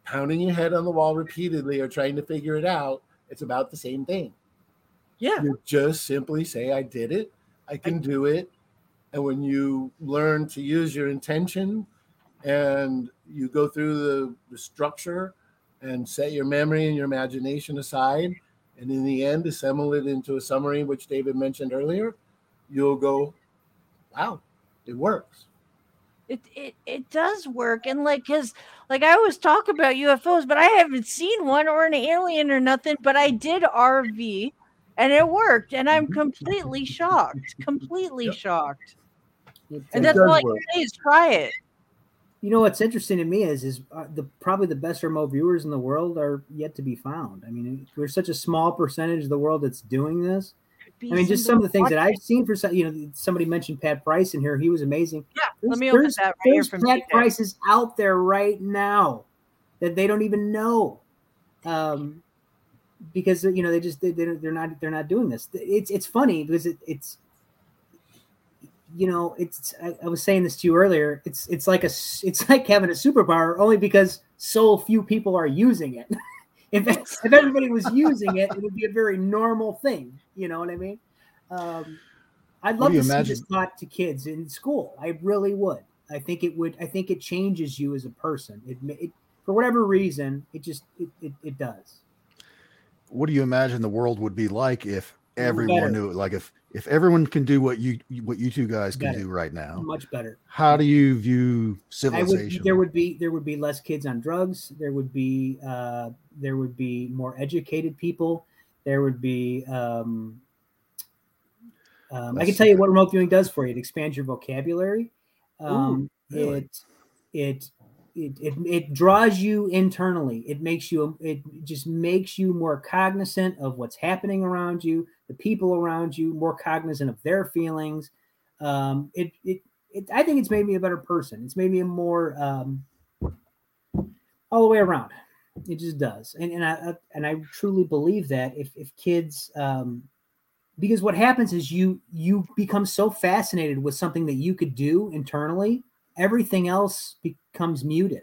pounding your head on the wall repeatedly or trying to figure it out, it's about the same thing. Yeah. You just simply say, I did it, I can do it. And when you learn to use your intention and you go through the, the structure and set your memory and your imagination aside, and in the end, assemble it into a summary, which David mentioned earlier, you'll go, wow, it works. It, it it does work, and like, cause like I always talk about UFOs, but I haven't seen one or an alien or nothing. But I did RV, and it worked, and I'm completely shocked, completely Yep. shocked. it- And It that's does all I can say is try it. you know what's interesting to me is is uh, the probably the best remote viewers in the world are yet to be found. I mean, we're such a small percentage of the world that's doing this. I mean, just some of the things that. I've seen for some, you know, somebody mentioned Pat Price in here. He was amazing. Yeah, There's, let me open that right here there's from Pat Price is out there right now that they don't even know, um, because you know they just they, they, they're not they're not doing this. It's it's funny because it, it's you know it's I, I was saying this to you earlier. It's it's like a it's like having a superpower only because so few people are using it. if if everybody was using it, it would be a very normal thing. You know what I mean? Um, I'd love do you to see this taught to kids in school. I really would. I think it would. I think it changes you as a person. It, ma- it for whatever reason, it just it, it, it does. What do you imagine the world would be like if everyone Better. knew it? Like if if everyone can do what you what you two guys can Better. do right now, Much better. how do you view civilization? would. There would be there would be less kids on drugs. There would be uh, there would be more educated people. There would be. Um, um, I can tell you what remote viewing does for you. It expands your vocabulary. Um, really? It it it it it draws you internally. It makes you. It just makes you more cognizant of what's happening around you, the people around you, more cognizant of their feelings. Um, it it it, I think it's made me a better person. It's made me a more um, all the way around. It just does, and and I and I truly believe that if if kids, um, because what happens is you you become so fascinated with something that you could do internally, everything else becomes muted.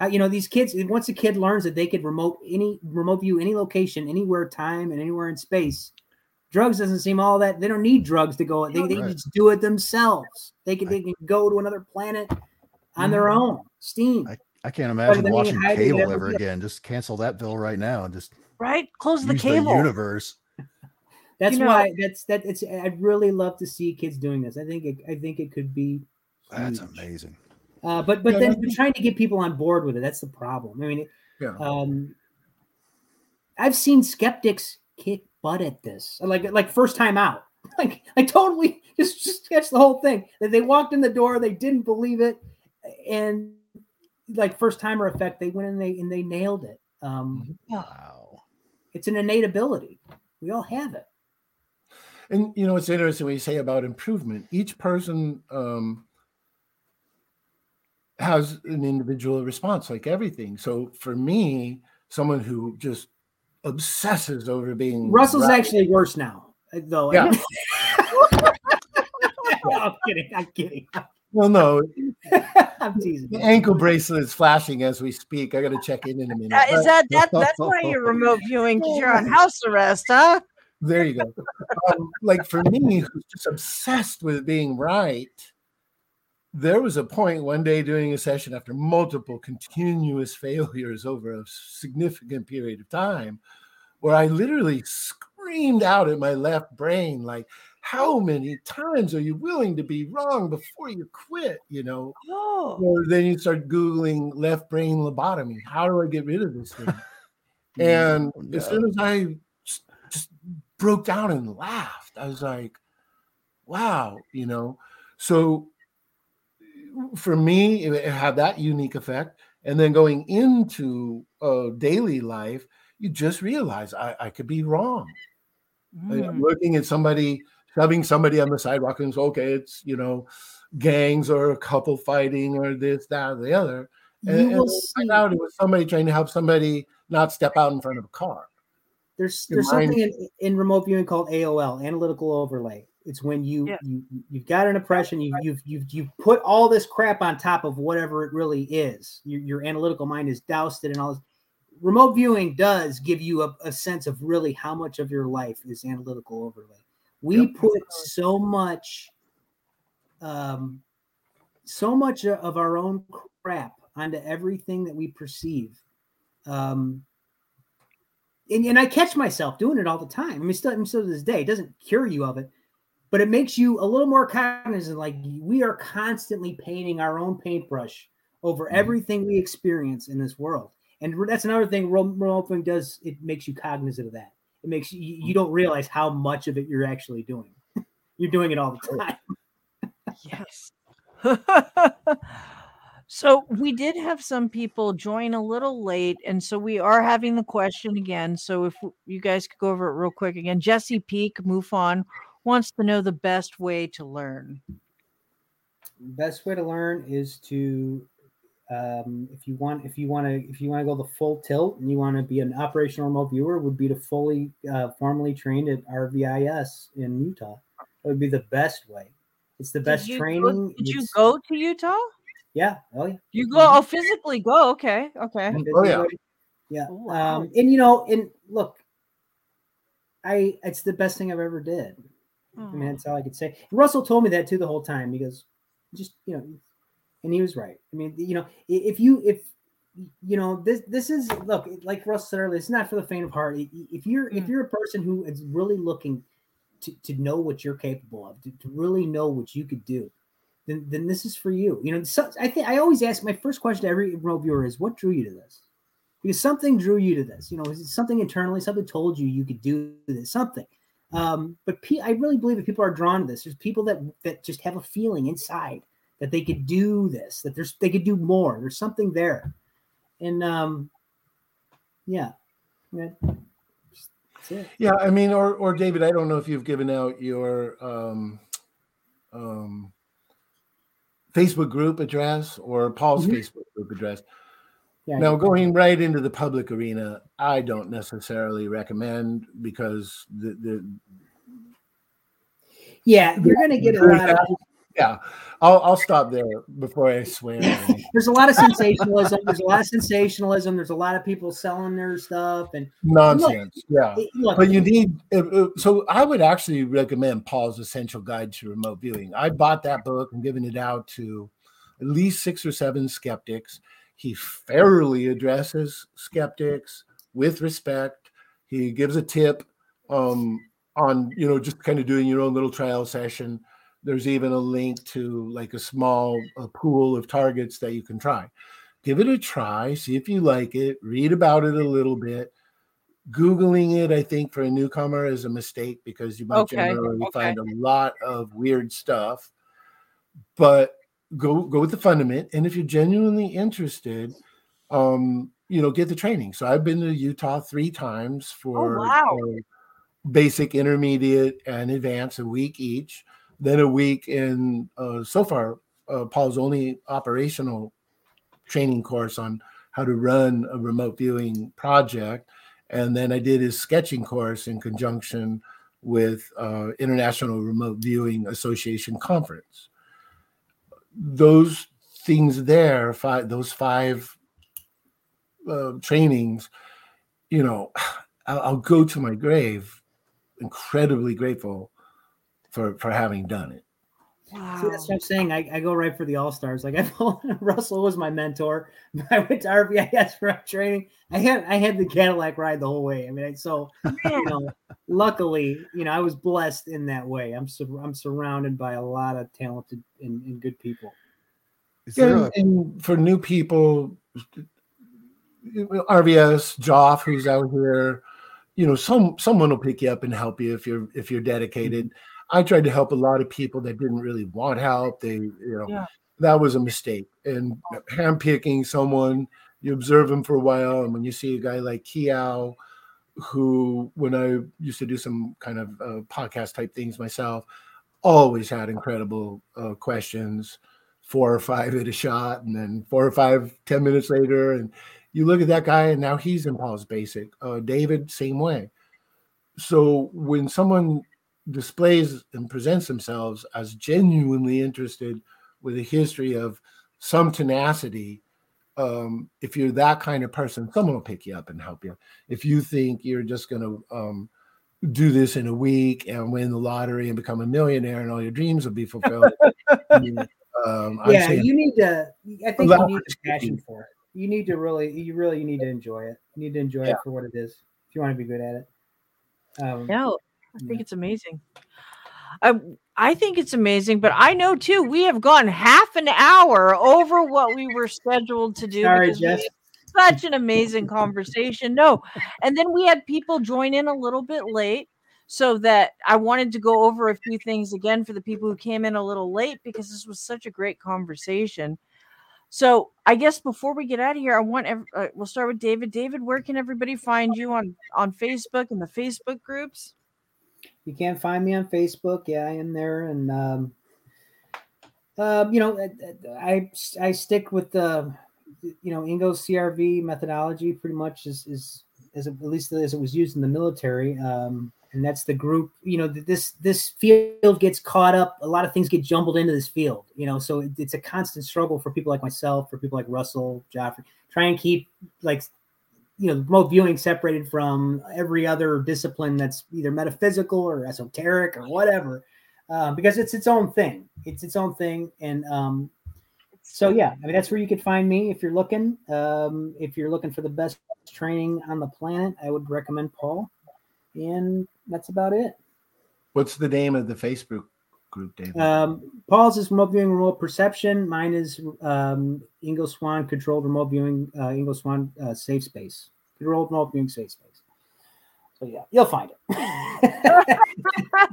Uh, you know, these kids. Once a kid learns that they could remote any remote view any location, anywhere, time, and anywhere in space, drugs doesn't seem all that. They don't need drugs to go. They, they Right. just do it themselves. They can they can go to another planet on their own. Steam. I can't imagine watching cable ever ever did. again. Just cancel that bill right now and just Right? Close the cable. the universe. That's You know- why that's that. It's. I'd really love to see kids doing this. I think it. I think it could be. That's amazing. Uh, but but Yeah, then that'd but be- trying to get people on board with it. That's the problem. I mean, Yeah. um, I've seen skeptics kick butt at this. Like like first time out. Like I totally just just sketch the whole thing. That they walked in the door, they didn't believe it, and like first timer effect, they went in they and they nailed it. Um, Wow. it's an innate ability. We all have it. And you know, it's interesting when you say about improvement. Each person um, has an individual response, like everything. So for me, someone who just obsesses over being Russell's right. actually worse now, uh, though. Yeah. I'm kidding. I'm kidding. well no I'm teasing. the ankle bracelet is flashing as we speak i gotta check in in a minute Uh, is that that that's why you're remote viewing because you're on house arrest, huh? there you go um, like for me who's just obsessed with being right there was a point one day during a session after multiple continuous failures over a significant period of time where I literally screamed out at my left brain, like, how many times are you willing to be wrong before you quit? You know, Oh, or then you start Googling left brain lobotomy. How do I get rid of this thing? And Oh, as soon as I s- just broke down and laughed, I was like, wow, you know. So for me, it had that unique effect. And then going into uh, daily life, you just realize I, I could be wrong. Like, I'm Mm. looking at somebody shoving somebody on the sidewalk and it's okay, it's you know, gangs or a couple fighting or this, that, or the other. And, You will find out it was somebody trying to help somebody not step out in front of a car. There's Your there's mind- something in, in remote viewing called AOL, analytical overlay. It's when you Yeah. you you've got an impression, you you've you've you put all this crap on top of whatever it really is. Your, your analytical mind is doused it and all this. Remote viewing does give you a, a sense of really how much of your life is analytical overlay. We Yep. put so much, um, so much of our own crap onto everything that we perceive. Um, and, and I catch myself doing it all the time. I mean, still, mean, still to this day, it doesn't cure you of it, but it makes you a little more cognizant. Like we are constantly painting our own paintbrush over Mhm. everything we experience in this world. And that's another thing remote remote viewing does. It makes you cognizant of that. It makes you, you don't realize how much of it you're actually doing. you're doing it all the time. yes. so we did have some people join a little late, and so we are having the question again. So if you guys could go over it real quick again, Jesse Peak MUFON wants to know the best way to learn. best way to learn is to um, if you want if you want to if you want to go the full tilt and you want to be an operational remote viewer would be to fully uh, formally trained at RVIS in Utah. That would be the best way. It's the best did training. Go, did you go to Utah? Yeah. Oh yeah. You go oh physically go. Okay. Okay. Oh, yeah. Yeah. Oh. Um, and you know, and look, I it's the best thing I've ever did. I mean, that's all I could say. And Russell told me that too the whole time He goes, just you know, and he was right. I mean, you know, if you if you know this this is look like Russell said earlier, it's not for the faint of heart. If you're if Mm. you're a person who is really looking to, to know what you're capable of, to, to really know what you could do, then then this is for you. You know, so, I think I always ask my first question to every remote viewer is, what drew you to this? Because something drew you to this. You know, is it something internally? Something told you you could do this. Something. Um, but pe- I really believe that people are drawn to this. There's people that that just have a feeling inside that they could do this, that there's they could do more. There's something there, and um, yeah, yeah, just- that's it. Yeah, I mean, or or David, I don't know if you've given out your um, um, Facebook group address or Paul's Mhm. Facebook group address. Yeah, Now, going right into the public arena, I don't necessarily recommend because the, the yeah, you're gonna get a lot of. yeah, I'll I'll stop there before I swear. There's a lot of sensationalism. There's a lot of sensationalism. There's a lot of people selling their stuff, and Nonsense. Yeah. look, But you need so I would actually recommend Paul's Essential Guide to Remote Viewing. I bought that book and given it out to at least six or seven skeptics. He fairly addresses skeptics with respect. He gives a tip um, on you know just kind of doing your own little trial session. There's even a link to like a small uh pool of targets that you can try. Give it a try, see if you like it, read about it a little bit. Googling it, I think, for a newcomer is a mistake because you might Okay, generally okay. find a lot of weird stuff. But go go with the fundament, and if you're genuinely interested, um, you know, get the training. So I've been to Utah three times for Oh, wow. uh, basic, intermediate, and advanced, a week each. Then a week in uh, so far, uh, Paul's only operational training course on how to run a remote viewing project. And then I did his sketching course in conjunction with uh, International Remote Viewing Association conference. Those things there, five, those five uh, trainings, you know, I'll, I'll go to my grave incredibly grateful for for having done it. Wow. See, that's what I'm saying. I, I go right for the all stars. Like I Russell was my mentor. I went to RVIS for training. I had I had the Cadillac ride the whole way. I mean, so you know, luckily, you know, I was blessed in that way. I'm sur- I'm surrounded by a lot of talented and, and good people. Is there And, a, and for new people, RVS, Joff, who's out here, you know, some someone will pick you up and help you if you're if you're dedicated. Mm-hmm. I tried to help a lot of people that didn't really want help. They, you know, Yeah. that was a mistake. And handpicking someone, you observe them for a while, and when you see a guy like Kiao, who when I used to do some kind of uh, podcast type things myself, always had incredible uh, questions, four or five at a shot, and then four or five ten minutes later, and you look at that guy, and now he's in Paul's Basic. Uh, David, same way. So when someone displays and presents themselves as genuinely interested with a history of some tenacity, um, if you're that kind of person, someone will pick you up and help you. If you think you're just going to um, do this in a week and win the lottery and become a millionaire and all your dreams will be fulfilled, you, um, yeah, you need to. I think you need for a passion for it. You need to really, you really, you need to enjoy it. You need to enjoy Yeah. it for what it is. If you want to be good at it. Um, No, I think Yeah. it's amazing. I I think it's amazing, but I know too. We have gone half an hour over what we were scheduled to do. Sorry, Jess. Such an amazing conversation. No, and then we had people join in a little bit late, so that I wanted to go over a few things again for the people who came in a little late because this was such a great conversation. So I guess before we get out of here, I want uh, we'll start with David. David, where can everybody find you on on Facebook and the Facebook groups? You can't find me on Facebook. Yeah, I am there, and um, um, you know, I I stick with the you know Ingo's CRV methodology pretty much is is as at least as it was used in the military. Um, and that's the group. You know, this this field gets caught up. A lot of things get jumbled into this field. You know, so it, it's a constant struggle for people like myself, for people like Russell, Joffrey, try and keep like you know remote viewing separated from every other discipline that's either metaphysical or esoteric or whatever. Uh, because it's its own thing. It's its own thing. And um, so yeah i mean that's where you could find me if you're looking. Um, if you're looking for the best training on the planet i would recommend paul. And that's about it. What's the name of the Facebook group, David? um, paul's is remote viewing remote perception mine is um, Ingo Swann controlled remote viewing uh, Ingo Swann uh, safe space controlled remote viewing safe space so yeah you'll find it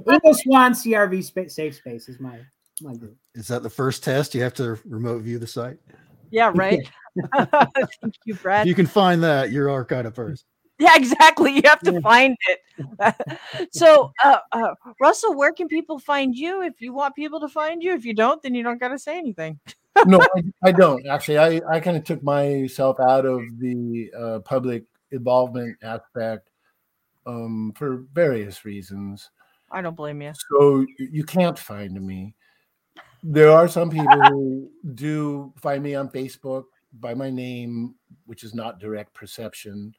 Ingo Swann crv spa- safe space is my my group is that the first test? You have to remote view the site. Yeah, right. Thank you, If Brad. you can find that, you're our kind of person. Yeah, exactly. You have to Yeah. find it. so, uh, uh, Russell, where can people find you? If you want people to find you, if you don't, then you don't got to say anything. no, I, I don't actually. I, I kind of took myself out of the uh, public involvement aspect um, for various reasons. I don't blame you. So you can't find me. There are some people who do find me on Facebook by my name, which is not direct perception.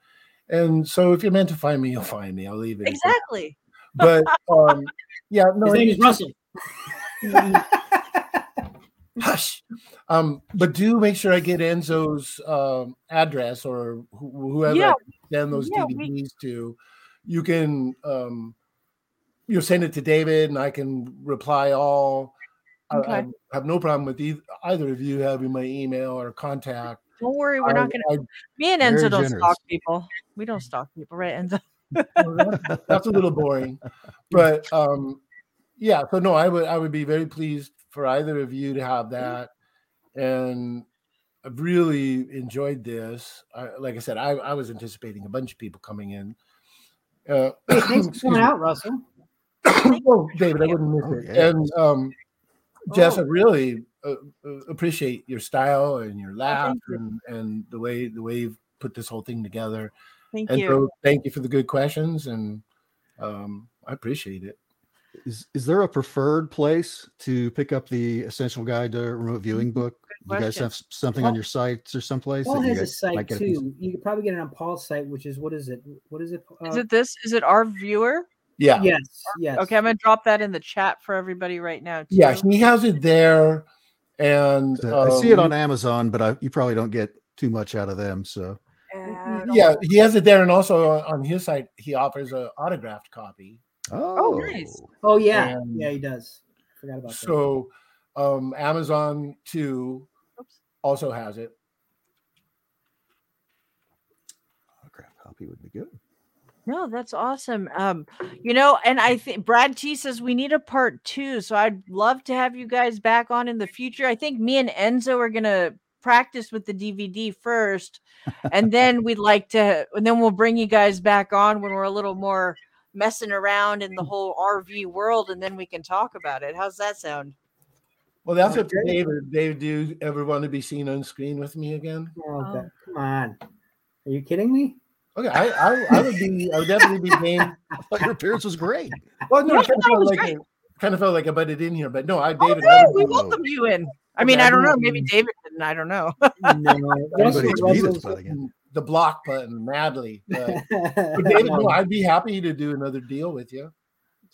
And so if you're meant to find me, you'll find me. I'll leave it. Exactly. But um, yeah, no, his name is russell hush. Um, but do make sure I get Enzo's um, address or wh- whoever Yeah. Send those Yeah, we- DVDs to. You can um, you know send it to David, and I can reply all. I, Okay. I have no problem with either, either of you having my email or contact. Don't worry, we're I- not going to. I- Me and Very Enzo don't generous. stalk people. We don't stalk people, right, Enzo? that's, that's a little boring, but um, yeah. So no, I would I would be very pleased for either of you to have that, and I've really enjoyed this. I, like I said, I, I was anticipating a bunch of people coming in. Uh, hey, thanks for coming out russell oh, David, I wouldn't miss Oh, it. yeah. And um, Jess, Oh. I really uh, uh, appreciate your style and your laugh thank you. and, and the way the way you've put this whole thing together. Thank and you. so thank you for the good questions and um, I appreciate it. Is is there a preferred place to pick up the Essential Guide to Remote Viewing book? Do you guys have s- something on your sites or someplace? Paul has a site get a too. You could probably get it on Paul's site, which is what is it? What is it? Is Uh, it this? Is it RViewer? Yeah. Yes, yes. Okay, I'm gonna drop that in the chat for everybody right now. Too. Yeah, he has it there. And So I see it um, on Amazon, but I, you probably don't get too much out of them. So And- yeah, he has it there, and also on- on his site, he offers a autographed copy. oh, nice. Oh yeah, And yeah, he does. I forgot about that. So um, Amazon too Oops. also has it. autograph copy would be good. No, that's awesome. Um, you know, and I think Brad T says we need a part two. So I'd love to have you guys back on in the future. I think me and Enzo are gonna practice with the DVD first, and then we'd like to, and then we'll bring you guys back on when we're a little more messing around in the whole RV world, and then we can talk about it. How's that sound? Well, that's up to David. David, do you ever want to be seen on screen with me again? Oh, Um, God. come on. Are you kidding me? Okay, I, I, I would be, I would definitely be game. I your appearance was great. Well, no, Yeah, I kind of felt was like great. I, kind of felt like I butted in here, but no, I, Oh, David. no, I we welcome you in. I mean, I I don't know. Maybe David didn't. I don't know. No. Russell- to be this Russell's- butting the block button madly. But, but David, no, I'd be happy to do another deal with you.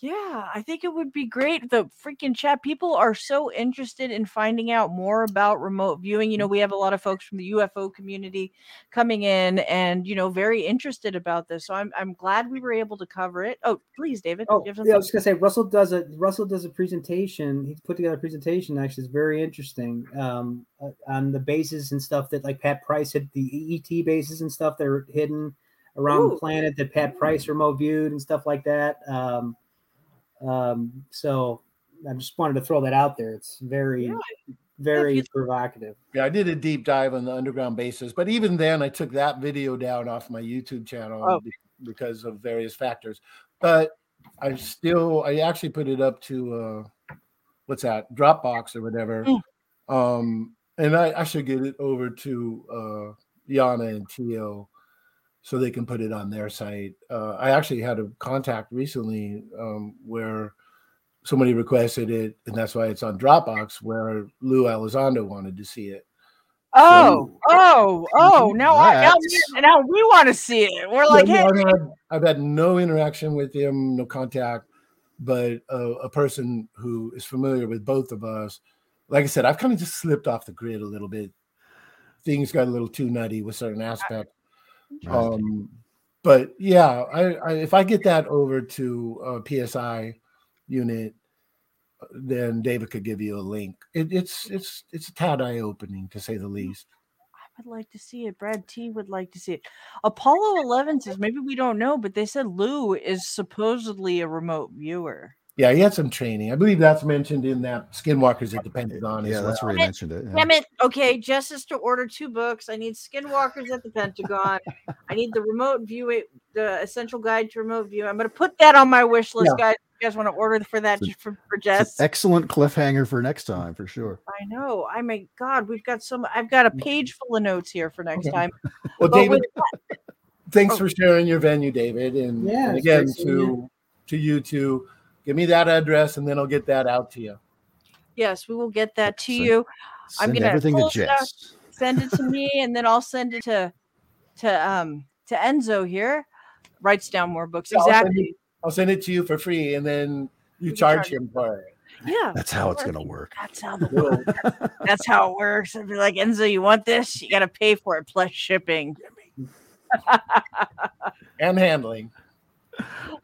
Yeah, I think it would be great. The freaking chat people are so interested in finding out more about remote viewing. You know, we have a lot of folks from the UFO community coming in and, you know, very interested about this. So I'm I'm glad we were able to cover it. Oh, please, David. Oh, yeah, I was gonna say Russell does a Russell does a presentation. He's put together a presentation. Actually, it's very interesting um, uh, on the bases and stuff that like Pat Price had the ET bases and stuff that are hidden around the planet that Pat Price remote viewed and stuff like that. Um, um, so I just wanted to throw that out there. It's very, Yeah. very you- provocative. Yeah, I did a deep dive on the underground bases, but even then, I took that video down off my YouTube channel Oh. because of various factors. But I still, I actually put it up to uh, what's that, Dropbox or whatever. Mm. Um, and I, I should get it over to uh, Yana and Tio so they can put it on their site. Uh, I actually had a contact recently um, where somebody requested it, and that's why it's on Dropbox, where Lou Elizondo wanted to see it. Oh, oh, oh! Now, I, now, we- now we want to see it. We're like, Yeah, hey, I've, had, I've had no interaction with him, no contact, but uh, a person who is familiar with both of us. Like I said, I've kind of just slipped off the grid a little bit. Things got a little too nutty with certain aspects. Right. Um, but yeah, I, I if I get that over to uh, PSI unit, uh, then David could give you a link. It, it's it's it's a tad eye opening to say the least. I would like to see it. Brad T would like to see it. Apollo 11 says maybe we don't know, but they said Lou is supposedly a remote viewer. Yeah, he had some training. I believe that's mentioned in that Skinwalkers at the Pentagon. yeah, as that's well. where he mentioned it. yeah. Damn it. Okay, Jess is to order two books. I need Skinwalkers at the Pentagon. I need the remote view, the essential guide to remote view. I'm going to put that on my wish list, Yeah. guys. You guys want to order for that So- just for, for It's an Jess? excellent cliffhanger for next time for sure. I know. I my God, we've got some. I've got a mm-hmm. page full of notes here for next Okay. time. Well, But David, thanks Oh. for sharing your venue, David. And, Yeah, and again, to you. to you two, give me that address, and then I'll get that out to you. yes, we will get that to So- you. I'm Send gonna everything to pull it. Jess. send it to me and then I'll send it to to um to Enzo here. Writes down more books. Yeah, I'll send Exactly. it- I'll send it to you for free, and then you can charge charge him for it. Yeah. That's how it's gonna work. That's how the world, that's how it works. I'd be like, Enzo, you want this? You gotta pay for it plus shipping. and handling.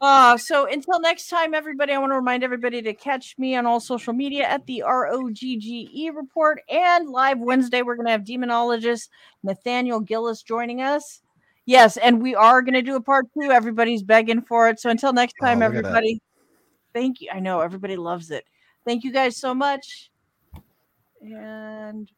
Uh, so until next time, everybody, I want to remind everybody to catch me on all social media at the ROGGE E report and live Wednesday. We're going to have demonologist Nathaniel Gillis joining us. Yes, and we are going to do a part two. Everybody's begging for it. So until next Oh, time, that. everybody, thank you. I know everybody loves it. Thank you guys so much. And